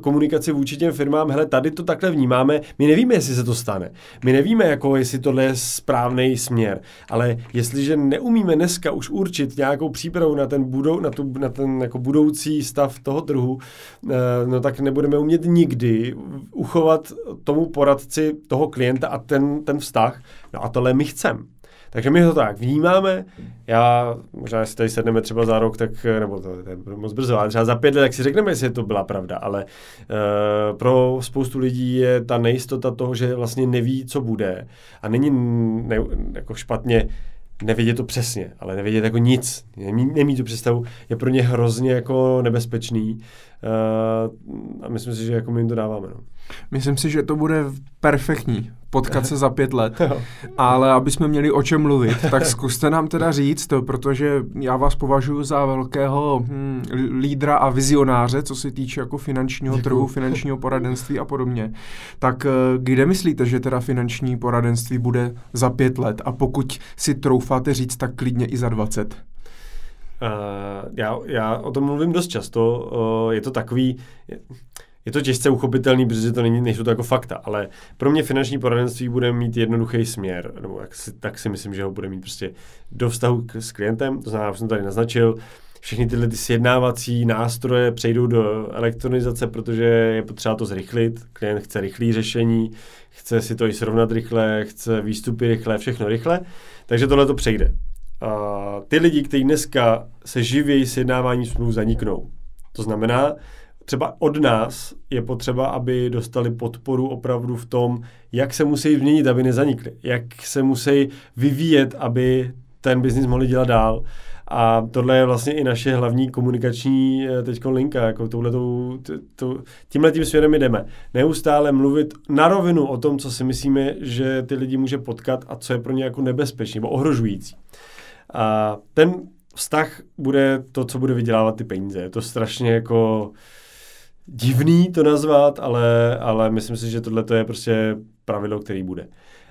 komunikaci vůči těm firmám, hele, tady to takhle vnímáme, my nevíme, jestli se to stane. My nevíme, jako jestli tohle je správný směr, ale jestliže neumíme dneska už určit nějakou přípravu na ten, budou, na tu, na ten jako budoucí stav toho trhu, uh, no tak nebudeme umět nikdy uchovat tomu poradci toho klienta a ten, ten vztah, no a tohle my chceme. Takže my to tak vnímáme. Já, možná, jestli tady sedneme třeba za rok, tak, nebo to, to je moc brzo, ale třeba za pět let, tak si řekneme, jestli to byla pravda. Ale uh, pro spoustu lidí je ta nejistota toho, že vlastně neví, co bude. A není ne, jako špatně nevědět to přesně, ale nevědět jako nic, nemí, nemí tu představu, je pro ně hrozně jako nebezpečný. Uh, a myslím si, že jako my jim to dáváme. No. Myslím si, že to bude perfektní potkat se za pět let. Ale aby jsme měli o čem mluvit, tak zkuste nám teda říct, protože já vás považuji za velkého hm, lídra a vizionáře, co se týče jako finančního Děkuju. trhu, finančního poradenství a podobně. Tak eh, kde myslíte, že teda finanční poradenství bude za pět let? A pokud si troufáte říct, tak klidně i za dvacet? Uh, já, já o tom mluvím dost často. Uh, je to takový je to těžce uchopitelný, protože to není, nejsou to jako fakta, ale pro mě finanční poradenství bude mít jednoduchý směr, nebo jak si, tak si myslím, že ho bude mít prostě do vztahu k, s klientem, to znamená, jsem tady naznačil, všechny tyhle ty sjednávací nástroje přejdou do elektronizace, protože je potřeba to zrychlit. Klient chce rychlé řešení, chce si to i srovnat rychle, chce výstupy rychle, všechno rychle, takže tohle to přejde. A ty lidi, kteří dneska se živějí sjednávání smluv, zaniknou. To znamená, třeba od nás je potřeba, aby dostali podporu opravdu v tom, jak se musí změnit, aby nezanikli, jak se musí vyvíjet, aby ten biznis mohli dělat dál. A tohle je vlastně i naše hlavní komunikační eh, teď linka, jako touhletou, to, tímhle tím směrem jdeme. Neustále mluvit na rovinu o tom, co si myslíme, že ty lidi může potkat a co je pro ně jako nebezpečný nebo ohrožující. A ten vztah bude to, co bude vydělávat ty peníze. Je to strašně jako divný to nazvat, ale, ale myslím si, že tohle je prostě pravidlo, který bude.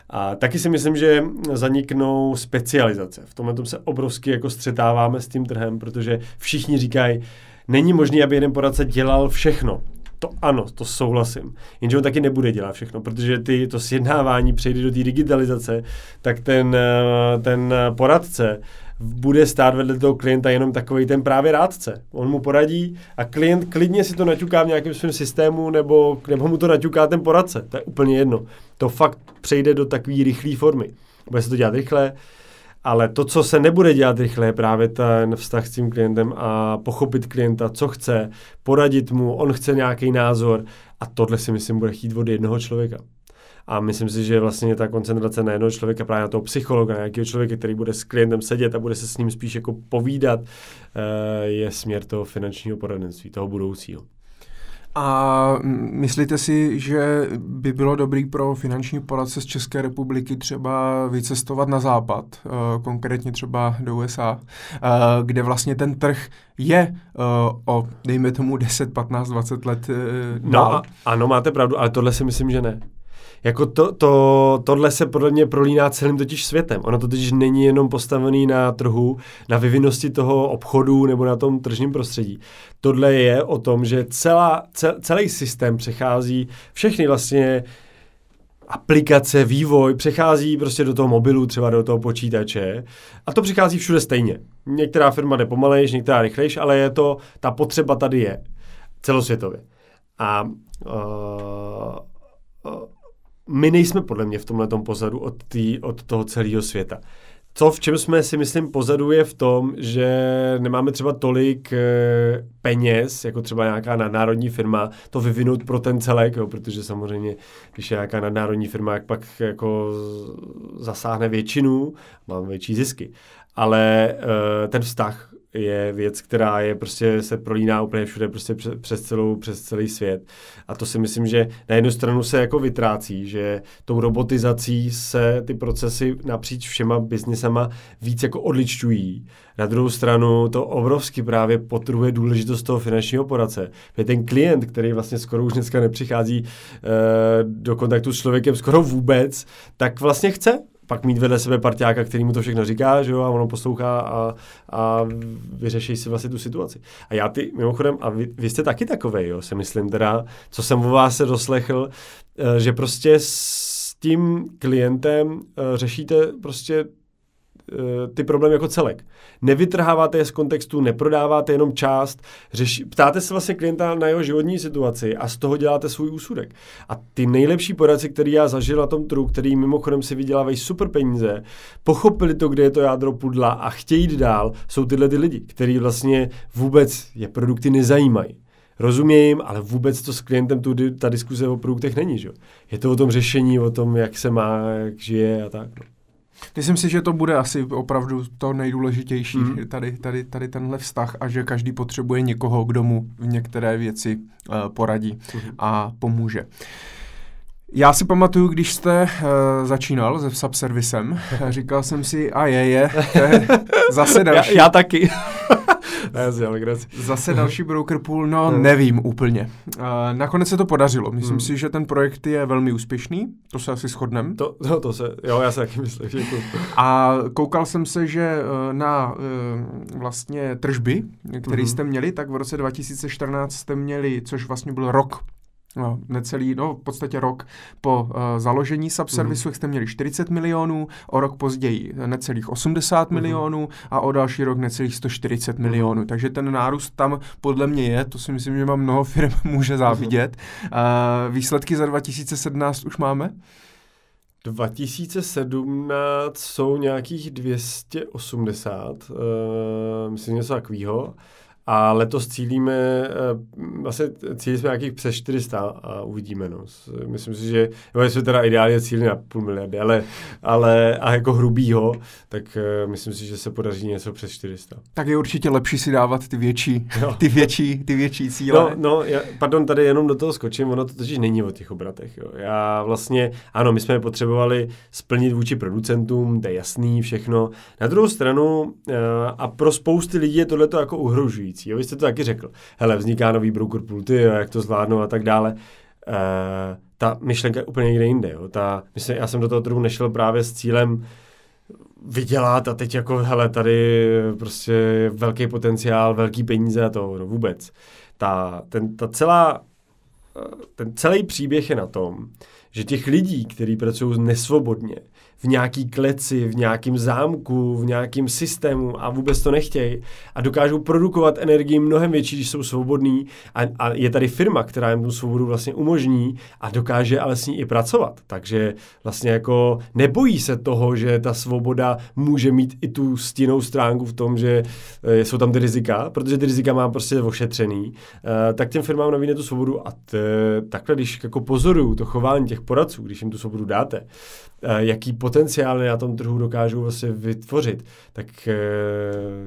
A taky si myslím, že zaniknou specializace. V tomhle tom se obrovsky jako střetáváme s tím trhem, protože všichni říkají, není možné, aby jeden poradce dělal všechno. To ano, to souhlasím. Jenže on taky nebude dělat všechno, protože ty to sjednávání přejde do té digitalizace, tak ten, ten poradce bude stát vedle toho klienta jenom takový ten právě rádce. On mu poradí a klient klidně si to naťuká v nějakém svém systému nebo, nebo mu to naťuká ten poradce. To je úplně jedno. To fakt přejde do takové rychlé formy. Bude se to dělat rychle, ale to, co se nebude dělat rychle, je právě ten vztah s tím klientem a pochopit klienta, co chce, poradit mu, on chce nějaký názor a tohle si myslím bude chtít od jednoho člověka. A myslím si, že vlastně ta koncentrace na jednoho člověka, právě na toho psychologa, na nějakého člověka, který bude s klientem sedět a bude se s ním spíš jako povídat, eh, je směr toho finančního poradenství, toho budoucího. A myslíte si, že by bylo dobrý pro finanční poradce z České republiky třeba vycestovat na západ, eh, konkrétně třeba do USA, eh, kde vlastně ten trh je o, dejme tomu, 10, 15, 20 let No, ano, máte pravdu, ale tohle si myslím, že ne. Jako to, to, tohle se podle mě prolíná celým totiž světem. Ono to totiž není jenom postavený na trhu, na vyvinnosti toho obchodu nebo na tom tržním prostředí. Tohle je o tom, že celá, cel, celý systém přechází, všechny vlastně aplikace, vývoj přechází prostě do toho mobilu, třeba do toho počítače a to přichází všude stejně. Některá firma jde pomalejš, některá rychlejš, ale je to, ta potřeba tady je celosvětově. A uh, uh, my nejsme podle mě v tomhle pozadu od, tý, od toho celého světa. Co v čem jsme si myslím pozadu je v tom, že nemáme třeba tolik e, peněz, jako třeba nějaká nadnárodní firma, to vyvinout pro ten celek, jo, protože samozřejmě, když je nějaká nadnárodní firma, jak pak jako zasáhne většinu, máme větší zisky. Ale e, ten vztah je věc, která je prostě se prolíná úplně všude, prostě přes, přes, celou, přes celý svět. A to si myslím, že na jednu stranu se jako vytrácí, že tou robotizací se ty procesy napříč všema biznisama víc jako odličťují. Na druhou stranu to obrovsky právě potrhuje důležitost toho finančního poradce. Ten klient, který vlastně skoro už dneska nepřichází e, do kontaktu s člověkem skoro vůbec, tak vlastně chce pak mít vedle sebe partiáka, který mu to všechno říká, že jo, a ono poslouchá a, a vyřeší si vlastně tu situaci. A já ty, mimochodem, a vy, vy jste taky takovej, jo, si myslím teda, co jsem o vás se doslechl, eh, že prostě s tím klientem eh, řešíte prostě ty problémy jako celek. Nevytrháváte je z kontextu, neprodáváte jenom část, řeši, ptáte se vlastně klienta na jeho životní situaci a z toho děláte svůj úsudek. A ty nejlepší poradci, který já zažil na tom trhu, který mimochodem si vydělávají super peníze, pochopili to, kde je to jádro pudla a chtějí jít dál, jsou tyhle ty lidi, kteří vlastně vůbec je produkty nezajímají rozumějím, ale vůbec to s klientem tu, ta diskuze o produktech není. Že? Je to o tom řešení, o tom, jak se má, jak žije a tak. No. Myslím si, že to bude asi opravdu to nejdůležitější, mm. tady, tady, tady tenhle vztah a že každý potřebuje někoho, kdo mu v některé věci uh, poradí mm. a pomůže. Já si pamatuju, když jste uh, začínal se subservisem, říkal jsem si, a je, je, je zase další. Já, já taky. Zase další broker pool, no hmm. nevím úplně. Uh, nakonec se to podařilo. Myslím hmm. si, že ten projekt je velmi úspěšný, to se asi shodneme. To, to, to se, jo, já se taky myslím. Že to... A koukal jsem se, že uh, na uh, vlastně tržby, které hmm. jste měli, tak v roce 2014 jste měli, což vlastně byl rok no, necelý, no v podstatě rok po uh, založení subservisu, mm. jste měli 40 milionů, o rok později necelých 80 mm. milionů a o další rok necelých 140 mm. milionů. Takže ten nárůst tam podle mě je, to si myslím, že mám mnoho firm může závidět. Uh, výsledky za 2017 už máme? 2017 jsou nějakých 280, uh, myslím něco takového. A letos cílíme, eh, vlastně cílili jsme nějakých přes 400 a uvidíme. No. Myslím si, že jo, jestli teda ideálně cílí na půl miliardy, ale, ale a jako hrubýho, tak uh, myslím si, že se podaří něco přes 400. Tak je určitě lepší si dávat ty větší, no. ty větší, ty větší cíle. No, no já, pardon, tady jenom do toho skočím, ono to totiž není o těch obratech. Jo. Já vlastně, ano, my jsme potřebovali splnit vůči producentům, to je jasný, všechno. Na druhou stranu, uh, a pro spousty lidí je tohle jako uhrožující frustrující. Jo? Vy jste to taky řekl. Hele, vzniká nový broker pool, ty, jo, jak to zvládnou a tak dále. E, ta myšlenka je úplně někde jinde. Jo? Ta, myslím, já jsem do toho trhu nešel právě s cílem vydělat a teď jako, hele, tady prostě velký potenciál, velký peníze a to no, vůbec. Ta, ten, ta celá, ten celý příběh je na tom, že těch lidí, kteří pracují nesvobodně, v nějaký kleci, v nějakém zámku, v nějakém systému a vůbec to nechtějí a dokážou produkovat energii mnohem větší, když jsou svobodní a, a je tady firma, která jim tu svobodu vlastně umožní a dokáže ale s ní i pracovat. Takže vlastně jako nebojí se toho, že ta svoboda může mít i tu stinnou stránku v tom, že e, jsou tam ty rizika, protože ty rizika má prostě ošetřený, e, tak těm firmám nabídne tu svobodu a t, takhle, když jako pozoruju to chování těch poradců, když jim tu svobodu dáte, jaký potenciály na tom trhu dokážou vlastně vytvořit, tak eh,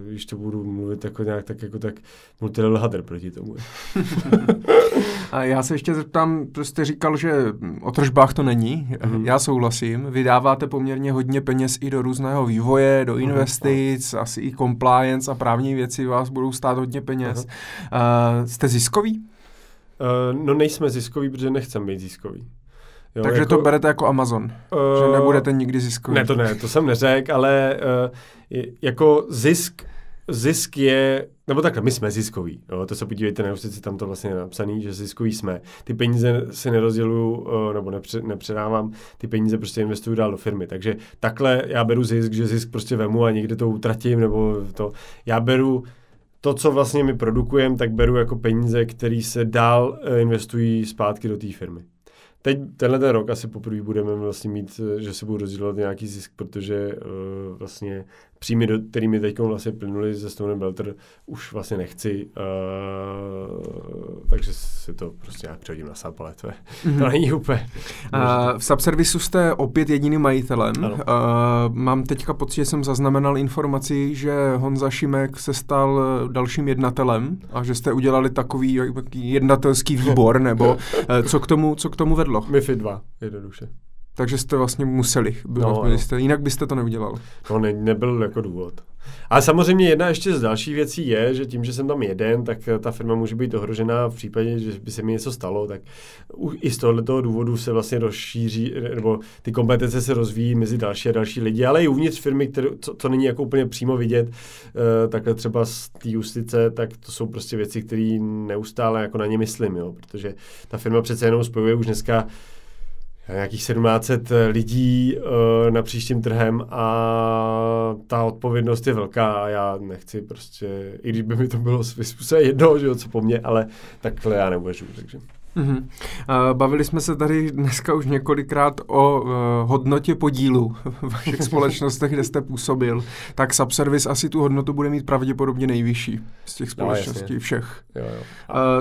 když to budu mluvit jako nějak tak jako tak multilevel proti tomu. A já se ještě zeptám, jste říkal, že o tržbách to není. Mm. Já souhlasím. Vydáváte poměrně hodně peněz i do různého vývoje, do mhm. investic, mm. asi i compliance a právní věci vás budou stát hodně peněz. Uh, jste ziskový? Uh, no nejsme ziskový, protože nechceme být ziskový. Jo, Takže jako, to berete jako Amazon, uh, že nebudete nikdy ziskový. Ne, to ne, to jsem neřekl, ale uh, jako zisk, zisk je, nebo takhle, my jsme ziskoví, jo, to se podívejte na si tam to vlastně napsaný, že ziskoví jsme. Ty peníze si nerozděluju, uh, nebo nepře, nepředávám, ty peníze prostě investuju dál do firmy. Takže takhle já beru zisk, že zisk prostě vemu a někde to utratím, nebo to. Já beru to, co vlastně my produkujeme, tak beru jako peníze, které se dál investují zpátky do té firmy. Teď tenhle ten rok asi poprvé budeme vlastně mít, že se budou rozdělovat nějaký zisk, protože uh, vlastně příjmy, do, kterými teď vlastně plynuli ze Stone Belter, už vlastně nechci, uh, takže si to prostě nějak přehodím na Sapale, to, je, mm-hmm. to není úplně. Uh, v Subservisu jste opět jediným majitelem. Uh, mám teďka pocit, že jsem zaznamenal informaci, že Honza Šimek se stal dalším jednatelem a že jste udělali takový jednatelský výbor, nebo uh, co, k tomu, co k tomu vedlo? MIFID 2, jednoduše. Takže jste vlastně museli, no, jste, jinak byste to neudělal. To ne, nebyl jako důvod. Ale samozřejmě jedna ještě z dalších věcí je, že tím, že jsem tam jeden, tak ta firma může být ohrožená v případě, že by se mi něco stalo, tak i z tohoto důvodu se vlastně rozšíří, nebo ty kompetence se rozvíjí mezi další a další lidi, ale i uvnitř firmy, které, co, co není jako úplně přímo vidět, uh, takhle třeba z té justice, tak to jsou prostě věci, které neustále jako na ně myslím, jo, protože ta firma přece jenom spojuje už dneska nějakých 1700 lidí uh, na příštím trhem a ta odpovědnost je velká a já nechci prostě, i když by mi to bylo svým jedno, že jo, co po mně, ale takhle já neuvažuji, takže... Mm-hmm. Bavili jsme se tady dneska už několikrát o uh, hodnotě podílu v vašich společnostech, kde jste působil. Tak Subservice asi tu hodnotu bude mít pravděpodobně nejvyšší z těch no, společností no, všech. Jo, jo.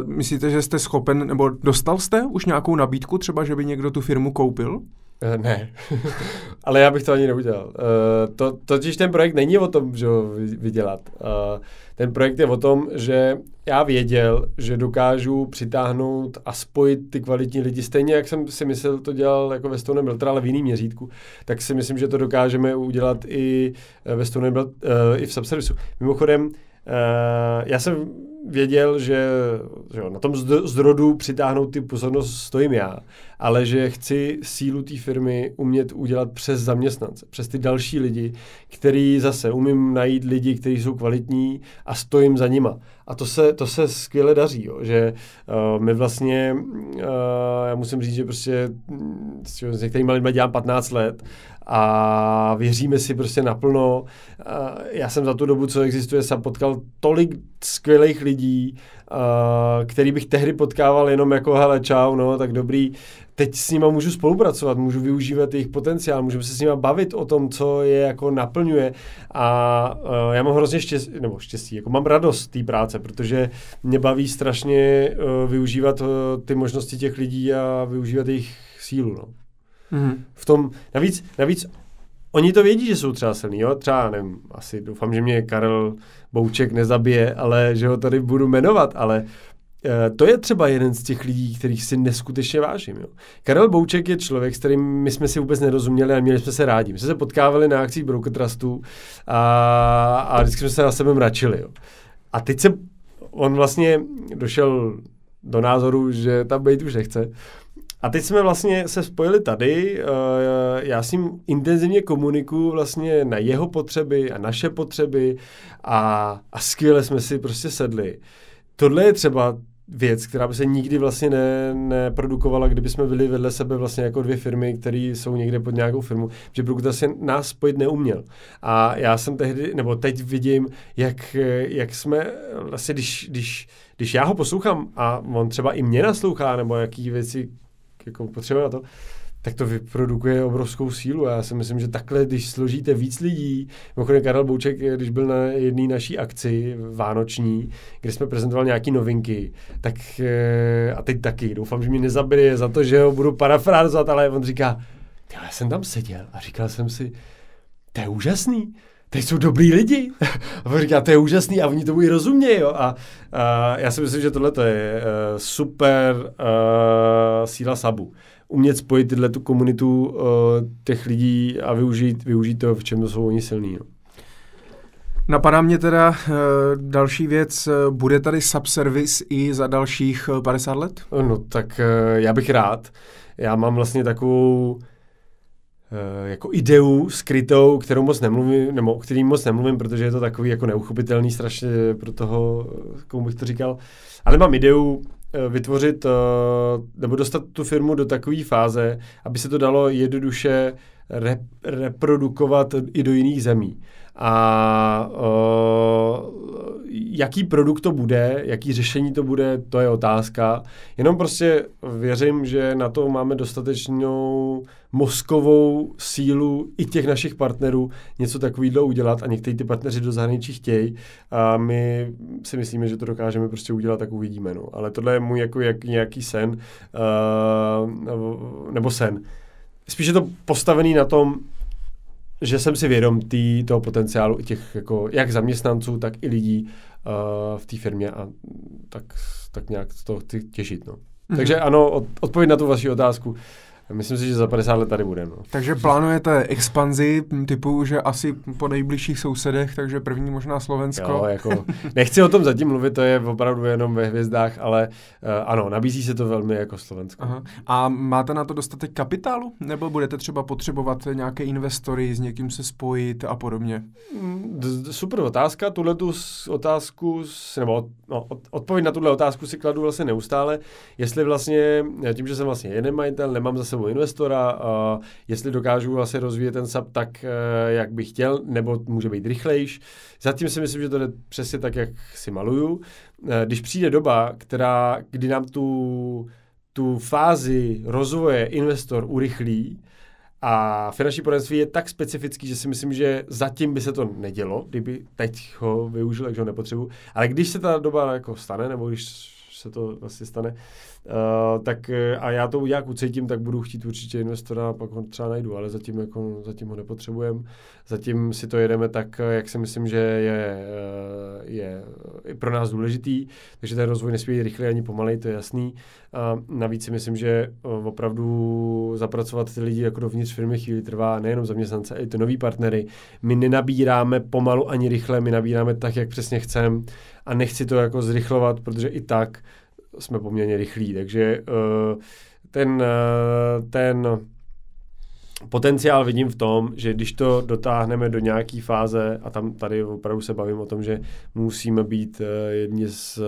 Uh, myslíte, že jste schopen, nebo dostal jste už nějakou nabídku, třeba, že by někdo tu firmu koupil? Uh, ne, ale já bych to ani neudělal. Uh, to, totiž ten projekt není o tom, že ho vydělat. Uh, ten projekt je o tom, že já věděl, že dokážu přitáhnout a spojit ty kvalitní lidi. Stejně jak jsem si myslel, to dělal jako ve Stone Belter, ale v jiném měřítku, tak si myslím, že to dokážeme udělat i ve Stone Belter, uh, i v Subservisu. Mimochodem, já jsem věděl, že, že na tom zdrodu přitáhnout ty pozornost stojím já, ale že chci sílu té firmy umět udělat přes zaměstnance, přes ty další lidi, který zase umím najít lidi, kteří jsou kvalitní a stojím za nima. A to se, to se skvěle daří, jo, že uh, my vlastně, uh, já musím říct, že prostě s některými lidmi dělám 15 let a věříme si prostě naplno. Já jsem za tu dobu, co existuje, jsem potkal tolik skvělých lidí, který bych tehdy potkával jenom jako hele čau, no tak dobrý, teď s nima můžu spolupracovat, můžu využívat jejich potenciál, můžeme se s nima bavit o tom, co je jako naplňuje a já mám hrozně štěstí, nebo štěstí, jako mám radost té práce, protože mě baví strašně uh, využívat uh, ty možnosti těch lidí a využívat jejich sílu, no. Mm-hmm. V tom, navíc, navíc oni to vědí, že jsou třeba silní, jo? Třeba, nevím, asi doufám, že mě Karel Bouček nezabije, ale že ho tady budu jmenovat, ale e, to je třeba jeden z těch lidí, kterých si neskutečně vážím. Jo. Karel Bouček je člověk, s kterým my jsme si vůbec nerozuměli a měli jsme se rádi. My jsme se potkávali na akcích Broker Trustu a, a vždycky jsme se na sebe mračili. Jo. A teď se on vlastně došel do názoru, že tam být už nechce. A teď jsme vlastně se spojili tady, uh, já s ním intenzivně komunikuju vlastně na jeho potřeby a naše potřeby a, a skvěle jsme si prostě sedli. Tohle je třeba věc, která by se nikdy vlastně ne, neprodukovala, kdyby jsme byli vedle sebe vlastně jako dvě firmy, které jsou někde pod nějakou firmu, že Brookta se nás spojit neuměl. A já jsem tehdy, nebo teď vidím, jak, jak jsme vlastně, když, když, když já ho poslouchám a on třeba i mě naslouchá, nebo jaký věci jako potřebuje to, tak to vyprodukuje obrovskou sílu. A já si myslím, že takhle, když složíte víc lidí, mimochodem Karel Bouček, když byl na jedné naší akci vánoční, kde jsme prezentovali nějaké novinky, tak eh, a teď taky, doufám, že mě nezabije za to, že ho budu parafrázovat, ale on říká, já jsem tam seděl a říkal jsem si, to je úžasný, teď jsou dobrý lidi. A on říká, to je úžasný a oni tomu i rozumějí. Jo? A, a já si myslím, že tohle je uh, super uh, síla Sabu. Umět spojit tyhle tu komunitu uh, těch lidí a využít, využít to, v čem to jsou oni silní. Jo. Napadá mě teda uh, další věc, bude tady subservice i za dalších 50 let? No tak uh, já bych rád. Já mám vlastně takovou jako ideu skrytou, kterou moc nemluvím, nebo o kterým moc nemluvím, protože je to takový jako neuchopitelný strašně pro toho, komu bych to říkal. Ale mám ideu eh, vytvořit eh, nebo dostat tu firmu do takové fáze, aby se to dalo jednoduše rep, reprodukovat i do jiných zemí. A uh, jaký produkt to bude, jaký řešení to bude, to je otázka. Jenom prostě věřím, že na to máme dostatečnou mozkovou sílu i těch našich partnerů něco takového udělat a někteří ty partneři do zahraničí chtějí a my si myslíme, že to dokážeme prostě udělat, tak uvidíme. No. Ale tohle je můj jako jak, nějaký sen, uh, nebo sen. Spíš je to postavený na tom, že jsem si vědom tý, toho potenciálu těch jako, jak zaměstnanců, tak i lidí uh, v té firmě a tak, tak nějak z toho chci těšit. No. Mm-hmm. Takže ano, od, odpověď na tu vaši otázku. Myslím si, že za 50 let tady budeme. No. Takže plánujete expanzi typu, že asi po nejbližších sousedech, takže první možná Slovensko. Jo, jako, nechci o tom zatím mluvit, to je opravdu jenom ve hvězdách, ale uh, ano, nabízí se to velmi jako Slovensko. Aha. A máte na to dostatek kapitálu? Nebo budete třeba potřebovat nějaké investory, s někým se spojit a podobně? Mm, super otázka, tuhle tu otázku, nebo no, odpověď na tuhle otázku si kladu vlastně neustále, jestli vlastně, tím, že jsem vlastně jeden majitel, nemám zase sebou investora, a jestli dokážu vlastně rozvíjet ten sub tak, eh, jak bych chtěl, nebo může být rychlejš. Zatím si myslím, že to jde přesně tak, jak si maluju. Eh, když přijde doba, která, kdy nám tu, tu fázi rozvoje investor urychlí, a finanční poradenství je tak specifický, že si myslím, že zatím by se to nedělo, kdyby teď ho využil, takže ho nepotřebuji. Ale když se ta doba jako stane, nebo když se to vlastně stane, Uh, tak eh, a já to nějak ucítím, tak budu chtít určitě investora pak ho třeba najdu, ale zatím, jako, zatím ho nepotřebujeme. Zatím si to jedeme tak, eh, jak si myslím, že je, je pro nás důležitý, takže ten rozvoj nesmí být rychlý ani pomalej, to je jasný. A navíc si myslím, že opravdu zapracovat ty lidi jako dovnitř firmy chvíli trvá nejenom zaměstnance, ale i ty nový partnery. My nenabíráme pomalu ani rychle, my nabíráme tak, jak přesně chceme a nechci to jako zrychlovat, protože i tak jsme poměrně rychlí, takže uh, ten, uh, ten potenciál vidím v tom, že když to dotáhneme do nějaké fáze, a tam tady opravdu se bavím o tom, že musíme být uh, jedni z,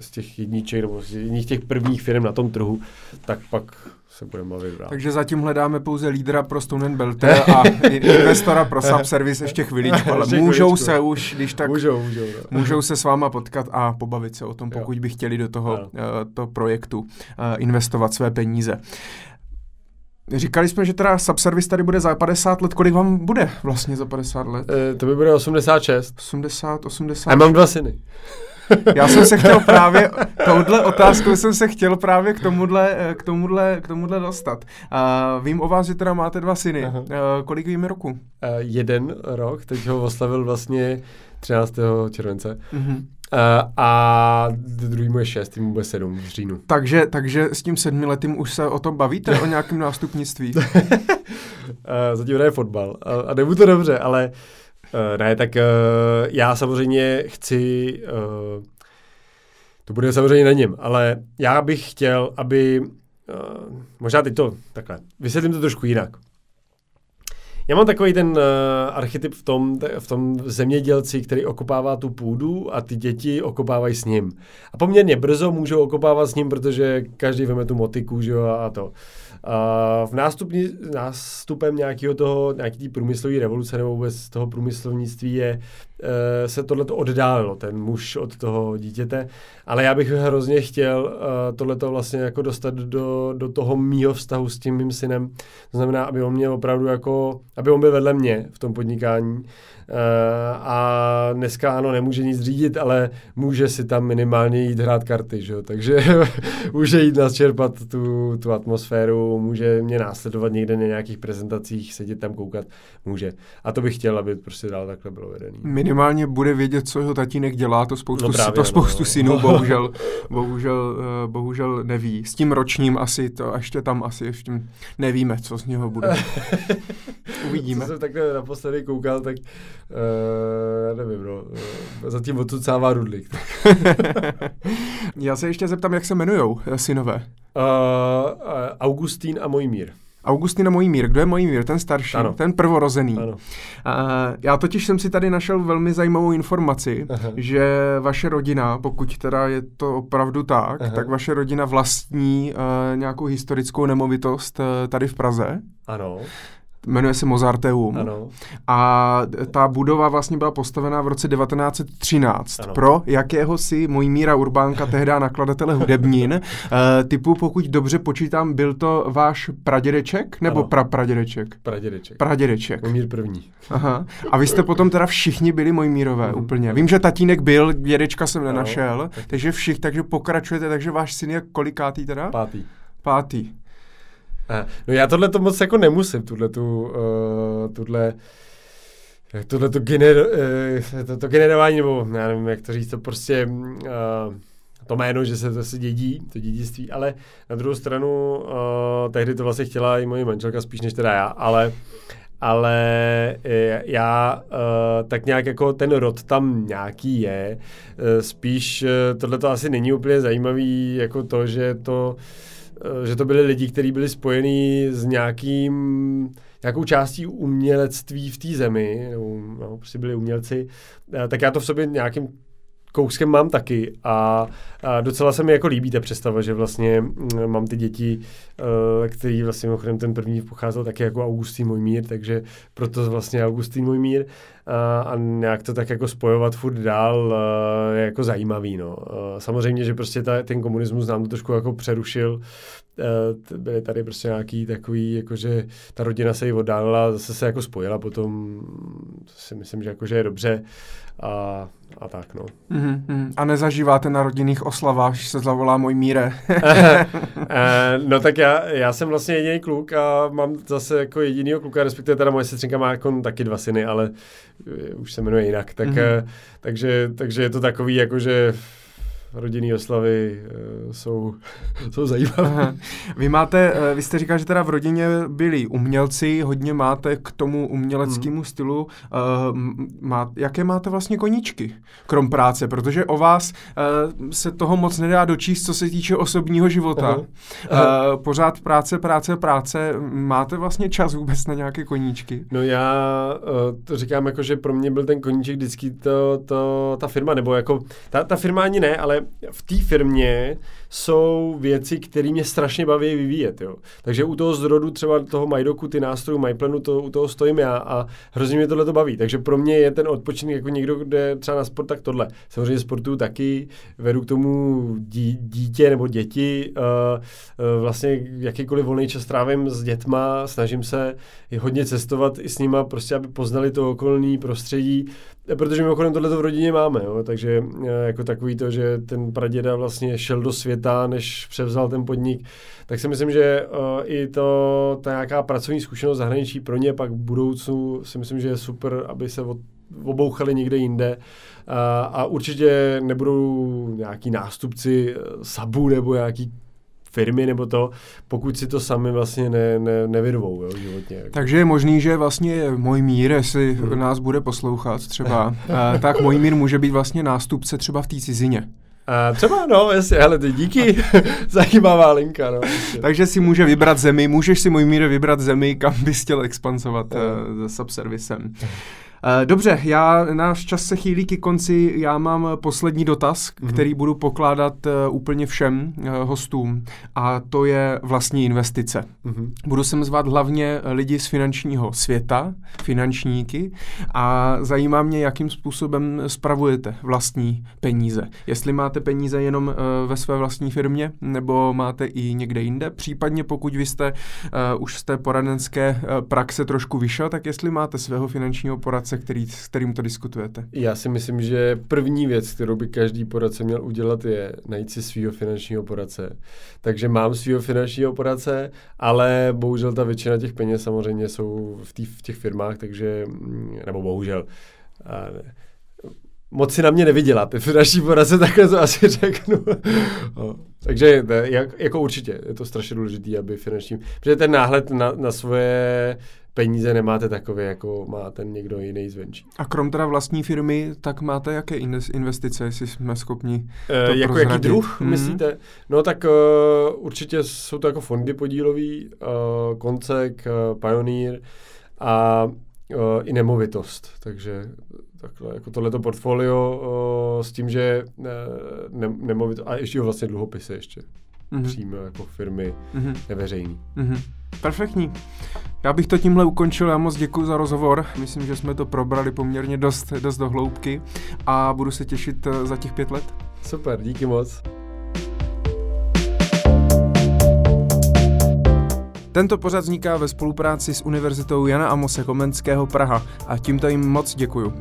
z těch jedniček nebo z jedních těch prvních firm na tom trhu, tak pak se budeme bavit dál. Takže zatím hledáme pouze lídra pro Stone Belte a investora pro Subservice ještě chviličku, ale ještě můžou chviličku. se už, když tak, můžou, můžou, no. můžou se s váma potkat a pobavit se o tom, pokud jo. by chtěli do toho uh, to projektu uh, investovat své peníze. Říkali jsme, že teda Subservice tady bude za 50 let. Kolik vám bude vlastně za 50 let? E, to by bude 86. 80, 80. A mám dva syny. Já jsem se chtěl právě, touhle otázkou jsem se chtěl právě k tomuhle, k tomuhle, k tomuhle dostat. Uh, vím o vás, že teda máte dva syny. Uh, kolik víme roku? Uh, jeden rok, teď ho oslavil vlastně 13. července. Uh-huh. Uh, a druhý mu je šest, tím bude sedm v říjnu. Takže, takže s tím sedmiletým už se o tom bavíte, o nějakém nástupnictví? uh, zatím hraje fotbal a, a jde mu to dobře, ale uh, ne, tak uh, já samozřejmě chci, uh, to bude samozřejmě na něm, ale já bych chtěl, aby, možná teď to takhle, vysvětlím to trošku jinak. Já mám takový ten uh, archetyp v tom, v tom zemědělci, který okopává tu půdu a ty děti okopávají s ním. A poměrně brzo můžou okopávat s ním, protože každý veme tu motiku že jo, a to. V nástupní, nástupem nějakého toho, nějaký průmyslové revoluce nebo vůbec toho průmyslovnictví je, se tohle oddálilo, ten muž od toho dítěte, ale já bych hrozně chtěl uh, tohleto vlastně jako dostat do, do toho mýho vztahu s tím mým synem. To znamená, aby on měl opravdu jako, aby on byl vedle mě v tom podnikání, Uh, a dneska ano, nemůže nic řídit, ale může si tam minimálně jít hrát karty, že? takže může jít načerpat tu, tu atmosféru, může mě následovat někde na nějakých prezentacích, sedět tam koukat, může. A to bych chtěl, aby prostě dál takhle bylo vedený. Minimálně bude vědět, co jeho tatínek dělá, to spoustu, No právě, to no, spoustu no. synů bohužel, bohužel, eh, bohužel neví. S tím ročním asi to, a ještě tam asi ještě nevíme, co z něho bude. Uvidíme. Co jsem takhle naposledy koukal, tak uh, nevím, no, uh, zatím odsucává Rudlik. Já se ještě zeptám, jak se jmenujou eh, synové. Uh, uh, Augustín a Mojmír. Augustin a Mojmír. Kdo je Mojmír? Ten starší, Ano. ten prvorozený. Ano. A já totiž jsem si tady našel velmi zajímavou informaci, Aha. že vaše rodina, pokud teda je to opravdu tak, Aha. tak vaše rodina vlastní uh, nějakou historickou nemovitost uh, tady v Praze. Ano, Jmenuje se Mozarteum. ano. A ta budova vlastně byla postavená v roce 1913 Ano. pro jakéhosi Mojmíra Urbánka, tehdy nakladatele hudebnin. Uh, typu, pokud dobře počítám, byl to váš pradědeček nebo Ano. prapradědeček? Pradědeček. Pradědeček. Mojmír první. Aha. A vy jste potom teda všichni byli Mojmírové Mhm. úplně. Vím, že tatínek byl, dědečka jsem nenašel, Ano, tak- takže všich, takže pokračujete, takže váš syn je kolikátý teda? Pátý. Pátý. Eh, No já tohle to moc jako nemusím, tuhle tu, uh, tuhle, tohle to, gener, uh, to, to generování, nebo já nevím, jak to říct, to prostě uh, to jméno, že se to se dědí, to dědictví, ale na druhou stranu uh, tehdy to vlastně chtěla i moje manželka spíš než teda já, ale ale já uh, tak nějak jako ten rod tam nějaký je. Uh, spíš uh, tohle to asi není úplně zajímavý, jako to, že to že to byli lidi, kteří byli spojení s nějakým, nějakou částí umělectví v té zemi, nebo no, prostě byli umělci, eh, tak já to v sobě nějakým kouskem mám taky a, a docela se mi jako líbí ta představa, že vlastně mm, mám ty děti, uh, který vlastně mimochodem ten první pocházel taky jako Augustín Mojmír, takže proto vlastně Augustín Mojmír a, a nějak to tak jako spojovat furt dál uh, je jako zajímavý, no. Uh, samozřejmě, že prostě ta, ten komunismus nám to trošku jako přerušil, byly tady prostě nějaký takový, jakože ta rodina se jí oddálila, zase se jako spojila potom, si myslím, že jakože je dobře a, a tak, no. Mhm, mhm. A nezažíváte na rodinných oslavách, že se zavolá můj míre. Eh, no tak já, já jsem vlastně jediný kluk a mám zase jako jedinýho kluka, respektive teda moje sestřenka má jako taky dva syny, ale eh, už se jmenuje jinak, tak, Mhm. mm-hmm. takže, takže je to takový jako, že rodinný oslavy uh, jsou, jsou zajímavé. Aha. Vy máte, eh, vy jste říkal, že teda v rodině byli umělci, hodně máte k tomu uměleckému Mhm. stylu. Uh, má, jaké máte vlastně koníčky, krom práce? Protože o vás se toho moc nedá dočíst, co se týče osobního života. Aha. Uh, pořád práce, práce, práce. Máte vlastně čas vůbec na nějaké koníčky? No já to říkám jako, že pro mě byl ten koníček vždycky to, to, ta firma, nebo jako, ta, ta firma ani ne, ale v té firmě jsou věci, které mě strašně baví vyvíjet, jo. Takže u toho zrodu třeba toho Majdoku, ty nástrojů MyPlanu, to, u toho stojím já a hrozně mě tohle to baví. Takže pro mě je ten odpočinek jako někdo, kde třeba na sport, tak tohle. Samozřejmě sportuju taky, vedu k tomu dí, dítě nebo děti, uh, uh, vlastně jakýkoliv volný čas trávím s dětma, snažím se hodně cestovat i s nima, prostě aby poznali to okolní prostředí, protože mimochodem tohle v rodině máme, jo, takže eh, jako takový to, že ten praděda vlastně šel do světa, než převzal ten podnik, tak si myslím, že uh, i to, ta nějaká pracovní zkušenost zahraničí pro ně pak v budoucnu si myslím, že je super, aby se od, obouchali někde jinde a, a určitě nebudou nějaký nástupci eh, Sabu nebo nějaký firmy nebo to, pokud si to sami vlastně ne, ne, nevyrvou jo, životně. Takže je možný, že vlastně můj mír, jestli Hmm. nás bude poslouchat třeba, tak můj mír může být vlastně nástupce třeba v té cizině. A třeba, no, jasně, hele, ty díky, zajímavá linka, no. Jasně. Takže si může vybrat zemi, můžeš si můj mír vybrat zemi, kam bys chtěl expansovat Jo. uh, za subservisem. Eh, Dobře, já, náš čas se chýlí ke konci, já mám poslední dotaz, Mhm. který budu pokládat eh, úplně všem eh, hostům a to je vlastní investice. Mhm. Budu sem zvat hlavně lidi z finančního světa, finančníky a zajímá mě, jakým způsobem spravujete vlastní peníze. Jestli máte peníze jenom ve své vlastní firmě, nebo máte i někde jinde, případně pokud vy jste uh, už z té poradenské praxe trošku vyšel, tak jestli máte svého finančního poradce, který, s kterým to diskutujete. Já si myslím, že první věc, kterou by každý poradce měl udělat, je najít si svého finančního poradce. Takže mám svého finančního poradce, ale bohužel ta většina těch peněz samozřejmě jsou v, tý, v těch firmách, takže, mm, nebo bohužel, a moc si na mě nevyděláte. V naší poradce takhle to asi řeknu. no. Takže jak, jako určitě je to strašně důležité, aby finanční, protože ten náhled na, na svoje peníze nemáte takové, jako má ten někdo jiný zvenčí. A krom teda vlastní firmy, tak máte jaké investice, jestli jsme schopni to e, Jako prozradit? jaký druh, mm-hmm. myslíte? No tak uh, určitě jsou to jako fondy podílový, uh, Koncek, uh, Pioneer a uh, i nemovitost. Takže takhle, jako tohleto portfolio uh, s tím, že uh, ne, nemovitost, a ještě vlastně dluhopisy ještě mm-hmm. přímo jako firmy mm-hmm. neveřejný. Mm-hmm. Perfektní. Já bych to tímhle ukončil, já moc děkuji za rozhovor. Myslím, že jsme to probrali poměrně dost, dost do hloubky a budu se těšit eh, za těch pět let. Super, díky moc. Tento pořad vzniká ve spolupráci s Univerzitou Jana Amose Komenského Praha a tímto jim moc děkuju.